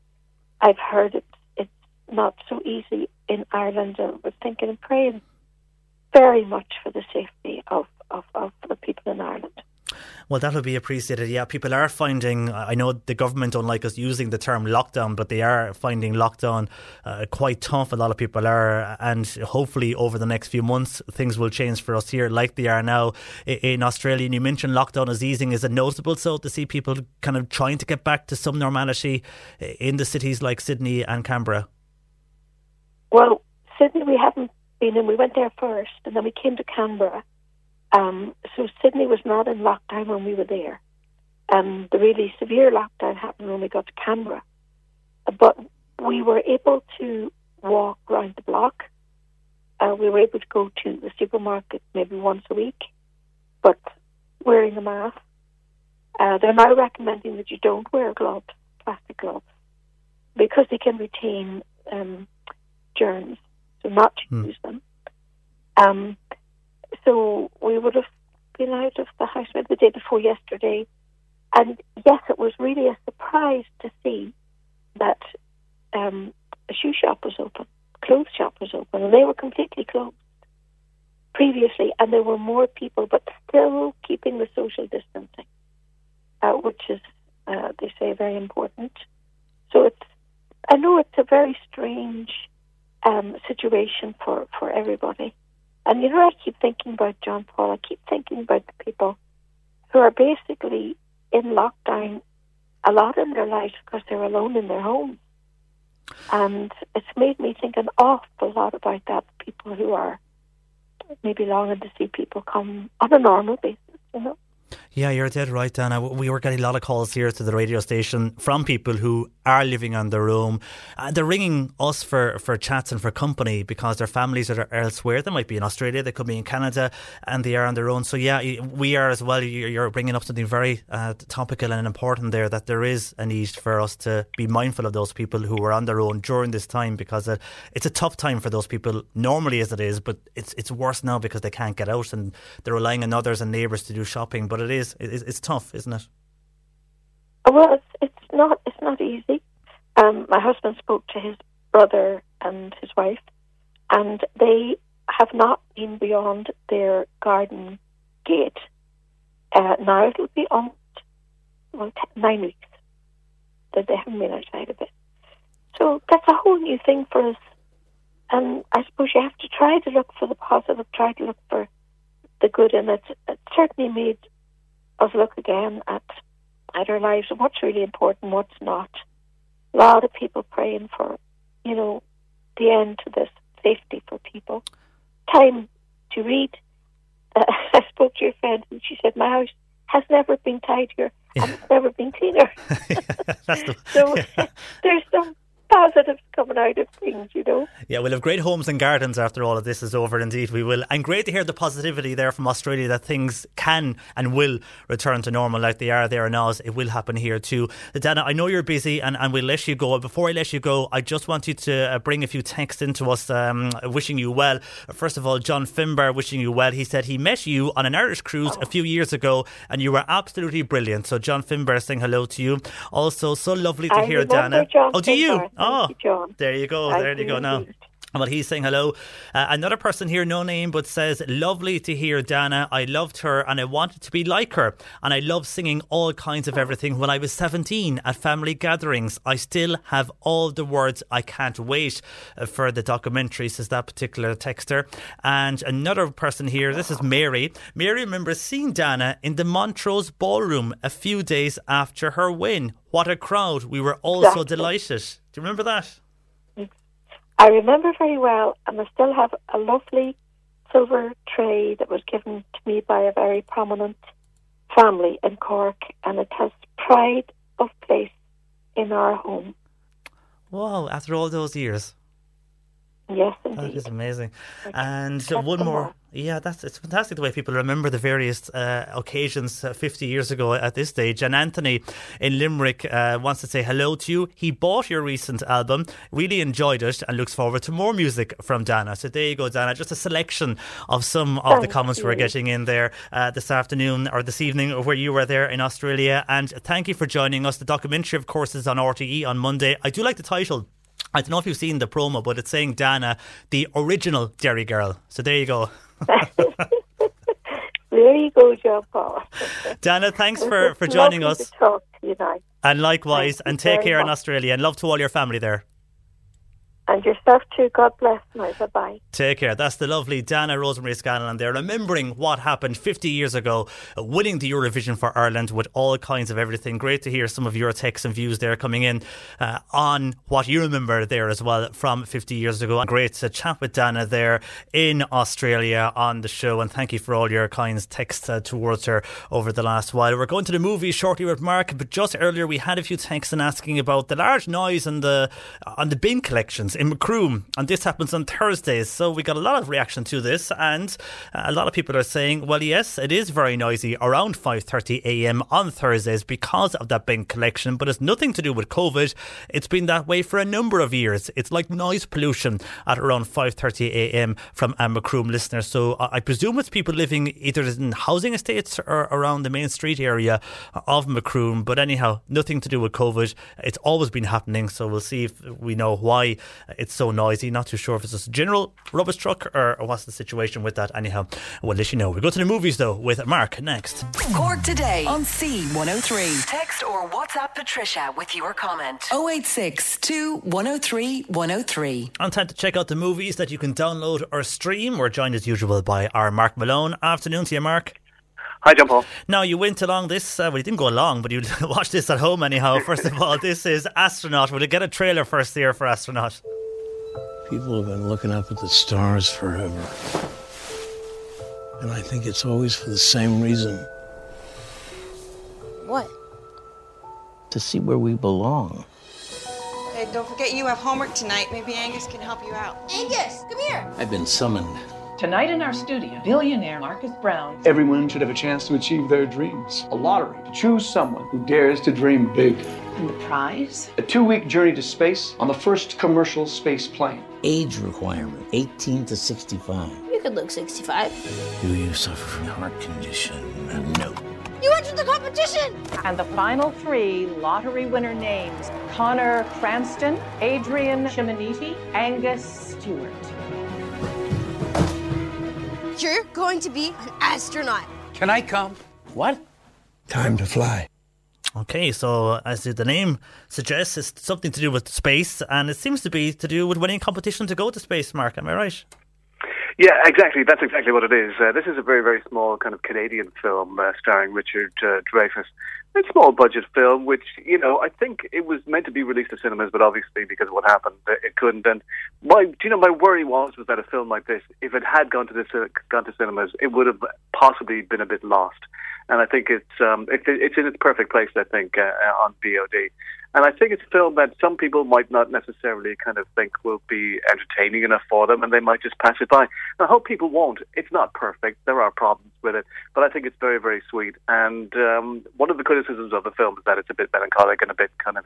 I've heard it. Not so easy in Ireland. I was thinking and praying very much for the safety of, of, of the people in Ireland. Well, that will be appreciated. Yeah, people are finding. I know the government don't like us using the term lockdown, but they are finding lockdown uh, quite tough. A lot of people are, and hopefully over the next few months things will change for us here, like they are now in Australia. And you mentioned lockdown is easing. Is it noticeable so to see people kind of trying to get back to some normality in the cities like Sydney and Canberra? Well, Sydney we haven't been in. We went there first, and then we came to Canberra um, so Sydney was not in lockdown when we were there. Um, the really severe lockdown happened when we got to Canberra. But we were able to walk around the block. Uh, we were able to go to the supermarket maybe once a week, but wearing a mask. Uh, they're now recommending that you don't wear gloves, plastic gloves, because they can retain um, germs, so not to Hmm. use them. Um, so we would have been out of the house maybe the day before yesterday. And yes, it was really a surprise to see that um, a shoe shop was open, clothes shop was open, and they were completely closed previously. And there were more people, but still keeping the social distancing, uh, which is, uh, they say, very important. So it's, I know it's a very strange um, situation for, for everybody. And you know, I keep thinking about John Paul. I keep thinking about the people who are basically in lockdown a lot in their lives because they're alone in their homes. And it's made me think an awful lot about that. People who are maybe longing to see people come on a normal basis, you know. Yeah, you're dead right, Dana. We were getting a lot of calls here to the radio station from people who are living on their own. And they're ringing us for, for chats and for company because their families are elsewhere. They might be in Australia, they could be in Canada, and they are on their own. So, yeah, we are as well. You're bringing up something very uh, topical and important there that there is a need for us to be mindful of those people who are on their own during this time because uh, it's a tough time for those people normally as it is, but it's, it's worse now because they can't get out and they're relying on others and neighbours to do shopping. But it is it's, it's tough, isn't it? Well, it's, it's not. It's not easy. Um, my husband spoke to his brother and his wife, and they have not been beyond their garden gate. Uh, now it'll be on well, nine weeks that they haven't been outside of it. So that's a whole new thing for us. And I suppose you have to try to look for the positive, try to look for the good in it. It certainly made us look again at at our lives and what's really important, what's not. A lot of people praying for, you know, the end to this safety for people. Time to read. Uh, I spoke to your friend and she said, My house has never been tidier and it's never been cleaner. That's the, so there's some positives coming out of things, you know. Yeah, we'll have great homes and gardens after all of this is over. Indeed, we will. And great to hear the positivity there from Australia that things can and will return to normal like they are there in now. It will happen here too. Dana, I know you're busy and, and we'll let you go. Before I let you go, I just want you to uh, bring a few texts into us um, wishing you well. First of all, John Finbar wishing you well. He said he met you on an Irish cruise a few years ago and you were absolutely brilliant. So, John Finbar saying hello to you. Also, so lovely to I hear, Dana. John oh, do you? Finbar. Thank oh, you, John. there you go. I There you go now. Well, he's saying hello. Uh, another person here, no name, but says, Lovely to hear Dana. I loved her and I wanted to be like her. And I love singing all kinds of everything when I was 17 at family gatherings. I still have all the words. I can't wait uh, for the documentary, says that particular texter. And another person here, this is Mary. Mary remembers seeing Dana in the Montrose Ballroom a few days after her win. What a crowd. We were all so delighted. Do you remember that? I remember very well, and I still have a lovely silver tray that was given to me by a very prominent family in Cork, and it has pride of place in our home. Wow, after all those years. Yes, That indeed. is amazing. And uh, one more. Yeah, that's it's fantastic the way people remember the various uh, occasions uh, 50 years ago at this stage. And Anthony in Limerick uh, wants to say hello to you. He bought your recent album, really enjoyed it, and looks forward to more music from Dana. So there you go, Dana. Just a selection of some of the Thank comments we're getting in there uh, this afternoon or this evening where you were there in Australia. And thank you for joining us. The documentary, of course, is on RTE on Monday. I do like the title. I don't know if you've seen the promo, but it's saying Dana, the original Derry girl. So there you go. There you go, John Paul. Dana, thanks for, for joining us. To talk to you. And likewise, Thank you and take care in. Australia. And love to all your family there. And yourself too. God bless. Now, bye bye. Take care. That's the lovely Dana Rosemary Scallon there, remembering what happened 50 years ago, uh, winning the Eurovision for Ireland with all kinds of everything. Great to hear some of your texts and views there coming in uh, on what you remember there as well from 50 years ago. And great to chat with Dana there in Australia on the show. And thank you for all your kind texts uh, towards her over the last while. We're going to the movie shortly with Mark, but just earlier we had a few texts and asking about the large noise on the on the bin collections in Macroom, and this happens on Thursdays. So we got a lot of reaction to this, and uh, a lot of people are saying, "Well, yes, it is very noisy around 5:30 a.m. on Thursdays because of that bin collection, but it's nothing to do with COVID. It's been that way for a number of years. It's like noise pollution at around 5:30 a.m. from a Macroom listener. So uh, I presume it's people living either in housing estates or around the main street area of Macroom. But anyhow, nothing to do with COVID. It's always been happening. So we'll see if we know why it's so noisy. Not too sure if it's just a general rubbish truck or, or what's the situation with that. Anyhow, we'll let you know. We go to the movies though with Mark next. Cork today on C103. Text or WhatsApp Patricia with your comment. 086 103 103. On time to check out the movies that you can download or stream. We're joined as usual by our Mark Malone. Afternoon to you, Mark. Hi, John Paul. Now, you went along this, uh, well, you didn't go along, but you watched this at home anyhow. First of all, this is Astronaut. Will you get a trailer first here for Astronaut? People have been looking up at the stars forever. And I think it's always for the same reason What? to see where we belong. Hey, don't forget you have homework tonight. Maybe Angus can help you out. Angus, come here. I've been summoned. Tonight in our studio, billionaire Marcus Brown. Everyone should have a chance to achieve their dreams. A lottery to choose someone who dares to dream big. And the prize? A two week journey to space on the first commercial space plane. Age requirement 18 to 65. You could look 65. Do you suffer from a heart condition? Uh, no. You entered the competition! And the final three lottery winner names Connor Cranston, Adrian Chiminiti, Angus Stewart. You're going to be an astronaut. Can I come? What? Time to fly. Okay, so as the name suggests, it's something to do with space, and it seems to be to do with winning competition to go to space, Mark. Am I right? Yeah, exactly. That's exactly what it is. Uh, this is a very, very small kind of Canadian film uh, starring Richard uh, Dreyfuss. It's a small budget film, which you know, I think it was meant to be released to cinemas, but obviously because of what happened, it couldn't. And my, do you know, my worry was was that a film like this, if it had gone to the gone to cinemas, it would have possibly been a bit lost. And I think it's um, it, it's in its perfect place. I think uh, uh, on VOD. And I think it's a film that some people might not necessarily kind of think will be entertaining enough for them, and they might just pass it by. I hope people won't. It's not perfect. There are problems with it, but I think it's very, very sweet. And um, one of the criticisms of the film is that it's a bit melancholic and a bit kind of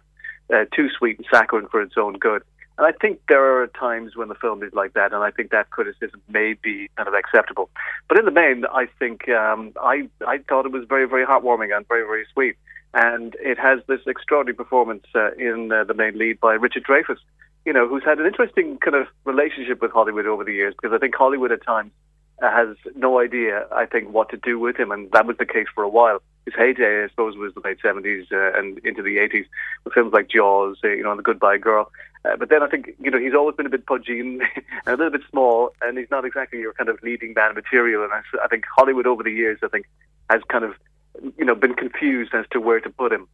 uh, too sweet and saccharine for its own good. And I think there are times when the film is like that, and I think that criticism may be kind of acceptable. But in the main, I think um, I I thought it was very, very heartwarming and very, very sweet. And it has this extraordinary performance uh, in uh, the main lead by Richard Dreyfuss, you know, who's had an interesting kind of relationship with Hollywood over the years, because I think Hollywood at times uh, has no idea, I think, what to do with him, and that was the case for a while. His heyday, I suppose, was the late seventies uh, and into the eighties, with films like Jaws, uh, you know, and The Goodbye Girl. Uh, but then I think you know he's always been a bit pudgy and, and a little bit small, and he's not exactly your kind of leading man material. And I think Hollywood over the years, I think, has kind of you know been confused as to where to put him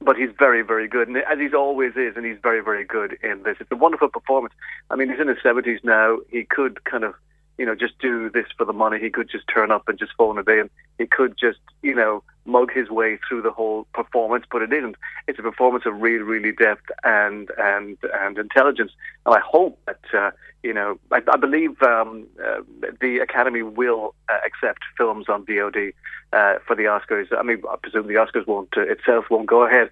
but he's very, very good, and as he's always is, and he's very, very good in this. It's a wonderful performance. I mean, he's in his seventies now. He could kind of, you know, just do this for the money. He could just turn up and just phone it in. He could just, you know, mug his way through the whole performance, but it isn't. It's a performance of really, really depth and and and intelligence. And I hope that uh, you know, I, I believe um, uh, the Academy will uh, accept films on VOD uh, for the Oscars. I mean, I presume the Oscars won't uh, itself won't go ahead,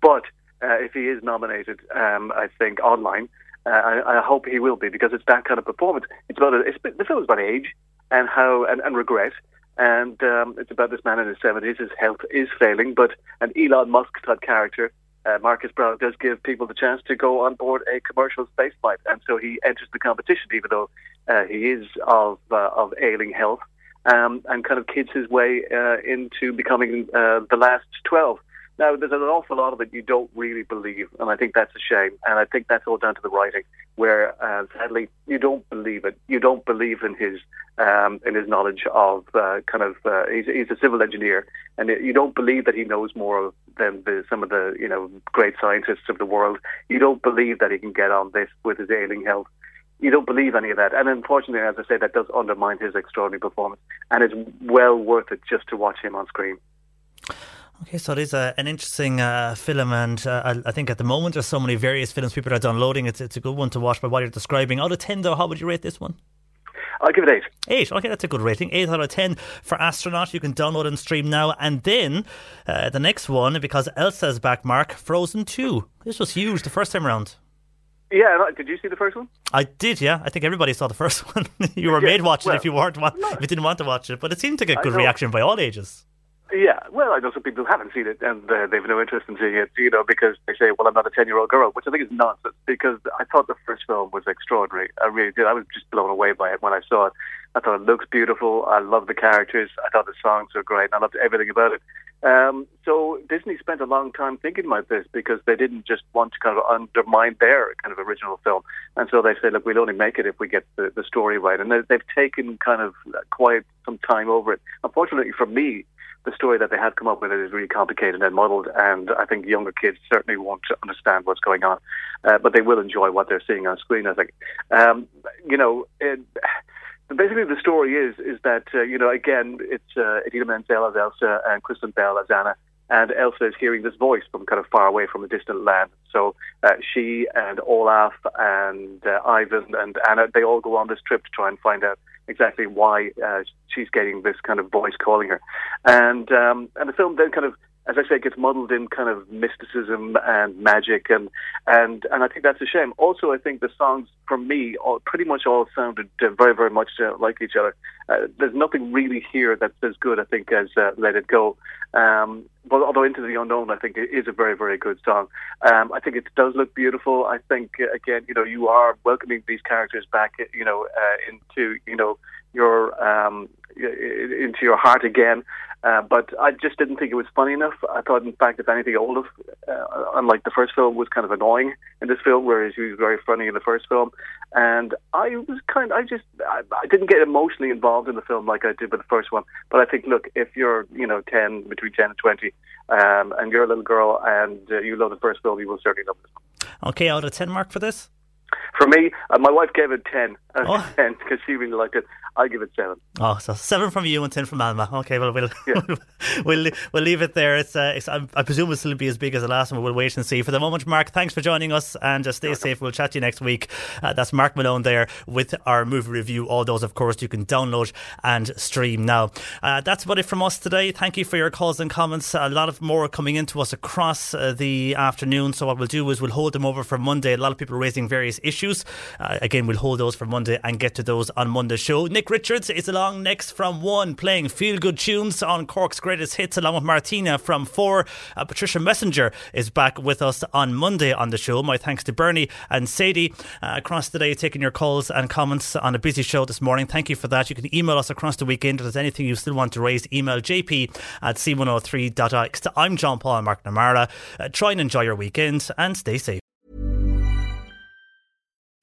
but uh, if he is nominated, um, I think online. Uh, I, I hope he will be because it's that kind of performance. It's about it's, the film is about age and how and, and regret and um, it's about this man in his 70s. His health is failing, but an Elon Musk type character, uh, Marcus Brown, does give people the chance to go on board a commercial space flight, and so he enters the competition, even though uh, he is of uh, of ailing health, um, and kind of kids his way uh, into becoming uh, the last 12. Now, there's an awful lot of it you don't really believe, and I think that's a shame. And I think that's all down to the writing, where uh, sadly you don't believe it. You don't believe in his um, in his knowledge of uh, kind of uh, he's, he's a civil engineer, and you don't believe that he knows more than the, some of the you know great scientists of the world. You don't believe that he can get on this with his ailing health you don't believe any of that. And unfortunately, as I say, that does undermine his extraordinary performance. And it's well worth it just to watch him on screen. Okay, so it is a, an interesting uh, film, and uh, I, I, think at the moment there's so many various films people are downloading. It's it's a good one to watch by what you're describing. Out of ten, though, how would you rate this one? I'll give it eight. Eight. Okay, that's a good rating. Eight out of ten for Astronaut. You can download and stream now. And then uh, the next one, because Elsa's back, Mark, Frozen 2. This was huge the first time around. Yeah, did you see the first one? I did, yeah. I think everybody saw the first one. you were yeah, made watch it well, if you weren't wa- if you didn't want to watch it, but it seemed to get good reaction by all ages. Yeah, well, I know some people who haven't seen it and uh, they've no interest in seeing it, you know, because they say, well, I'm not a 10 year old girl, which I think is nonsense because I thought the first film was extraordinary. I really did. I was just blown away by it when I saw it. I thought it looks beautiful. I love the characters. I thought the songs were great. I loved everything about it. Um, so Disney spent a long time thinking about this because they didn't just want to kind of undermine their kind of original film. And so they said, look, we'll only make it if we get the, the story right. And they, they've taken kind of quite some time over it. Unfortunately for me, the story that they had come up with is really complicated and muddled, and I think younger kids certainly won't understand what's going on, uh, but they will enjoy what they're seeing on screen. I think, um, you know. It, basically, the story is is that uh, you know again it's uh, Idina Menzel as Elsa and Kristen Bell as Anna, and Elsa is hearing this voice from kind of far away from a distant land. So uh, she and Olaf and uh, Ivan and Anna they all go on this trip to try and find out exactly why uh, she's getting this kind of voice calling her, and um, and the film then kind of as I say, gets muddled in kind of mysticism and magic, and and and I think that's a shame. Also, I think the songs, for me, all, pretty much all sounded uh, very, very much uh, like each other. Uh, there's nothing really here that's as good, I think, as uh, "Let It Go." Um, but although "Into the Unknown," I think it is a very, very good song. Um, I think it does look beautiful. I think again, you know, you are welcoming these characters back, you know, into you know your um, into your heart again. Uh, but I just didn't think it was funny enough. I thought, in fact, if anything, Olaf, uh, unlike the first film, was kind of annoying in this film, whereas he was very funny in the first film. And I was kind, of, I just, I, I didn't get emotionally involved in the film like I did with the first one. But I think, look, if you're, you know, ten, between ten and twenty, um, and you're a little girl and uh, you love the first film, you will certainly love this one. Okay, out of ten mark for this. For me, uh, my wife gave it 10 oh. 10 because she really liked it. I give it seven. Oh, so seven from you and ten from Alma. Okay, well we'll yeah. we'll, we'll leave it there. It's, uh, it's I, presume it'll be as big as the last one. We'll wait and see. For the moment, Mark, thanks for joining us and uh, stay safe. We'll chat to you next week. Uh, that's Mark Malone there with our movie review. All those, of course, you can download and stream now. Uh, that's about it from us today. Thank you for your calls and comments. A lot of more coming into us across uh, the afternoon. So what we'll do is we'll hold them over for Monday. A lot of people raising various issues. Uh, again, we'll hold those for Monday and get to those on Monday's show. Nick Richards is along next from one, playing feel good tunes on Cork's greatest hits, along with Martina from four. Uh, Patricia Messenger is back with us on Monday on the show. My thanks to Bernie and Sadie uh, across the day taking your calls and comments on a busy show this morning. Thank you for that. You can email us across the weekend if there's anything you still want to raise. Email jp at c103.ix. I'm John Paul McNamara. Uh, try and enjoy your weekend and stay safe.